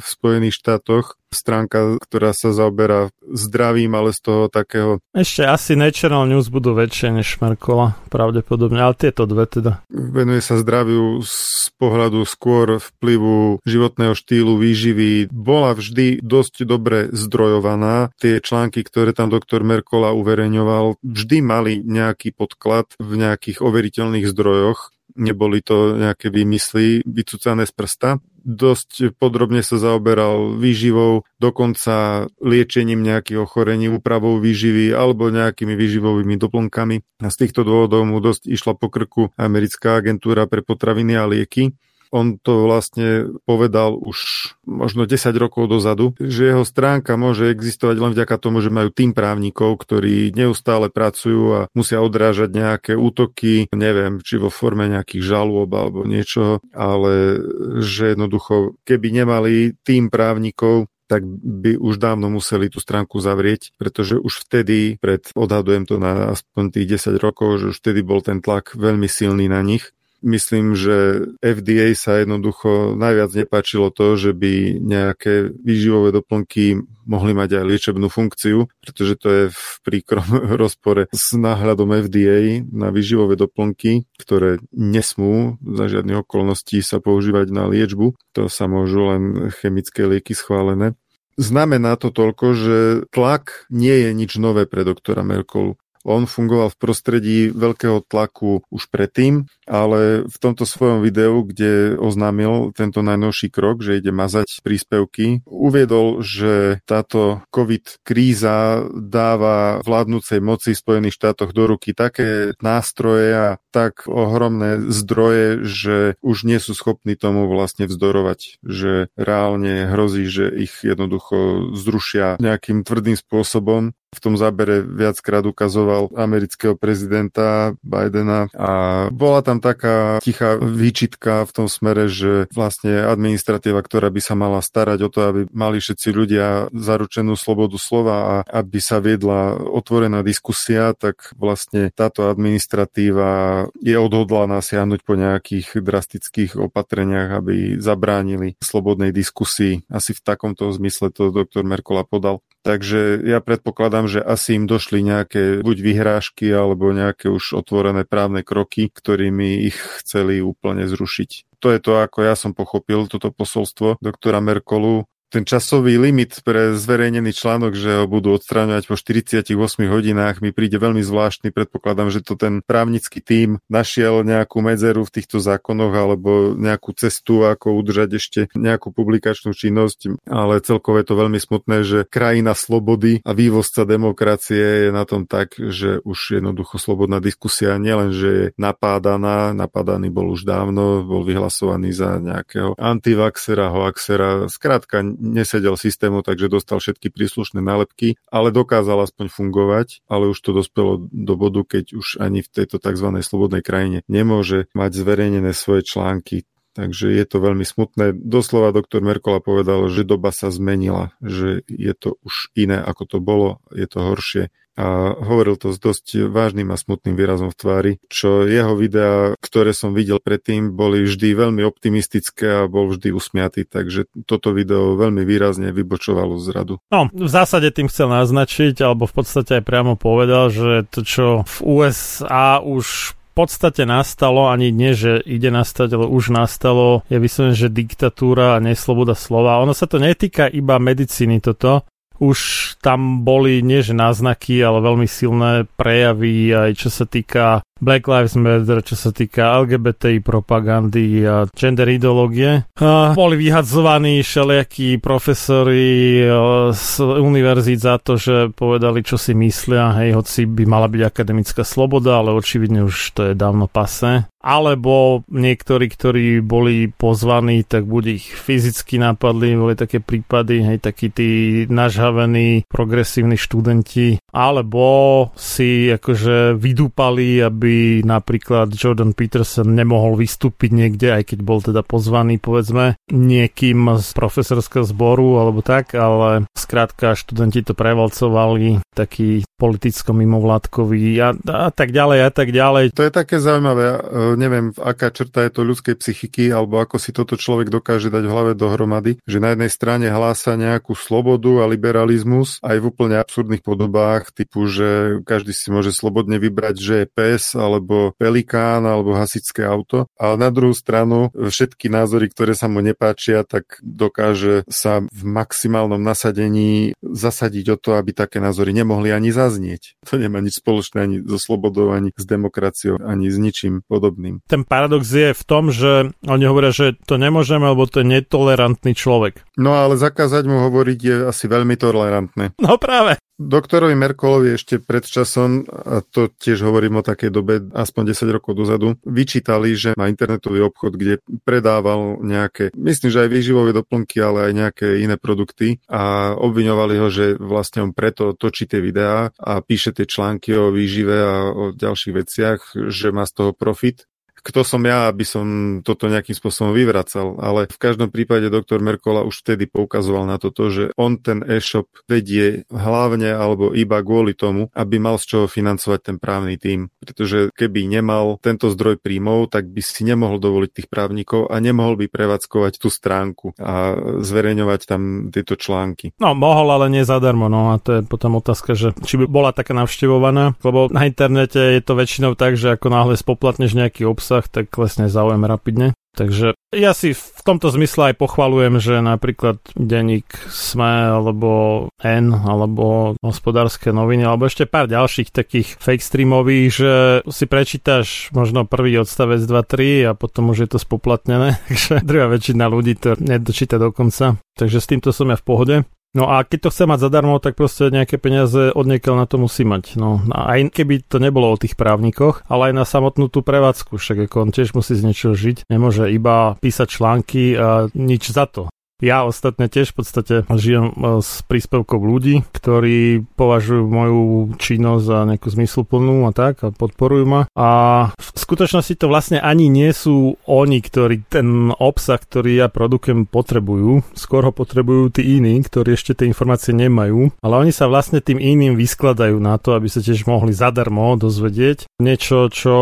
v Spojených štátoch. Stránka, ktorá sa zaoberá zdravím, ale z toho takého... Ešte asi Natural News budú väčšie než Merkola, pravdepodobne, ale tieto dve teda. Venuje sa zdraviu z pohľadu skôr vplyvu životného štýlu, výživy. Bola vždy dosť dobre zdrojovaná. Tie články, ktoré tam doktor Merkola uverejňoval, vždy mali nejaký podklad v nejakých overiteľných zdrojoch neboli to nejaké výmysly vycúcané z prsta. Dosť podrobne sa zaoberal výživou, dokonca liečením nejakých ochorení, úpravou výživy alebo nejakými výživovými doplnkami. A z týchto dôvodov mu dosť išla po krku americká agentúra pre potraviny a lieky on to vlastne povedal už možno 10 rokov dozadu, že jeho stránka môže existovať len vďaka tomu, že majú tým právnikov, ktorí neustále pracujú a musia odrážať nejaké útoky, neviem, či vo forme nejakých žalôb alebo niečo, ale že jednoducho, keby nemali tým právnikov, tak by už dávno museli tú stránku zavrieť, pretože už vtedy, pred odhadujem to na aspoň tých 10 rokov, že už vtedy bol ten tlak veľmi silný na nich Myslím, že FDA sa jednoducho najviac nepáčilo to, že by nejaké výživové doplnky mohli mať aj liečebnú funkciu, pretože to je v príkrom *laughs* rozpore s náhľadom FDA na výživové doplnky, ktoré nesmú za žiadne okolností sa používať na liečbu. To sa môžu len chemické lieky schválené. Znamená to toľko, že tlak nie je nič nové pre doktora Merkolu. On fungoval v prostredí veľkého tlaku už predtým, ale v tomto svojom videu, kde oznámil tento najnovší krok, že ide mazať príspevky, uviedol, že táto COVID kríza dáva vládnúcej moci v Spojených štátoch do ruky také nástroje a tak ohromné zdroje, že už nie sú schopní tomu vlastne vzdorovať, že reálne hrozí, že ich jednoducho zrušia nejakým tvrdým spôsobom v tom zábere viackrát ukazoval amerického prezidenta Bidena a bola tam taká tichá výčitka v tom smere, že vlastne administratíva, ktorá by sa mala starať o to, aby mali všetci ľudia zaručenú slobodu slova a aby sa viedla otvorená diskusia, tak vlastne táto administratíva je odhodlaná siahnuť po nejakých drastických opatreniach, aby zabránili slobodnej diskusii. Asi v takomto zmysle to doktor Merkola podal. Takže ja predpokladám, že asi im došli nejaké buď vyhrážky alebo nejaké už otvorené právne kroky, ktorými ich chceli úplne zrušiť. To je to, ako ja som pochopil toto posolstvo doktora Merkolu ten časový limit pre zverejnený článok, že ho budú odstráňovať po 48 hodinách, mi príde veľmi zvláštny. Predpokladám, že to ten právnický tím našiel nejakú medzeru v týchto zákonoch alebo nejakú cestu, ako udržať ešte nejakú publikačnú činnosť, ale celkovo je to veľmi smutné, že krajina slobody a vývozca demokracie je na tom tak, že už jednoducho slobodná diskusia nielen, že je napádaná, napádaný bol už dávno, bol vyhlasovaný za nejakého antivaxera, hoaxera, skrátka nesedel systému, takže dostal všetky príslušné nálepky, ale dokázal aspoň fungovať, ale už to dospelo do bodu, keď už ani v tejto tzv. slobodnej krajine nemôže mať zverejnené svoje články. Takže je to veľmi smutné. Doslova doktor Merkola povedal, že doba sa zmenila, že je to už iné, ako to bolo, je to horšie a hovoril to s dosť vážnym a smutným výrazom v tvári, čo jeho videá, ktoré som videl predtým, boli vždy veľmi optimistické a bol vždy usmiatý, takže toto video veľmi výrazne vybočovalo z radu. No, v zásade tým chcel naznačiť, alebo v podstate aj priamo povedal, že to, čo v USA už v podstate nastalo, ani nie, že ide nastať, ale už nastalo, je vyslovene, že diktatúra a nesloboda slova. Ono sa to netýka iba medicíny toto, už tam boli nie že náznaky, ale veľmi silné prejavy aj čo sa týka Black Lives Matter, čo sa týka LGBTI propagandy a gender ideológie. A boli vyhadzovaní všelijakí profesori z univerzít za to, že povedali, čo si myslia, hej, hoci by mala byť akademická sloboda, ale očividne už to je dávno pase alebo niektorí, ktorí boli pozvaní, tak buď ich fyzicky napadli, boli také prípady, hej, takí tí nažhavení progresívni študenti, alebo si akože vydúpali, aby napríklad Jordan Peterson nemohol vystúpiť niekde, aj keď bol teda pozvaný, povedzme, niekým z profesorského zboru alebo tak, ale skrátka študenti to prevalcovali, taký politicko-mimovládkový a, a tak ďalej a tak ďalej. To je také zaujímavé neviem, aká črta je to ľudskej psychiky, alebo ako si toto človek dokáže dať v hlave dohromady, že na jednej strane hlása nejakú slobodu a liberalizmus aj v úplne absurdných podobách, typu, že každý si môže slobodne vybrať, že je pes, alebo pelikán, alebo hasičské auto, ale na druhú stranu všetky názory, ktoré sa mu nepáčia, tak dokáže sa v maximálnom nasadení zasadiť o to, aby také názory nemohli ani zaznieť. To nemá nič spoločné ani so slobodou, ani s demokraciou, ani s ničím podobným. Ten paradox je v tom, že oni hovoria, že to nemôžeme, lebo to je netolerantný človek. No ale zakázať mu hovoriť je asi veľmi tolerantné. No práve. Doktorovi Merkolovi ešte pred časom, a to tiež hovorím o takej dobe, aspoň 10 rokov dozadu, vyčítali, že má internetový obchod, kde predával nejaké, myslím, že aj výživové doplnky, ale aj nejaké iné produkty a obviňovali ho, že vlastne on preto točí tie videá a píše tie články o výžive a o ďalších veciach, že má z toho profit kto som ja, aby som toto nejakým spôsobom vyvracal, ale v každom prípade doktor Merkola už vtedy poukazoval na toto, že on ten e-shop vedie hlavne alebo iba kvôli tomu, aby mal z čoho financovať ten právny tím. Pretože keby nemal tento zdroj príjmov, tak by si nemohol dovoliť tých právnikov a nemohol by prevádzkovať tú stránku a zverejňovať tam tieto články. No, mohol, ale nie zadarmo, no a to je potom otázka, že či by bola taká navštevovaná, lebo na internete je to väčšinou tak, že ako náhle spoplatneš nejaký obsah, obsah, tak klesne záujem rapidne. Takže ja si v tomto zmysle aj pochvalujem, že napríklad denník SME alebo N alebo hospodárske noviny alebo ešte pár ďalších takých fake streamových, že si prečítaš možno prvý odstavec 2-3 a potom už je to spoplatnené, *laughs* takže druhá väčšina ľudí to nedočíta do konca. Takže s týmto som ja v pohode. No a keď to chce mať zadarmo, tak proste nejaké peniaze od na to musí mať. No a aj keby to nebolo o tých právnikoch, ale aj na samotnú tú prevádzku, však ako on tiež musí z niečoho žiť. Nemôže iba písať články a nič za to. Ja ostatne tiež v podstate žijem e, s príspevkou ľudí, ktorí považujú moju činnosť za nejakú zmysluplnú a tak a podporujú ma. A v skutočnosti to vlastne ani nie sú oni, ktorí ten obsah, ktorý ja produkujem, potrebujú. Skôr ho potrebujú tí iní, ktorí ešte tie informácie nemajú. Ale oni sa vlastne tým iným vyskladajú na to, aby sa tiež mohli zadarmo dozvedieť niečo, čo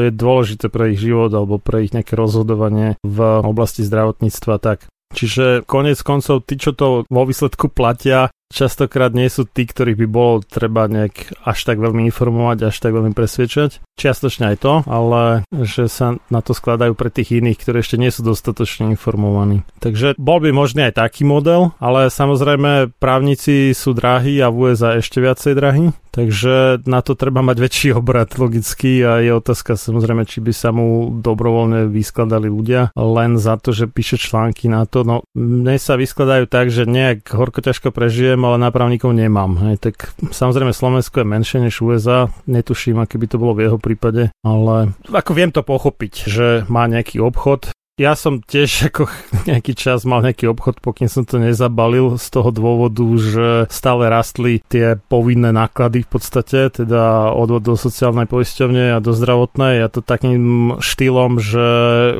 je dôležité pre ich život alebo pre ich nejaké rozhodovanie v oblasti zdravotníctva tak. Čiže konec koncov, tí, čo to vo výsledku platia, častokrát nie sú tí, ktorých by bolo treba nejak až tak veľmi informovať, až tak veľmi presviečať. Čiastočne aj to, ale že sa na to skladajú pre tých iných, ktorí ešte nie sú dostatočne informovaní. Takže bol by možný aj taký model, ale samozrejme právnici sú drahí a v USA ešte viacej drahí, takže na to treba mať väčší obrad logicky a je otázka samozrejme, či by sa mu dobrovoľne vyskladali ľudia len za to, že píše články na to. No mne sa vyskladajú tak, že nejak horko ťažko prežije viem, ale nápravníkov nemám. Hej. Tak samozrejme Slovensko je menšie než USA, netuším, aké by to bolo v jeho prípade, ale ako viem to pochopiť, že má nejaký obchod, Ja som tiež *laughs* ako nejaký čas mal nejaký obchod, pokým som to nezabalil z toho dôvodu, že stále rastli tie povinné náklady v podstate, teda odvod do sociálnej poisťovne a do zdravotnej a to takým štýlom, že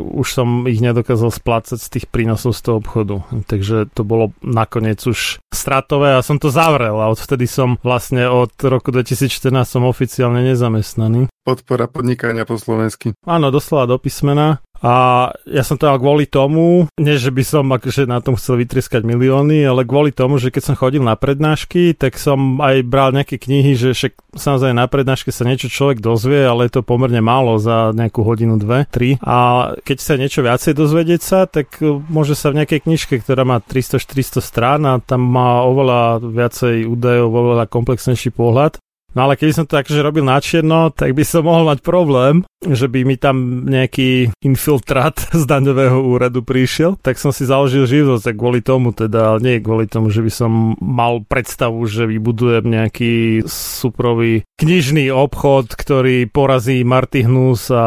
už som ich nedokázal splácať z tých prínosov z toho obchodu. Takže to bolo nakoniec už stratové a som to zavrel a odvtedy som vlastne od roku 2014 som oficiálne nezamestnaný. Podpora podnikania po slovensky. Áno, doslova do písmena. A ja som to kvôli tomu, nie že by som akože na tom chcel vytrieskať milióny, ale kvôli tomu, že keď som chodil na prednášky, tak som aj bral nejaké knihy, že však samozrejme na prednáške sa niečo človek dozvie, ale je to pomerne málo za nejakú hodinu, dve, tri. A keď sa niečo viacej dozvedieť sa, tak e, môže sa v nejakej knižke, ktorá má 300-400 strán a tam má oveľa viacej údajov, oveľa komplexnejší pohľad, No ale keby som to akože robil na čierno, tak by som mohol mať problém, že by mi tam nejaký infiltrát *laughs* z daňového úradu prišiel, tak som si založil živnosť kvôli tomu teda, nie kvôli tomu, že by som mal predstavu, že vybudujem nejaký suprový knižný obchod, ktorý porazí Marty Hnus a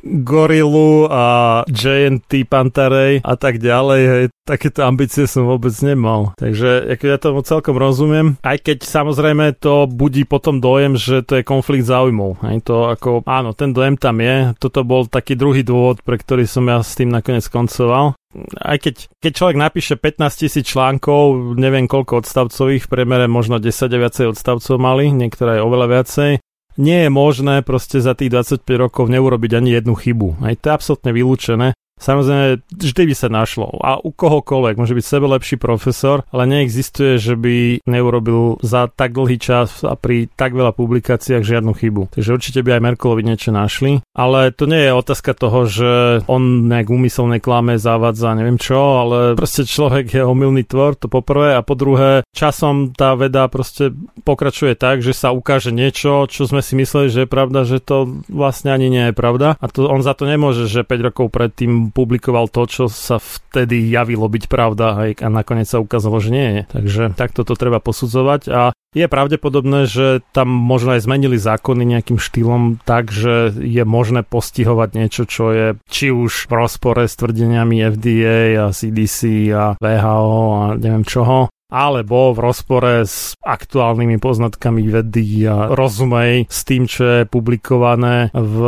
Gorilu a JNT Pantarej a tak ďalej. Hej. Takéto ambície som vôbec nemal. Takže ako ja tomu celkom rozumiem, aj keď samozrejme to budí potom dojem, že to je konflikt záujmov. Hej, to ako, áno, ten dojem tam je. Toto bol taký druhý dôvod, pre ktorý som ja s tým nakoniec koncoval aj keď, keď človek napíše 15 tisíc článkov, neviem koľko odstavcových, v priemere možno 10 a viacej odstavcov mali, niektoré aj oveľa viacej, nie je možné proste za tých 25 rokov neurobiť ani jednu chybu. Aj to je absolútne vylúčené. Samozrejme, vždy by sa našlo. A u kohokoľvek, môže byť sebe lepší profesor, ale neexistuje, že by neurobil za tak dlhý čas a pri tak veľa publikáciách žiadnu chybu. Takže určite by aj Merkelovi niečo našli. Ale to nie je otázka toho, že on nejak úmyselne klame, zavadza, neviem čo, ale proste človek je omylný tvor, to poprvé. A po druhé, časom tá veda proste pokračuje tak, že sa ukáže niečo, čo sme si mysleli, že je pravda, že to vlastne ani nie je pravda. A to on za to nemôže, že 5 rokov predtým publikoval to, čo sa vtedy javilo byť pravda a nakoniec sa ukázalo, že nie je. Takže takto to treba posudzovať a je pravdepodobné, že tam možno aj zmenili zákony nejakým štýlom tak, že je možné postihovať niečo, čo je či už v rozpore s tvrdeniami FDA a CDC a VHO a neviem čoho, alebo v rozpore s aktuálnymi poznatkami vedy a rozumej s tým, čo je publikované v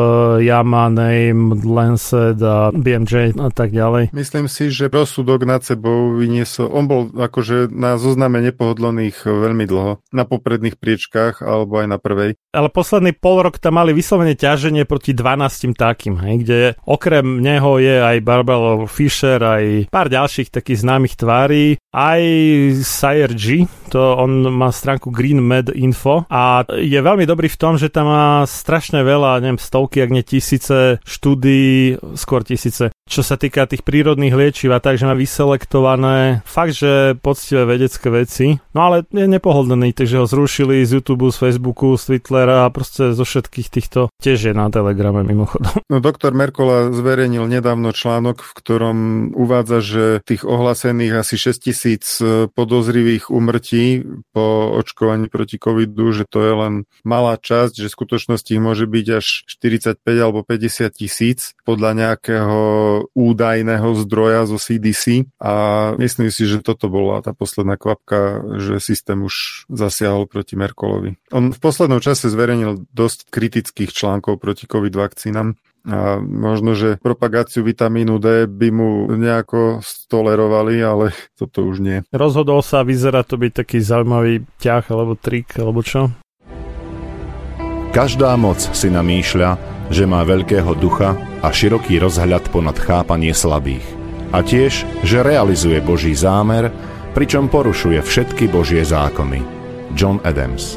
Yama, Name, Lancet a BMJ a tak ďalej. Myslím si, že rozsudok nad sebou vyniesol, on bol akože na zozname nepohodlných veľmi dlho, na popredných priečkách alebo aj na prvej. Ale posledný pol rok tam mali vyslovene ťaženie proti 12 takým, hej, kde okrem neho je aj Barbara Fisher, aj pár ďalších takých známych tvári, aj G, to on má stránku Green Med Info a je veľmi dobrý v tom, že tam má strašne veľa, neviem, stovky, ak nie tisíce štúdií, skôr tisíce, čo sa týka tých prírodných liečiv a tak, že má vyselektované fakt, že poctivé vedecké veci. No ale je nepohodlný, takže ho zrušili z YouTube, z Facebooku, z Twittera a proste zo všetkých týchto tiež je na Telegrame mimochodom. No doktor Merkola zverejnil nedávno článok, v ktorom uvádza, že tých ohlasených asi 6000 podozrivých podozrivých umrtí po očkovaní proti covidu, že to je len malá časť, že v skutočnosti ich môže byť až 45 alebo 50 tisíc podľa nejakého údajného zdroja zo CDC a myslím si, že toto bola tá posledná kvapka, že systém už zasiahol proti Merkolovi. On v poslednom čase zverejnil dosť kritických článkov proti COVID vakcínam a možno, že propagáciu vitamínu D by mu nejako stolerovali, ale *laughs* toto už nie. Rozhodol sa, vyzerá to byť taký zaujímavý ťah alebo trik, alebo čo? Každá moc si namýšľa, že má veľkého ducha a široký rozhľad ponad chápanie slabých. A tiež, že realizuje Boží zámer, pričom porušuje všetky Božie zákony. John Adams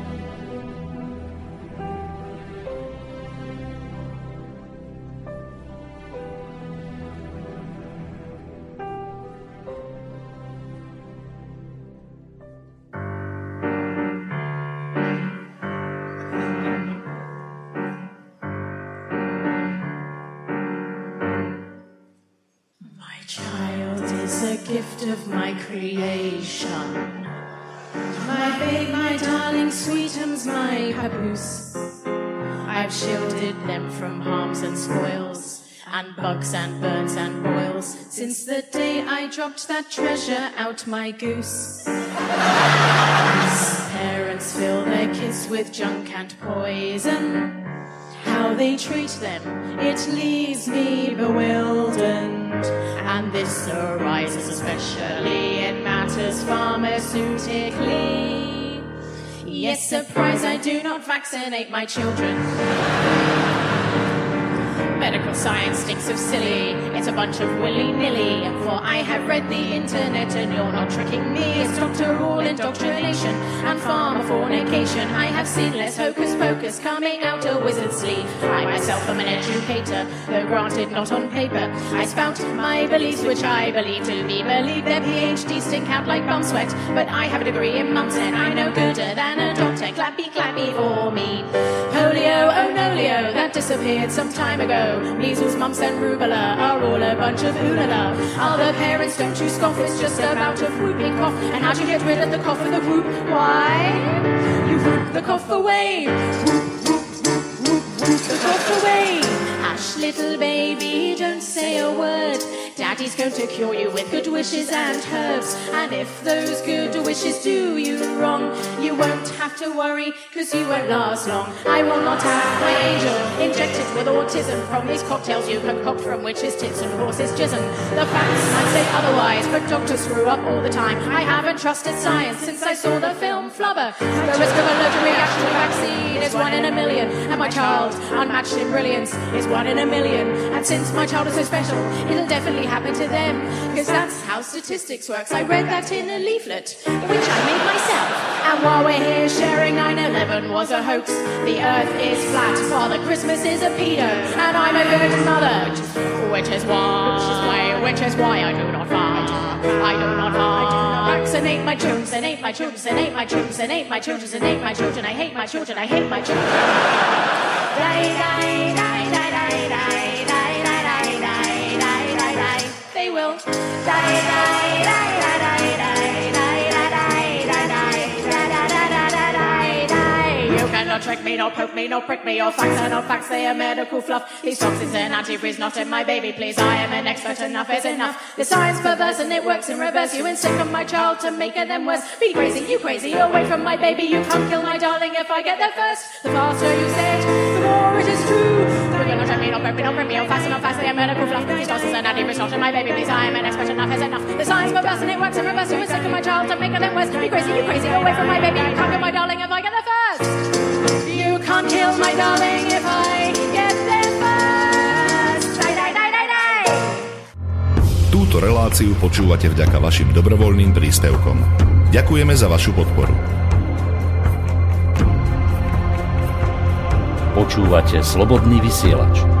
Dropped that treasure out my goose. Parents fill their kids with junk and poison. How they treat them, it leaves me bewildered. And this arises especially in matters pharmaceutically. Yes, surprise, I do not vaccinate my children. Medical science stinks of silly. It's a bunch of willy nilly. For I have read the internet and you're not tricking me. It's doctoral indoctrination and pharma fornication. I have seen less hocus pocus coming out a wizard's sleeve. I myself am an educator, though granted not on paper. I spout my beliefs, which I believe to be believed. Their PhDs stink out like bum sweat. But I have a degree in mumps and I'm no gooder than a doctor. Clappy, clappy for me. Polio, oh no, nolio, that disappeared some time ago. Measles, mumps, and rubella are all a bunch of oolala. Other parents, don't you scoff, it's just a bout of whooping cough. And how do you get rid of the cough with a whoop? Why? You whoop the cough away. Whoop, whoop, whoop, whoop, whoop the cough away. Hush, little baby, don't say a word. Daddy's going to cure you with good wishes and herbs. And if those good wishes do you wrong, you won't have to worry, cause you won't last long. I will not have my angel injected with autism from these cocktails you concoct from witches' tits and horses' jism. The facts might say otherwise, but doctors screw up all the time. I haven't trusted science since I saw the film Flubber. The risk of allergic reaction to vaccine is one in a million, and my child, unmatched in brilliance, is one in a million. And since my child is so special, it'll definitely happen to them, because that's how statistics works. I read that in a leaflet, which I made myself. And while we're here sharing 9-11 was a hoax, the earth is flat, Father Christmas is a pedo, and I'm a good mother, which is why, which is why I do not fight. I do not vaccinate my children, and hate my children, and hate my children, and hate my children, and hate my children. I hate my children. I hate my children. Die, die, die, die, die. You cannot trick me, nor poke me, nor prick me, or fax and or fax, they are medical fluff. These toxins and antifreeze not in my baby, please. I am an expert, enough is enough. The science perverse and it works in reverse. You insist on my child to make it them worse. Be crazy, you crazy, away from my baby. You can't kill my darling if I get there first. The faster you say it, the more it is true. You nor prick me, or fax and or fax, they are medical fluff. These toxins and not in my baby, please. I am an expert, enough is enough. The science perverse and it works in reverse. You insist on my child make it them worse. Be crazy, you crazy, away from my baby. You can't kill my darling if I get there first. You can't kill my darling if I get there first. Die, die, die, die, die. Túto reláciu počúvate vďaka vašim dobrovoľným príspevkom. Ďakujeme za vašu podporu. Počúvate slobodný vysielač.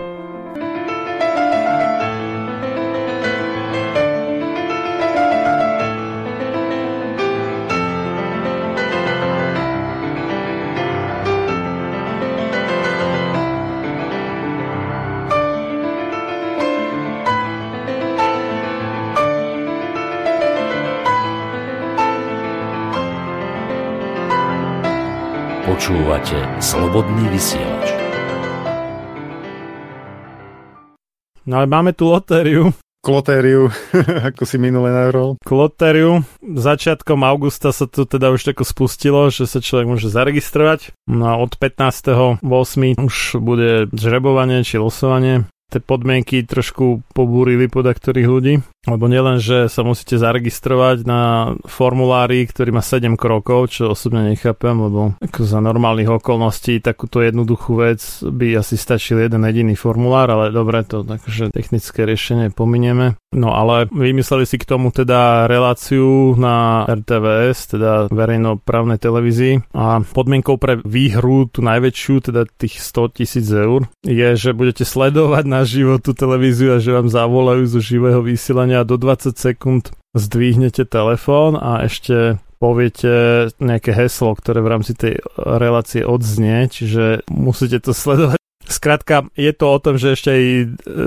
Počúvate Slobodný vysielač. No ale máme tu lotériu. Klotériu, *laughs* ako si minule navrhol. Klotériu. Začiatkom augusta sa to teda už tako spustilo, že sa človek môže zaregistrovať. No a od 15.8. už bude žrebovanie či losovanie tie podmienky trošku pobúrili podľa ktorých ľudí. Lebo nielen, že sa musíte zaregistrovať na formulári, ktorý má 7 krokov, čo osobne nechápem, lebo ako za normálnych okolností takúto jednoduchú vec by asi stačil jeden jediný formulár, ale dobre, to takže technické riešenie pominieme. No ale vymysleli si k tomu teda reláciu na RTVS, teda verejnoprávnej televízii a podmienkou pre výhru, tú najväčšiu, teda tých 100 tisíc eur, je, že budete sledovať na živo tú televíziu a že vám zavolajú zo živého vysielania a do 20 sekúnd zdvihnete telefón a ešte poviete nejaké heslo, ktoré v rámci tej relácie odznie, čiže musíte to sledovať. Skrátka, je to o tom, že ešte aj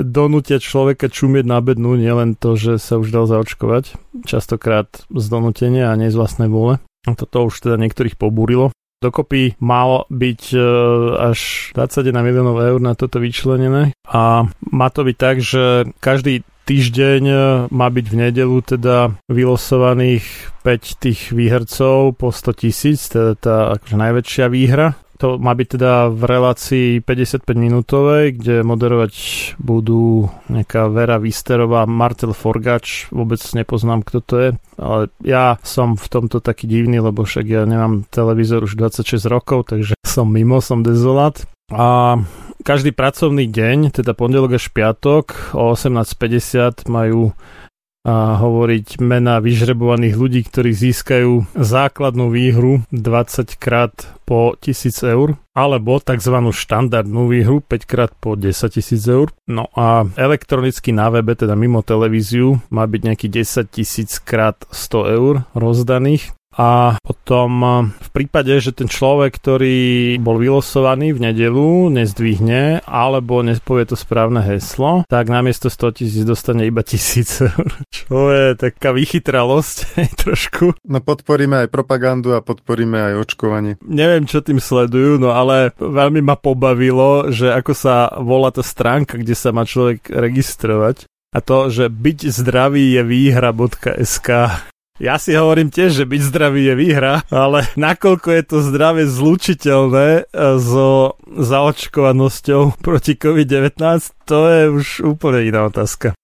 donútia človeka čumieť na bednu, nielen to, že sa už dal zaočkovať, častokrát z donútenia a nie z vlastnej vôle. Toto už teda niektorých pobúrilo. Dokopy malo byť e, až 21 miliónov eur na toto vyčlenené a má to byť tak, že každý týždeň e, má byť v nedelu teda vylosovaných 5 tých výhercov po 100 tisíc, teda tá akože najväčšia výhra. To má byť teda v relácii 55 minútovej, kde moderovať budú nejaká Vera Visterová, Martel Forgač, vôbec nepoznám, kto to je, ale ja som v tomto taký divný, lebo však ja nemám televízor už 26 rokov, takže som mimo, som dezolát. A každý pracovný deň, teda pondelok až piatok o 18.50 majú a hovoriť mena vyžrebovaných ľudí, ktorí získajú základnú výhru 20 krát po 1000 eur, alebo tzv. štandardnú výhru 5 krát po 10 tisíc eur. No a elektronicky na webe, teda mimo televíziu, má byť nejaký 10 tisíc krát 100 eur rozdaných a potom v prípade, že ten človek, ktorý bol vylosovaný v nedelu, nezdvihne alebo nespovie to správne heslo, tak namiesto 100 tisíc dostane iba 1000 eur. *laughs* Čo je taká vychytralosť *laughs* trošku. No podporíme aj propagandu a podporíme aj očkovanie. Neviem, čo tým sledujú, no ale veľmi ma pobavilo, že ako sa volá tá stránka, kde sa má človek registrovať. A to, že byť zdravý je výhra.sk ja si hovorím tiež, že byť zdravý je výhra, ale nakoľko je to zdravie zlučiteľné e, so zaočkovanosťou proti COVID-19, to je už úplne iná otázka.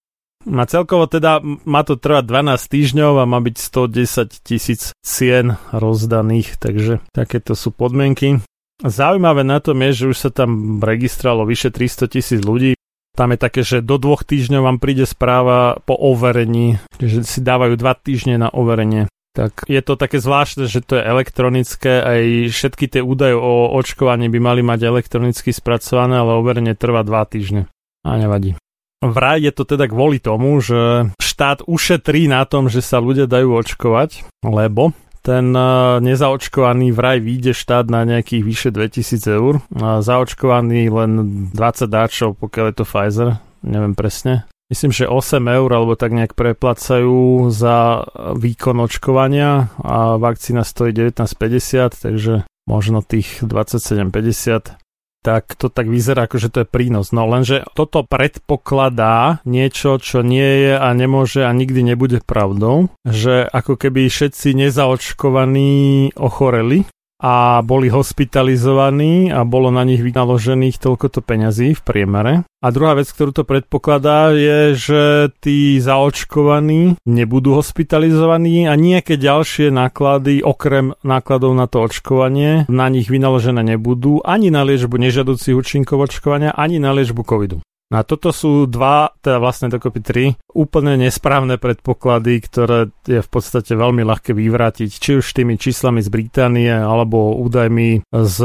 A celkovo teda má to trvať 12 týždňov a má byť 110 tisíc cien rozdaných, takže takéto sú podmienky. Zaujímavé na tom je, že už sa tam registralo vyše 300 tisíc ľudí, tam je také, že do dvoch týždňov vám príde správa po overení, že si dávajú dva týždne na overenie. Tak je to také zvláštne, že to je elektronické, aj všetky tie údaje o očkovaní by mali mať elektronicky spracované, ale overenie trvá dva týždne. A nevadí. Vraj je to teda kvôli tomu, že štát ušetrí na tom, že sa ľudia dajú očkovať, lebo ten e, nezaočkovaný vraj vyjde štát na nejakých vyše 2000 eur. Zaočkovaný len 20 dáčov, pokiaľ je to Pfizer, neviem presne. Myslím, že 8 eur alebo tak nejak preplacajú za výkon očkovania a vakcína stojí 19,50, takže možno tých 27,50 tak to tak vyzerá, ako že to je prínos. No lenže toto predpokladá niečo, čo nie je a nemôže a nikdy nebude pravdou, že ako keby všetci nezaočkovaní ochoreli a boli hospitalizovaní a bolo na nich vynaložených toľkoto peňazí v priemere. A druhá vec, ktorú to predpokladá, je, že tí zaočkovaní nebudú hospitalizovaní a nejaké ďalšie náklady, okrem nákladov na to očkovanie, na nich vynaložené nebudú ani na liečbu nežiaducich účinkov očkovania, ani na liečbu covidu. No a toto sú dva, teda vlastne dokopy tri, úplne nesprávne predpoklady, ktoré je v podstate veľmi ľahké vyvrátiť, či už tými číslami z Británie, alebo údajmi z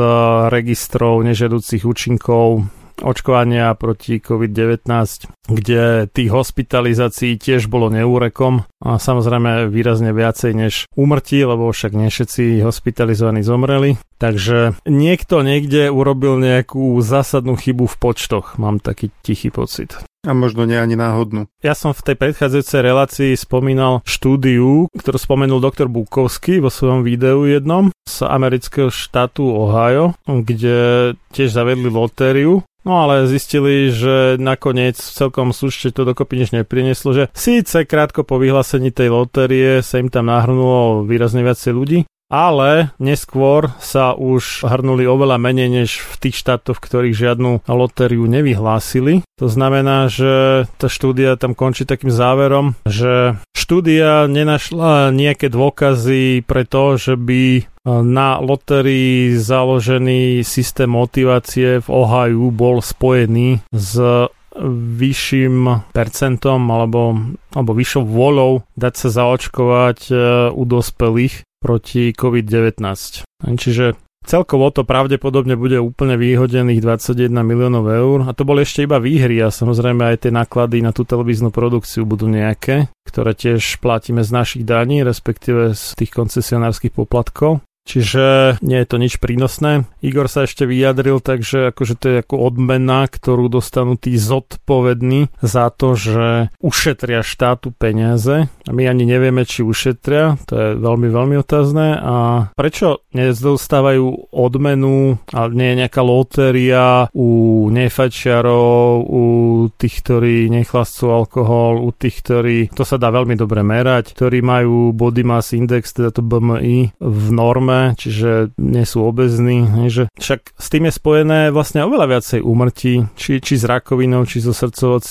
registrov nežiaducich účinkov očkovania proti COVID-19, kde tých hospitalizácií tiež bolo neúrekom a samozrejme výrazne viacej než úmrtí, lebo však nie všetci hospitalizovaní zomreli. Takže niekto niekde urobil nejakú zásadnú chybu v počtoch, mám taký tichý pocit. A možno nie ani náhodnú. Ja som v tej predchádzajúcej relácii spomínal štúdiu, ktorú spomenul doktor Bukovský vo svojom videu jednom z amerického štátu Ohio, kde tiež zavedli lotériu No ale zistili, že nakoniec celkom súšte to dokopy nič neprineslo, že síce krátko po vyhlásení tej lotérie sa im tam nahrnulo výrazne viacej ľudí, ale neskôr sa už hrnuli oveľa menej než v tých štátoch, v ktorých žiadnu lotériu nevyhlásili. To znamená, že tá štúdia tam končí takým záverom, že štúdia nenašla nejaké dôkazy pre to, že by na lotérii založený systém motivácie v Ohio bol spojený s vyšším percentom alebo, alebo vyššou vôľou dať sa zaočkovať e, u dospelých proti COVID-19. Čiže celkovo to pravdepodobne bude úplne výhodených 21 miliónov eur a to boli ešte iba výhry a samozrejme aj tie náklady na tú televíznu produkciu budú nejaké, ktoré tiež platíme z našich daní, respektíve z tých koncesionárskych poplatkov. Čiže nie je to nič prínosné. Igor sa ešte vyjadril, takže akože to je ako odmena, ktorú dostanú tí zodpovední za to, že ušetria štátu peniaze. A my ani nevieme, či ušetria, to je veľmi, veľmi otázne. A prečo nedostávajú odmenu, ale nie je nejaká lotéria u nefačiarov, u tých, ktorí nechlascú alkohol, u tých, ktorí, to sa dá veľmi dobre merať, ktorí majú body mass index, teda to BMI v norme zdravé, čiže nie sú obezní. Že však s tým je spojené vlastne oveľa viacej úmrtí, či, či s rakovinou, či so srdcovo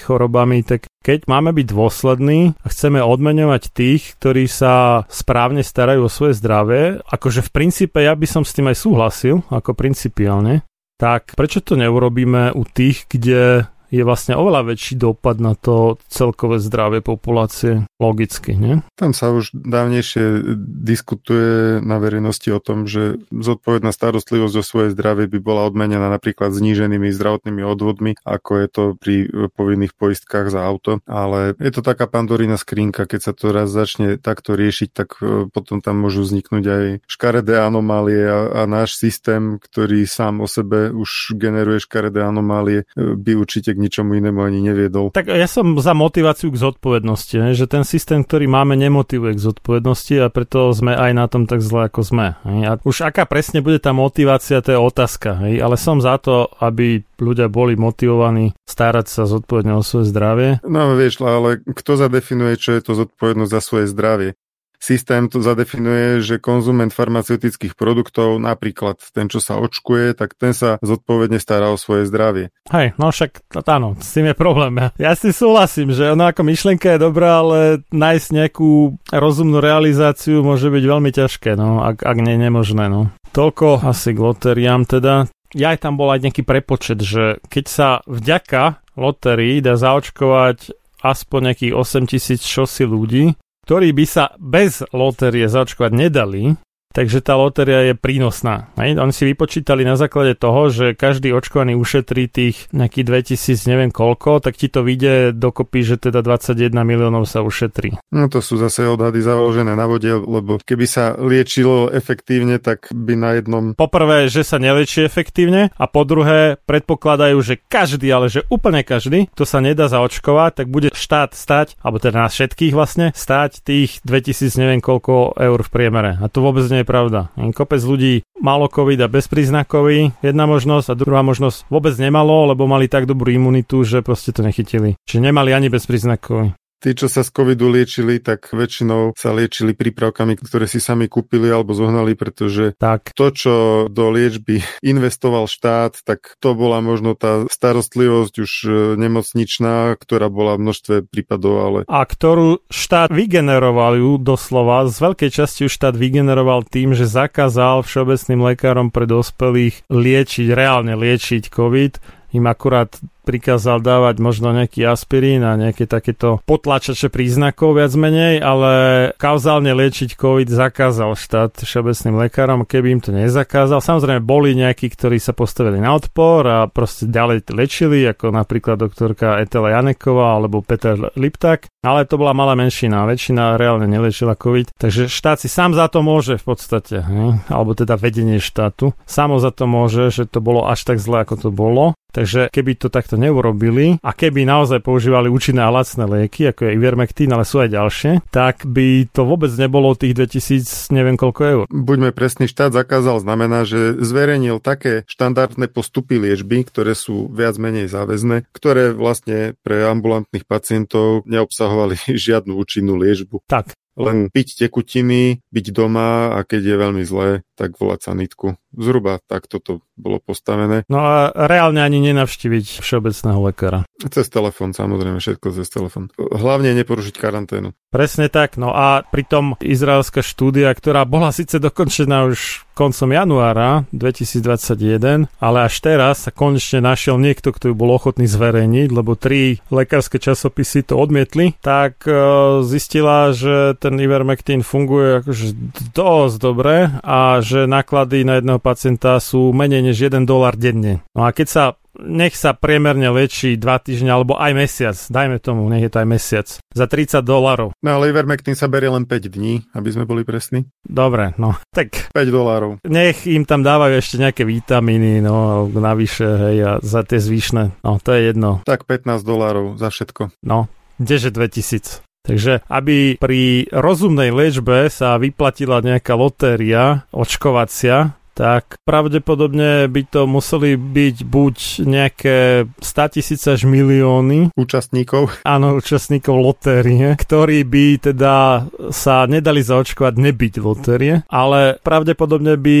chorobami, tak keď máme byť dôslední a chceme odmeňovať tých, ktorí sa správne starajú o svoje zdravie, akože v princípe ja by som s tým aj súhlasil, ako principiálne, tak prečo to neurobíme u tých, kde je vlastne oveľa väčší dopad na to celkové zdravie populácie, logicky, nie? Tam sa už dávnejšie diskutuje na verejnosti o tom, že zodpovedná starostlivosť o svoje zdravie by bola odmenená napríklad zníženými zdravotnými odvodmi, ako je to pri povinných poistkách za auto, ale je to taká pandorína skrinka, keď sa to raz začne takto riešiť, tak e, potom tam môžu vzniknúť aj škaredé anomálie a, a náš systém, ktorý sám o sebe už generuje škaredé anomálie, e, by určite ničomu inému ani neviedol. Tak ja som za motiváciu k zodpovednosti, ne? že ten systém, ktorý máme, nemotivuje k zodpovednosti a preto sme aj na tom tak zle, ako sme. Hej? A už aká presne bude tá motivácia, to je otázka. Hej? Ale som za to, aby ľudia boli motivovaní starať sa zodpovedne o svoje zdravie. No vieš, ale kto zadefinuje, čo je to zodpovednosť za svoje zdravie? Systém to zadefinuje, že konzument farmaceutických produktov, napríklad ten, čo sa očkuje, tak ten sa zodpovedne stará o svoje zdravie. Hej, no však áno, s tým je problém. *laughs* Ja si súhlasím, že ono ako myšlienka je dobrá, ale nájsť nejakú rozumnú realizáciu môže byť veľmi ťažké, no, ak, ak nie nemožné. No. Toľko asi k lotériám teda. Ja aj tam bol aj nejaký prepočet, že keď sa vďaka lotérii dá zaočkovať aspoň nejakých 8 tisíc šosy ľudí, ktorí by sa bez lotérie zaočkovať nedali, takže tá lotéria je prínosná. Hej? Oni si vypočítali na základe toho, že každý očkovaný ušetrí tých nejakých 2000 neviem koľko, tak ti to vyjde dokopy, že teda 21 miliónov sa ušetrí. No to sú zase odhady založené na vode, lebo keby sa liečilo efektívne, tak by na jednom... Poprvé, že sa nelieči efektívne a po druhé predpokladajú, že každý, ale že úplne každý, kto sa nedá zaočkovať, tak bude štát stať, alebo teda nás všetkých vlastne, stať tých 2000 neviem koľko eur v priemere. A to vôbec nie je pravda. Kopec ľudí malo COVID a bezpríznakový, jedna možnosť a druhá možnosť vôbec nemalo, lebo mali tak dobrú imunitu, že proste to nechytili. Čiže nemali ani bezpríznakový. Tí, čo sa z covidu liečili, tak väčšinou sa liečili prípravkami, ktoré si sami kúpili alebo zohnali, pretože tak. to, čo do liečby *laughs* investoval štát, tak to bola možno tá starostlivosť už e, nemocničná, ktorá bola v množstve prípadov, ale... A ktorú štát vygeneroval ju doslova, z veľkej časti už štát vygeneroval tým, že zakázal všeobecným lekárom pre dospelých liečiť, reálne liečiť COVID, im akurát prikázal dávať možno nejaký aspirín a nejaké takéto potlačače príznakov viac menej, ale kauzálne liečiť COVID zakázal štát všeobecným lekárom, keby im to nezakázal. Samozrejme boli nejakí, ktorí sa postavili na odpor a proste ďalej liečili, ako napríklad doktorka Etela Janeková alebo Peter Liptak, ale to bola malá menšina, väčšina reálne neliečila COVID, takže štát si sám za to môže v podstate, ne? alebo teda vedenie štátu, samo za to môže, že to bolo až tak zle, ako to bolo. Takže keby to takto neurobili a keby naozaj používali účinné a lacné lieky, ako je Ivermectin, ale sú aj ďalšie, tak by to vôbec nebolo tých 2000 neviem koľko eur. Buďme presný, štát zakázal znamená, že zverejnil také štandardné postupy liečby, ktoré sú viac menej záväzné, ktoré vlastne pre ambulantných pacientov neobsahovali *laughs* žiadnu účinnú liečbu. Tak, len piť tekutiny, byť doma a keď je veľmi zlé, tak volať sanitku. Zhruba takto to bolo postavené. No a reálne ani nenavštíviť všeobecného lekára. Cez telefón, samozrejme, všetko cez telefón. Hlavne neporušiť karanténu. Presne tak, no a pritom izraelská štúdia, ktorá bola síce dokončená už koncom januára 2021, ale až teraz sa konečne našiel niekto, kto ju bol ochotný zverejniť, lebo tri lekárske časopisy to odmietli, tak e, zistila, že ten Ivermectin funguje akože dosť dobre a že náklady na jedného pacienta sú menej než 1 dolar denne. No a keď sa nech sa priemerne liečí 2 týždne alebo aj mesiac, dajme tomu, nech je to aj mesiac, za 30 dolarov. No ale Ivermectin sa berie len 5 dní, aby sme boli presní. Dobre, no, tak... 5 dolárov. Nech im tam dávajú ešte nejaké vitamíny, no, navyše, hej, a za tie zvyšné, no, to je jedno. Tak 15 dolárov za všetko. No, kdeže 2000. Takže aby pri rozumnej liečbe sa vyplatila nejaká lotéria očkovacia, tak pravdepodobne by to museli byť buď nejaké 100 tisíce až milióny účastníkov. Áno, účastníkov lotérie, ktorí by teda sa nedali zaočkovať nebyť lotérie, ale pravdepodobne by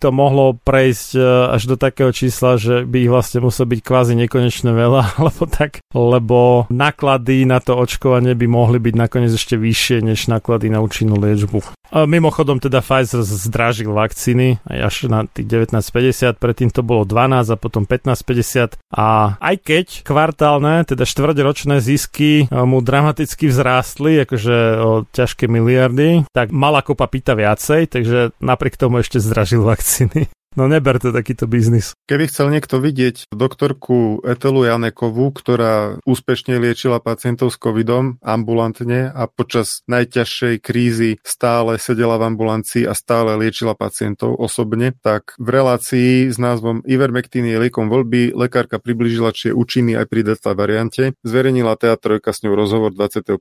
to mohlo prejsť e, až do takého čísla, že by ich vlastne muselo byť kvázi nekonečne veľa, *laughs* alebo tak, lebo náklady na to očkovanie by mohli byť nakoniec ešte vyššie než náklady na účinnú liečbu. A mimochodom teda Pfizer zdražil vakcíny až na tých 19,50, predtým to bolo 12 a potom 15,50 a aj keď kvartálne, teda štvrťročné zisky e, mu dramaticky vzrástli, akože o ťažké miliardy, tak malá kopa pýta viacej, takže napriek tomu ešte zdražil vakcíny. No neber to takýto biznis. Keby chcel niekto vidieť doktorku Etelu Janekovú, ktorá úspešne liečila pacientov s covidom ambulantne a počas najťažšej krízy stále sedela v ambulancii a stále liečila pacientov osobne, tak v relácii s názvom Ivermectin je liekom voľby lekárka približila, či je účinný aj pri delta variante. Zverejnila teatrojka s ňou rozhovor 25.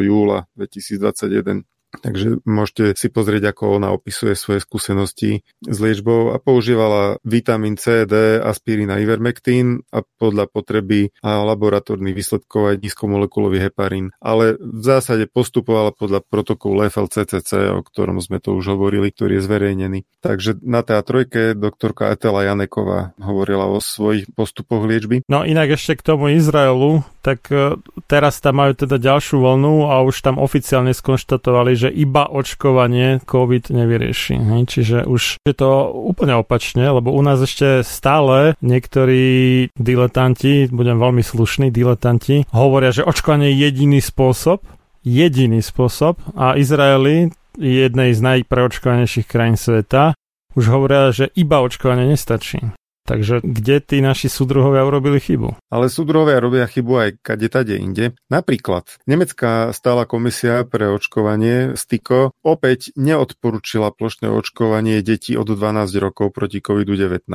júla 2021. Takže môžete si pozrieť, ako ona opisuje svoje skúsenosti s liečbou a používala vitamín C, D, aspirín a ivermectin a podľa potreby a laboratórnych výsledkov aj nízkomolekulový heparín. Ale v zásade postupovala podľa protokolu FLCCC, o ktorom sme to už hovorili, ktorý je zverejnený. Takže na TA3 doktorka Etela Janeková hovorila o svojich postupoch liečby. No inak ešte k tomu Izraelu, tak e, teraz tam majú teda ďalšiu vlnu a už tam oficiálne skonštatovali, že iba očkovanie COVID nevyrieši. Hej? Čiže už je to úplne opačne, lebo u nás ešte stále niektorí diletanti, budem veľmi slušný, diletanti, hovoria, že očkovanie je jediný spôsob, jediný spôsob a Izraeli jednej z najpreočkovanejších krajín sveta, už hovoria, že iba očkovanie nestačí. Takže kde tí naši súdruhovia urobili chybu? Ale súdruhovia robia chybu aj kade tade inde. Napríklad, Nemecká stála komisia pre očkovanie STIKO opäť neodporúčila plošné očkovanie detí od 12 rokov proti COVID-19.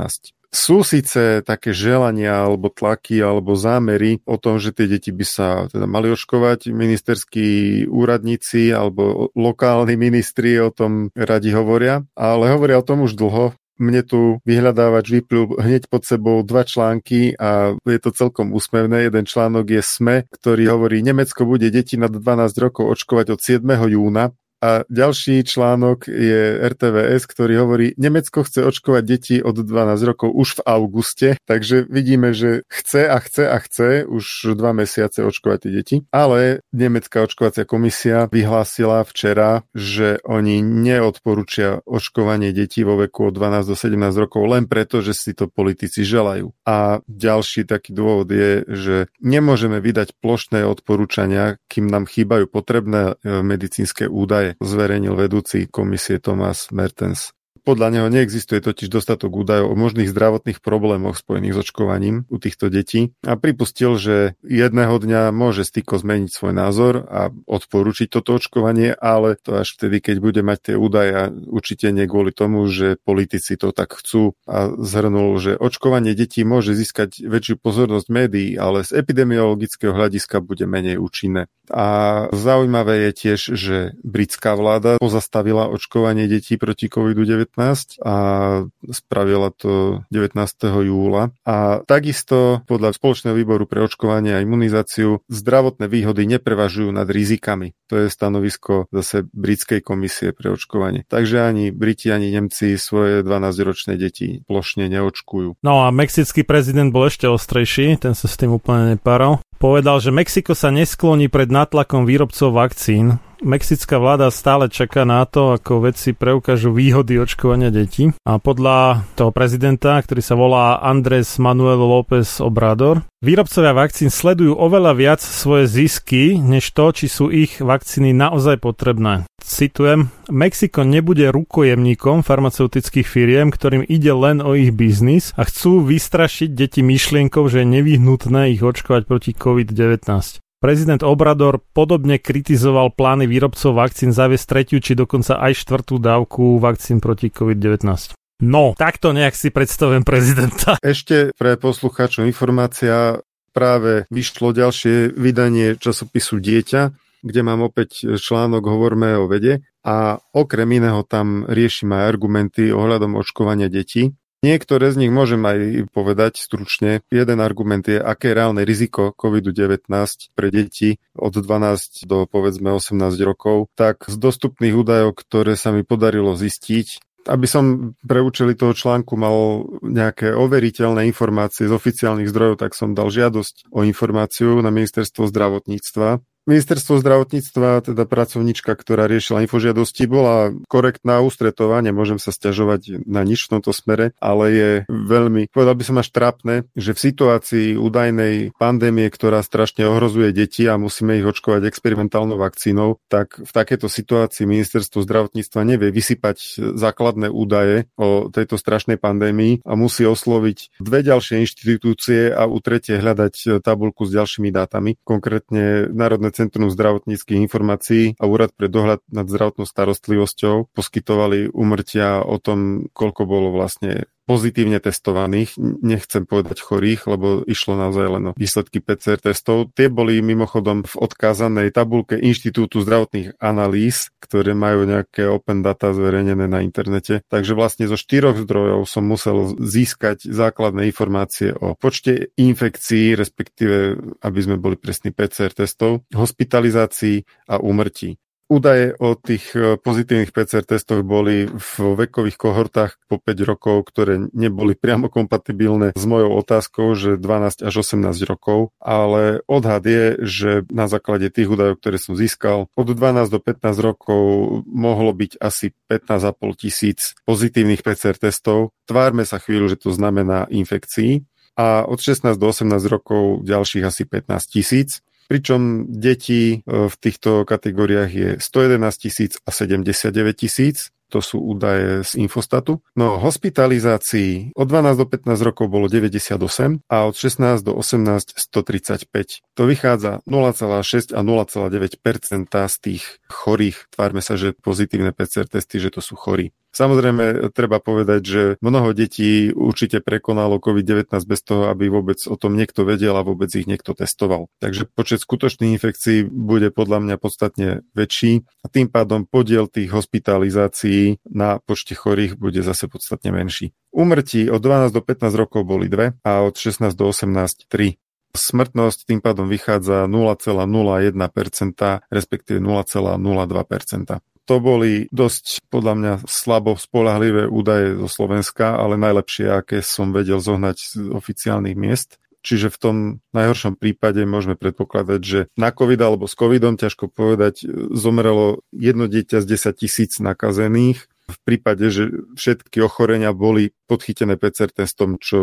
Sú síce také želania alebo tlaky alebo zámery o tom, že tie deti by sa teda mali očkovať. Ministerskí úradníci alebo lokálni ministri o tom radi hovoria, ale hovoria o tom už dlho mne tu vyhľadávač vyplul hneď pod sebou dva články a je to celkom úsmevné. Jeden článok je SME, ktorý hovorí, Nemecko bude deti nad 12 rokov očkovať od 7. júna a ďalší článok je RTVS, ktorý hovorí, Nemecko chce očkovať deti od 12 rokov už v auguste, takže vidíme, že chce a chce a chce už dva mesiace očkovať tie deti. Ale Nemecká očkovacia komisia vyhlásila včera, že oni neodporúčia očkovanie detí vo veku od 12 do 17 rokov len preto, že si to politici želajú. A ďalší taký dôvod je, že nemôžeme vydať plošné odporúčania, kým nám chýbajú potrebné e, medicínske údaje zverejnil vedúci komisie Thomas Mertens. Podľa neho neexistuje totiž dostatok údajov o možných zdravotných problémoch spojených s očkovaním u týchto detí a pripustil, že jedného dňa môže Styko zmeniť svoj názor a odporučiť toto očkovanie, ale to až vtedy, keď bude mať tie údaje a určite nie kvôli tomu, že politici to tak chcú a zhrnul, že očkovanie detí môže získať väčšiu pozornosť médií, ale z epidemiologického hľadiska bude menej účinné. A zaujímavé je tiež, že britská vláda pozastavila očkovanie detí proti COVID-19 a spravila to 19. júla. A takisto podľa Spoločného výboru pre očkovanie a imunizáciu zdravotné výhody neprevažujú nad rizikami. To je stanovisko zase britskej komisie pre očkovanie. Takže ani Briti, ani Nemci svoje 12-ročné deti plošne neočkujú. No a mexický prezident bol ešte ostrejší, ten sa s tým úplne neparal. Povedal, že Mexiko sa neskloní pred nátlakom výrobcov vakcín, Mexická vláda stále čaká na to, ako vedci preukážu výhody očkovania detí. A podľa toho prezidenta, ktorý sa volá Andrés Manuel López Obrador, výrobcovia vakcín sledujú oveľa viac svoje zisky, než to, či sú ich vakcíny naozaj potrebné. Citujem, Mexiko nebude rukojemníkom farmaceutických firiem, ktorým ide len o ich biznis a chcú vystrašiť deti myšlienkou, že je nevyhnutné ich očkovať proti COVID-19. Prezident Obrador podobne kritizoval plány výrobcov vakcín zaviesť tretiu či dokonca aj štvrtú dávku vakcín proti COVID-19. No, takto nejak si predstavujem prezidenta. *laughs* Ešte pre poslucháčov informácia, práve vyšlo ďalšie vydanie časopisu Dieťa, kde mám opäť článok Hovorme o vede a okrem iného tam riešim aj argumenty ohľadom očkovania detí. Niektoré z nich môžem aj povedať stručne. Jeden argument je, aké je reálne riziko COVID-19 pre deti od 12 do povedzme 18 rokov. Tak z dostupných údajov, ktoré sa mi podarilo zistiť, aby som pre účely toho článku mal nejaké overiteľné informácie z oficiálnych zdrojov, tak som dal žiadosť o informáciu na ministerstvo zdravotníctva Ministerstvo zdravotníctva, teda pracovnička, ktorá riešila infožiadosti, bola korektná, ústretová, nemôžem sa stiažovať na nič v tomto smere, ale je veľmi, povedal by som až trápne, že v situácii údajnej pandémie, ktorá strašne ohrozuje deti a musíme ich očkovať experimentálnou vakcínou, tak v takejto situácii ministerstvo zdravotníctva nevie vysypať základné údaje o tejto strašnej pandémii a musí osloviť dve ďalšie inštitúcie a u tretie hľadať tabulku s ďalšími dátami, konkrétne Národné Centrum zdravotníckých informácií a Úrad pre dohľad nad zdravotnou starostlivosťou poskytovali umrtia o tom, koľko bolo vlastne pozitívne testovaných, nechcem povedať chorých, lebo išlo naozaj len o výsledky PCR testov. Tie boli mimochodom v odkázanej tabulke Inštitútu zdravotných analýz, ktoré majú nejaké open data zverejnené na internete. Takže vlastne zo štyroch zdrojov som musel získať základné informácie o počte infekcií, respektíve, aby sme boli presní PCR testov, hospitalizácií a úmrtí. Údaje o tých e, pozitívnych PCR testoch boli v vekových kohortách po 5 rokov, ktoré neboli priamo kompatibilné s mojou otázkou, že 12 až 18 rokov, ale odhad je, že na základe tých údajov, ktoré som získal, od 12 do 15 rokov mohlo byť asi 15,5 tisíc pozitívnych PCR testov. Tvárme sa chvíľu, že to znamená infekcií a od 16 do 18 rokov ďalších asi 15 tisíc. Pričom detí v týchto kategóriách je 111 tisíc a 79 tisíc to sú údaje z Infostatu. No hospitalizácií od 12 do 15 rokov bolo 98 a od 16 do 18 135. To vychádza 0,6 a 0,9% z tých chorých. Tvárme sa, že pozitívne PCR testy, že to sú chorí. Samozrejme, treba povedať, že mnoho detí určite prekonalo COVID-19 bez toho, aby vôbec o tom niekto vedel a vôbec ich niekto testoval. Takže počet skutočných infekcií bude podľa mňa podstatne väčší a tým pádom podiel tých hospitalizácií na počte chorých bude zase podstatne menší. Umrtí od 12 do 15 rokov boli dve a od 16 do 18 3. Smrtnosť tým pádom vychádza 0,01%, respektíve 0,02% to boli dosť podľa mňa slabo spolahlivé údaje zo Slovenska, ale najlepšie, aké som vedel zohnať z oficiálnych miest. Čiže v tom najhoršom prípade môžeme predpokladať, že na COVID alebo s COVIDom, ťažko povedať, zomrelo jedno dieťa z 10 tisíc nakazených. V prípade, že všetky ochorenia boli podchytené PCR testom, čo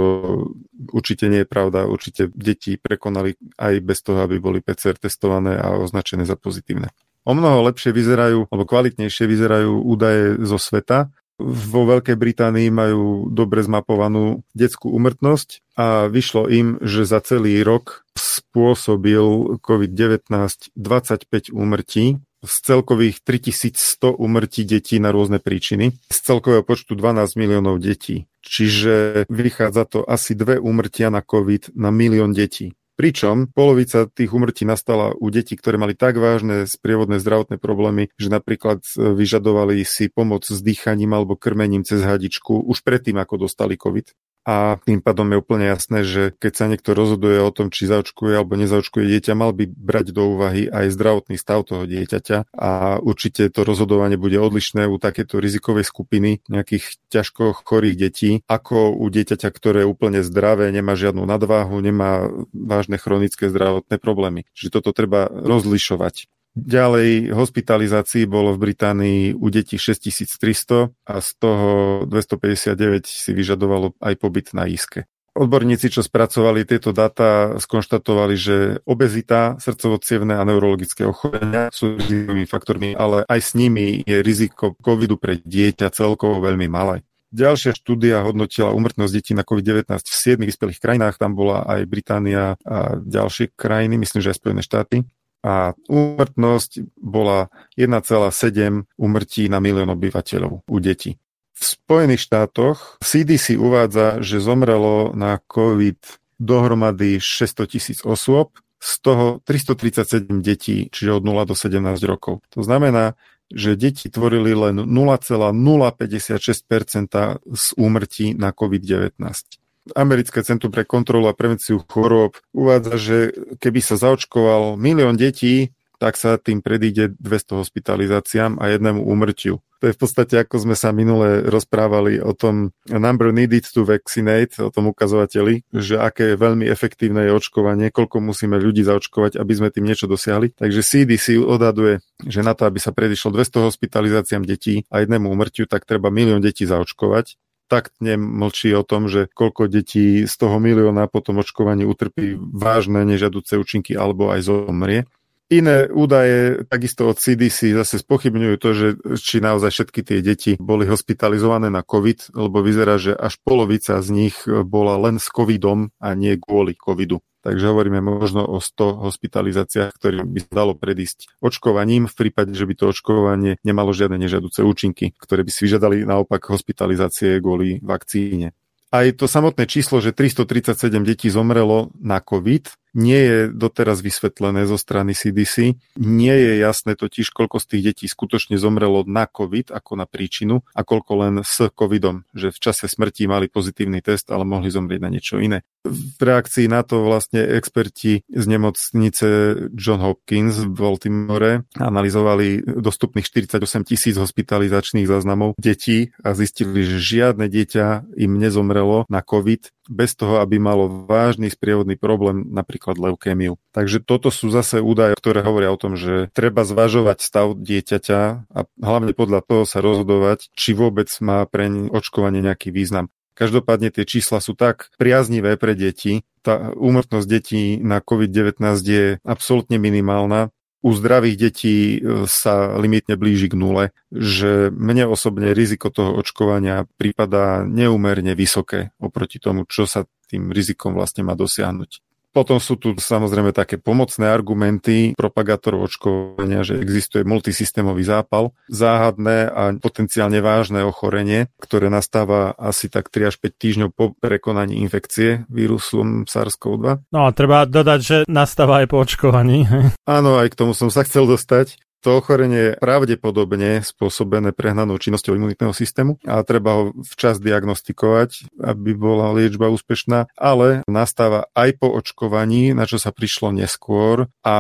určite nie je pravda. Určite deti prekonali aj bez toho, aby boli PCR testované a označené za pozitívne. O mnoho lepšie vyzerajú, alebo kvalitnejšie vyzerajú údaje zo sveta. Vo Veľkej Británii majú dobre zmapovanú detskú umrtnosť a vyšlo im, že za celý rok spôsobil COVID-19 25 úmrtí z celkových 3100 umrtí detí na rôzne príčiny, z celkového počtu 12 miliónov detí. Čiže vychádza to asi dve úmrtia na COVID na milión detí. Pričom polovica tých umrtí nastala u detí, ktoré mali tak vážne sprievodné zdravotné problémy, že napríklad e, vyžadovali si pomoc s dýchaním alebo krmením cez hadičku už predtým, ako dostali COVID a tým pádom je úplne jasné, že keď sa niekto rozhoduje o tom, či zaočkuje alebo nezaočkuje dieťa, mal by brať do úvahy aj zdravotný stav toho dieťaťa a určite to rozhodovanie bude odlišné u takéto rizikovej skupiny nejakých ťažko chorých detí, ako u dieťaťa, ktoré je úplne zdravé, nemá žiadnu nadváhu, nemá vážne chronické zdravotné problémy. Čiže toto treba rozlišovať. Ďalej hospitalizácií bolo v Británii u detí 6300 a z toho 259 si vyžadovalo aj pobyt na iske. Odborníci, čo spracovali tieto dáta, skonštatovali, že obezita, srdcovo a neurologické ochorenia sú rizikovými faktormi, ale aj s nimi je riziko covidu pre dieťa celkovo veľmi malé. Ďalšia štúdia hodnotila umrtnosť detí na COVID-19 v 7 vyspelých krajinách, tam bola aj Británia a ďalšie krajiny, myslím, že aj Spojené štáty a úmrtnosť bola 1,7 úmrtí na milión obyvateľov u detí. V Spojených štátoch CDC uvádza, že zomrelo na COVID dohromady 600 tisíc osôb, z toho 337 detí, čiže od 0 do 17 rokov. To znamená, že deti tvorili len 0,056% z úmrtí na COVID-19. Americké centrum pre kontrolu a prevenciu chorôb uvádza, že keby sa zaočkoval milión detí, tak sa tým predíde 200 hospitalizáciám a jednému úmrtiu. To je v podstate, ako sme sa minule rozprávali o tom number needed to vaccinate, o tom ukazovateli, že aké veľmi efektívne je očkovanie, koľko musíme ľudí zaočkovať, aby sme tým niečo dosiahli. Takže CDC odhaduje, že na to, aby sa predišlo 200 hospitalizáciám detí a jednému úmrtiu, tak treba milión detí zaočkovať tak nemlčí o tom, že koľko detí z toho milióna po tom očkovaní utrpí vážne nežiaduce účinky alebo aj zomrie. Iné údaje takisto od CDC zase spochybňujú to, že či naozaj všetky tie deti boli hospitalizované na COVID, lebo vyzerá, že až polovica z nich bola len s COVIDom a nie kvôli COVIDu. Takže hovoríme možno o 100 hospitalizáciách, ktorým by sa dalo predísť očkovaním v prípade, že by to očkovanie nemalo žiadne nežiaduce účinky, ktoré by si vyžadali naopak hospitalizácie kvôli vakcíne. Aj to samotné číslo, že 337 detí zomrelo na COVID, nie je doteraz vysvetlené zo strany CDC. Nie je jasné totiž, koľko z tých detí skutočne zomrelo na COVID ako na príčinu a koľko len s COVIDom, že v čase smrti mali pozitívny test, ale mohli zomrieť na niečo iné. V reakcii na to vlastne experti z nemocnice John Hopkins v Baltimore analyzovali dostupných 48 tisíc hospitalizačných záznamov detí a zistili, že žiadne dieťa im nezomrelo na COVID bez toho, aby malo vážny sprievodný problém, napríklad leukémiu. Takže toto sú zase údaje, ktoré hovoria o tom, že treba zvažovať stav dieťaťa a hlavne podľa toho sa rozhodovať, či vôbec má pre očkovanie nejaký význam. Každopádne tie čísla sú tak priaznivé pre deti. Tá úmrtnosť detí na COVID-19 je absolútne minimálna u zdravých detí e, sa limitne blíži k nule, že mne osobne riziko toho očkovania prípada neúmerne vysoké oproti tomu, čo sa tým rizikom vlastne má dosiahnuť. Potom sú tu samozrejme také pomocné argumenty propagátorov očkovania, že existuje multisystémový zápal, záhadné a potenciálne vážne ochorenie, ktoré nastáva asi tak 3 až 5 týždňov po prekonaní infekcie vírusom SARS-CoV-2. No a treba dodať, že nastáva aj po očkovaní. Áno, aj k tomu som sa chcel dostať. To ochorenie je pravdepodobne spôsobené prehnanou činnosťou imunitného systému a treba ho včas diagnostikovať, aby bola liečba úspešná, ale nastáva aj po očkovaní, na čo sa prišlo neskôr a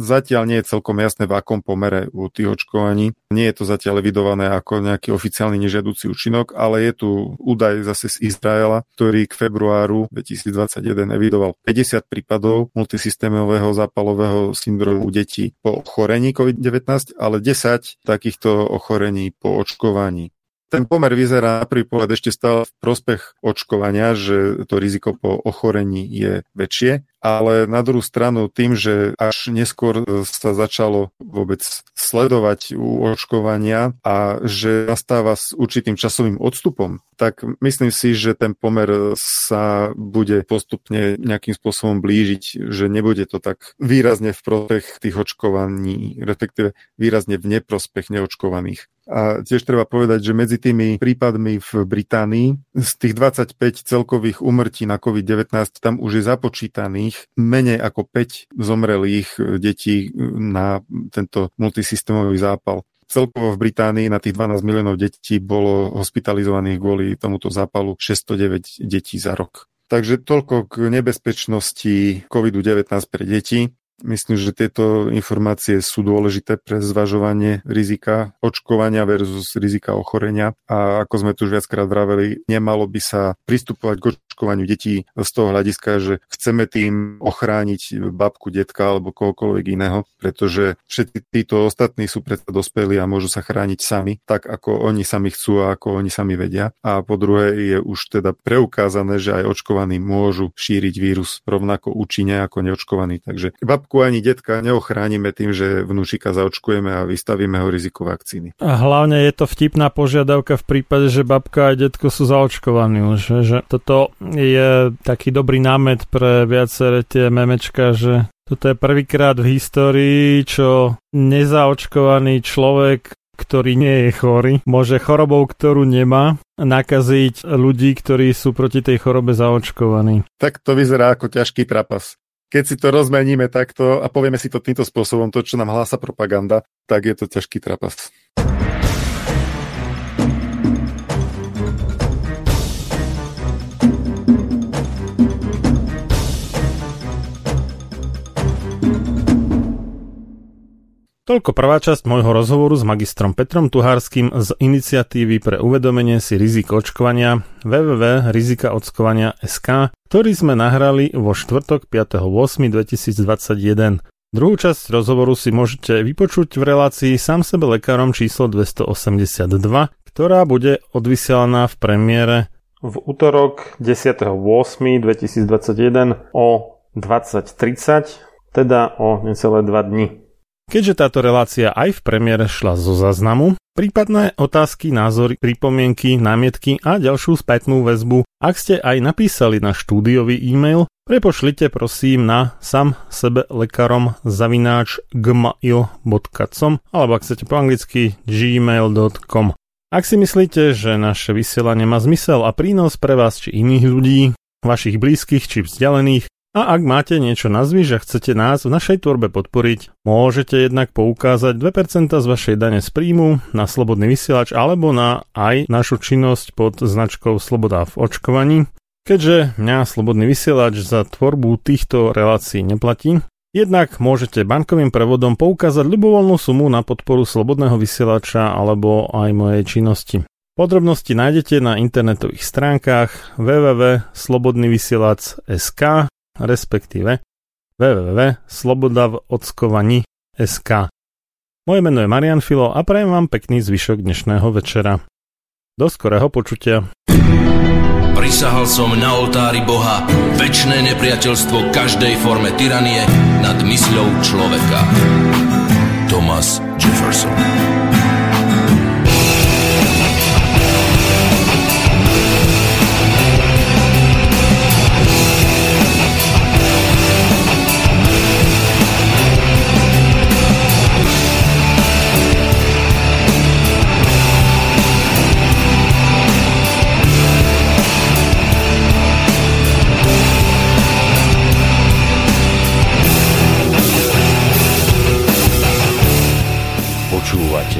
zatiaľ nie je celkom jasné, v akom pomere u tých očkovaní. Nie je to zatiaľ evidované ako nejaký oficiálny nežiaducí účinok, ale je tu údaj zase z Izraela, ktorý k februáru 2021 evidoval 50 prípadov multisystémového zápalového syndromu detí po ochorení COVID-19 ale 10 takýchto ochorení po očkovaní. Ten pomer vyzerá na prvý pohľad ešte stále v prospech očkovania, že to riziko po ochorení je väčšie, ale na druhú stranu tým, že až neskôr sa začalo vôbec sledovať u očkovania a že nastáva s určitým časovým odstupom, tak myslím si, že ten pomer sa bude postupne nejakým spôsobom blížiť, že nebude to tak výrazne v prospech tých očkovaní, respektíve výrazne v neprospech neočkovaných. A tiež treba povedať, že medzi tými prípadmi v Británii z tých 25 celkových umrtí na COVID-19 tam už je započítaných menej ako 5 zomrelých detí na tento multisystémový zápal. Celkovo v Británii na tých 12 miliónov detí bolo hospitalizovaných kvôli tomuto zápalu 609 detí za rok. Takže toľko k nebezpečnosti COVID-19 pre deti. Myslím, že tieto informácie sú dôležité pre zvažovanie rizika očkovania versus rizika ochorenia a ako sme tu už viackrát vraveli, nemalo by sa pristupovať k očkovaniu detí z toho hľadiska, že chceme tým ochrániť babku, detka alebo kohokoľvek iného, pretože všetci títo ostatní sú predsa dospelí a môžu sa chrániť sami, tak ako oni sami chcú a ako oni sami vedia. A po druhé je už teda preukázané, že aj očkovaní môžu šíriť vírus rovnako účinne ako neočkovaní. Takže babku babku ani detka neochránime tým, že vnúčika zaočkujeme a vystavíme ho riziku vakcíny. A hlavne je to vtipná požiadavka v prípade, že babka a detko sú zaočkovaní už. Že toto je taký dobrý námet pre viaceré tie memečka, že toto je prvýkrát v histórii, čo nezaočkovaný človek ktorý nie je chorý, môže chorobou, ktorú nemá, nakaziť ľudí, ktorí sú proti tej chorobe zaočkovaní. Tak to vyzerá ako ťažký trapas keď si to rozmeníme takto a povieme si to týmto spôsobom, to, čo nám hlása propaganda, tak je to ťažký trapas. Toľko prvá časť môjho rozhovoru s magistrom Petrom Tuhárským z iniciatívy pre uvedomenie si rizik očkovania www.rizikaočkovania.sk, ktorý sme nahrali vo štvrtok 5.8.2021. Druhú časť rozhovoru si môžete vypočuť v relácii sám sebe lekárom číslo 282, ktorá bude odvysielaná v premiére v útorok 10.8.2021 o 20.30, teda o necelé 2 dni. Keďže táto relácia aj v premiére šla zo záznamu, prípadné otázky, názory, pripomienky, námietky a ďalšiu spätnú väzbu, ak ste aj napísali na štúdiový e-mail, prepošlite prosím na sam sebe lekarom zavináč gmail.com alebo ak chcete po anglicky gmail.com. Ak si myslíte, že naše vysielanie má zmysel a prínos pre vás či iných ľudí, vašich blízkych či vzdialených, a ak máte niečo na zvyš a chcete nás v našej tvorbe podporiť, môžete jednak poukázať 2% z vašej dane z príjmu na slobodný vysielač alebo na aj našu činnosť pod značkou Sloboda v očkovaní. Keďže mňa slobodný vysielač za tvorbu týchto relácií neplatí, Jednak môžete bankovým prevodom poukázať ľubovoľnú sumu na podporu slobodného vysielača alebo aj mojej činnosti. Podrobnosti nájdete na internetových stránkach www.slobodnyvysielac.sk respektíve www.slobodavockovaní.sk Moje meno je Marian Filo a prajem vám pekný zvyšok dnešného večera. Do skorého počutia. Prisahal som na oltári Boha väčšné nepriateľstvo každej forme tyranie nad mysľou človeka. Thomas Jefferson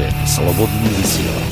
Počúvate Slobodný vysielač.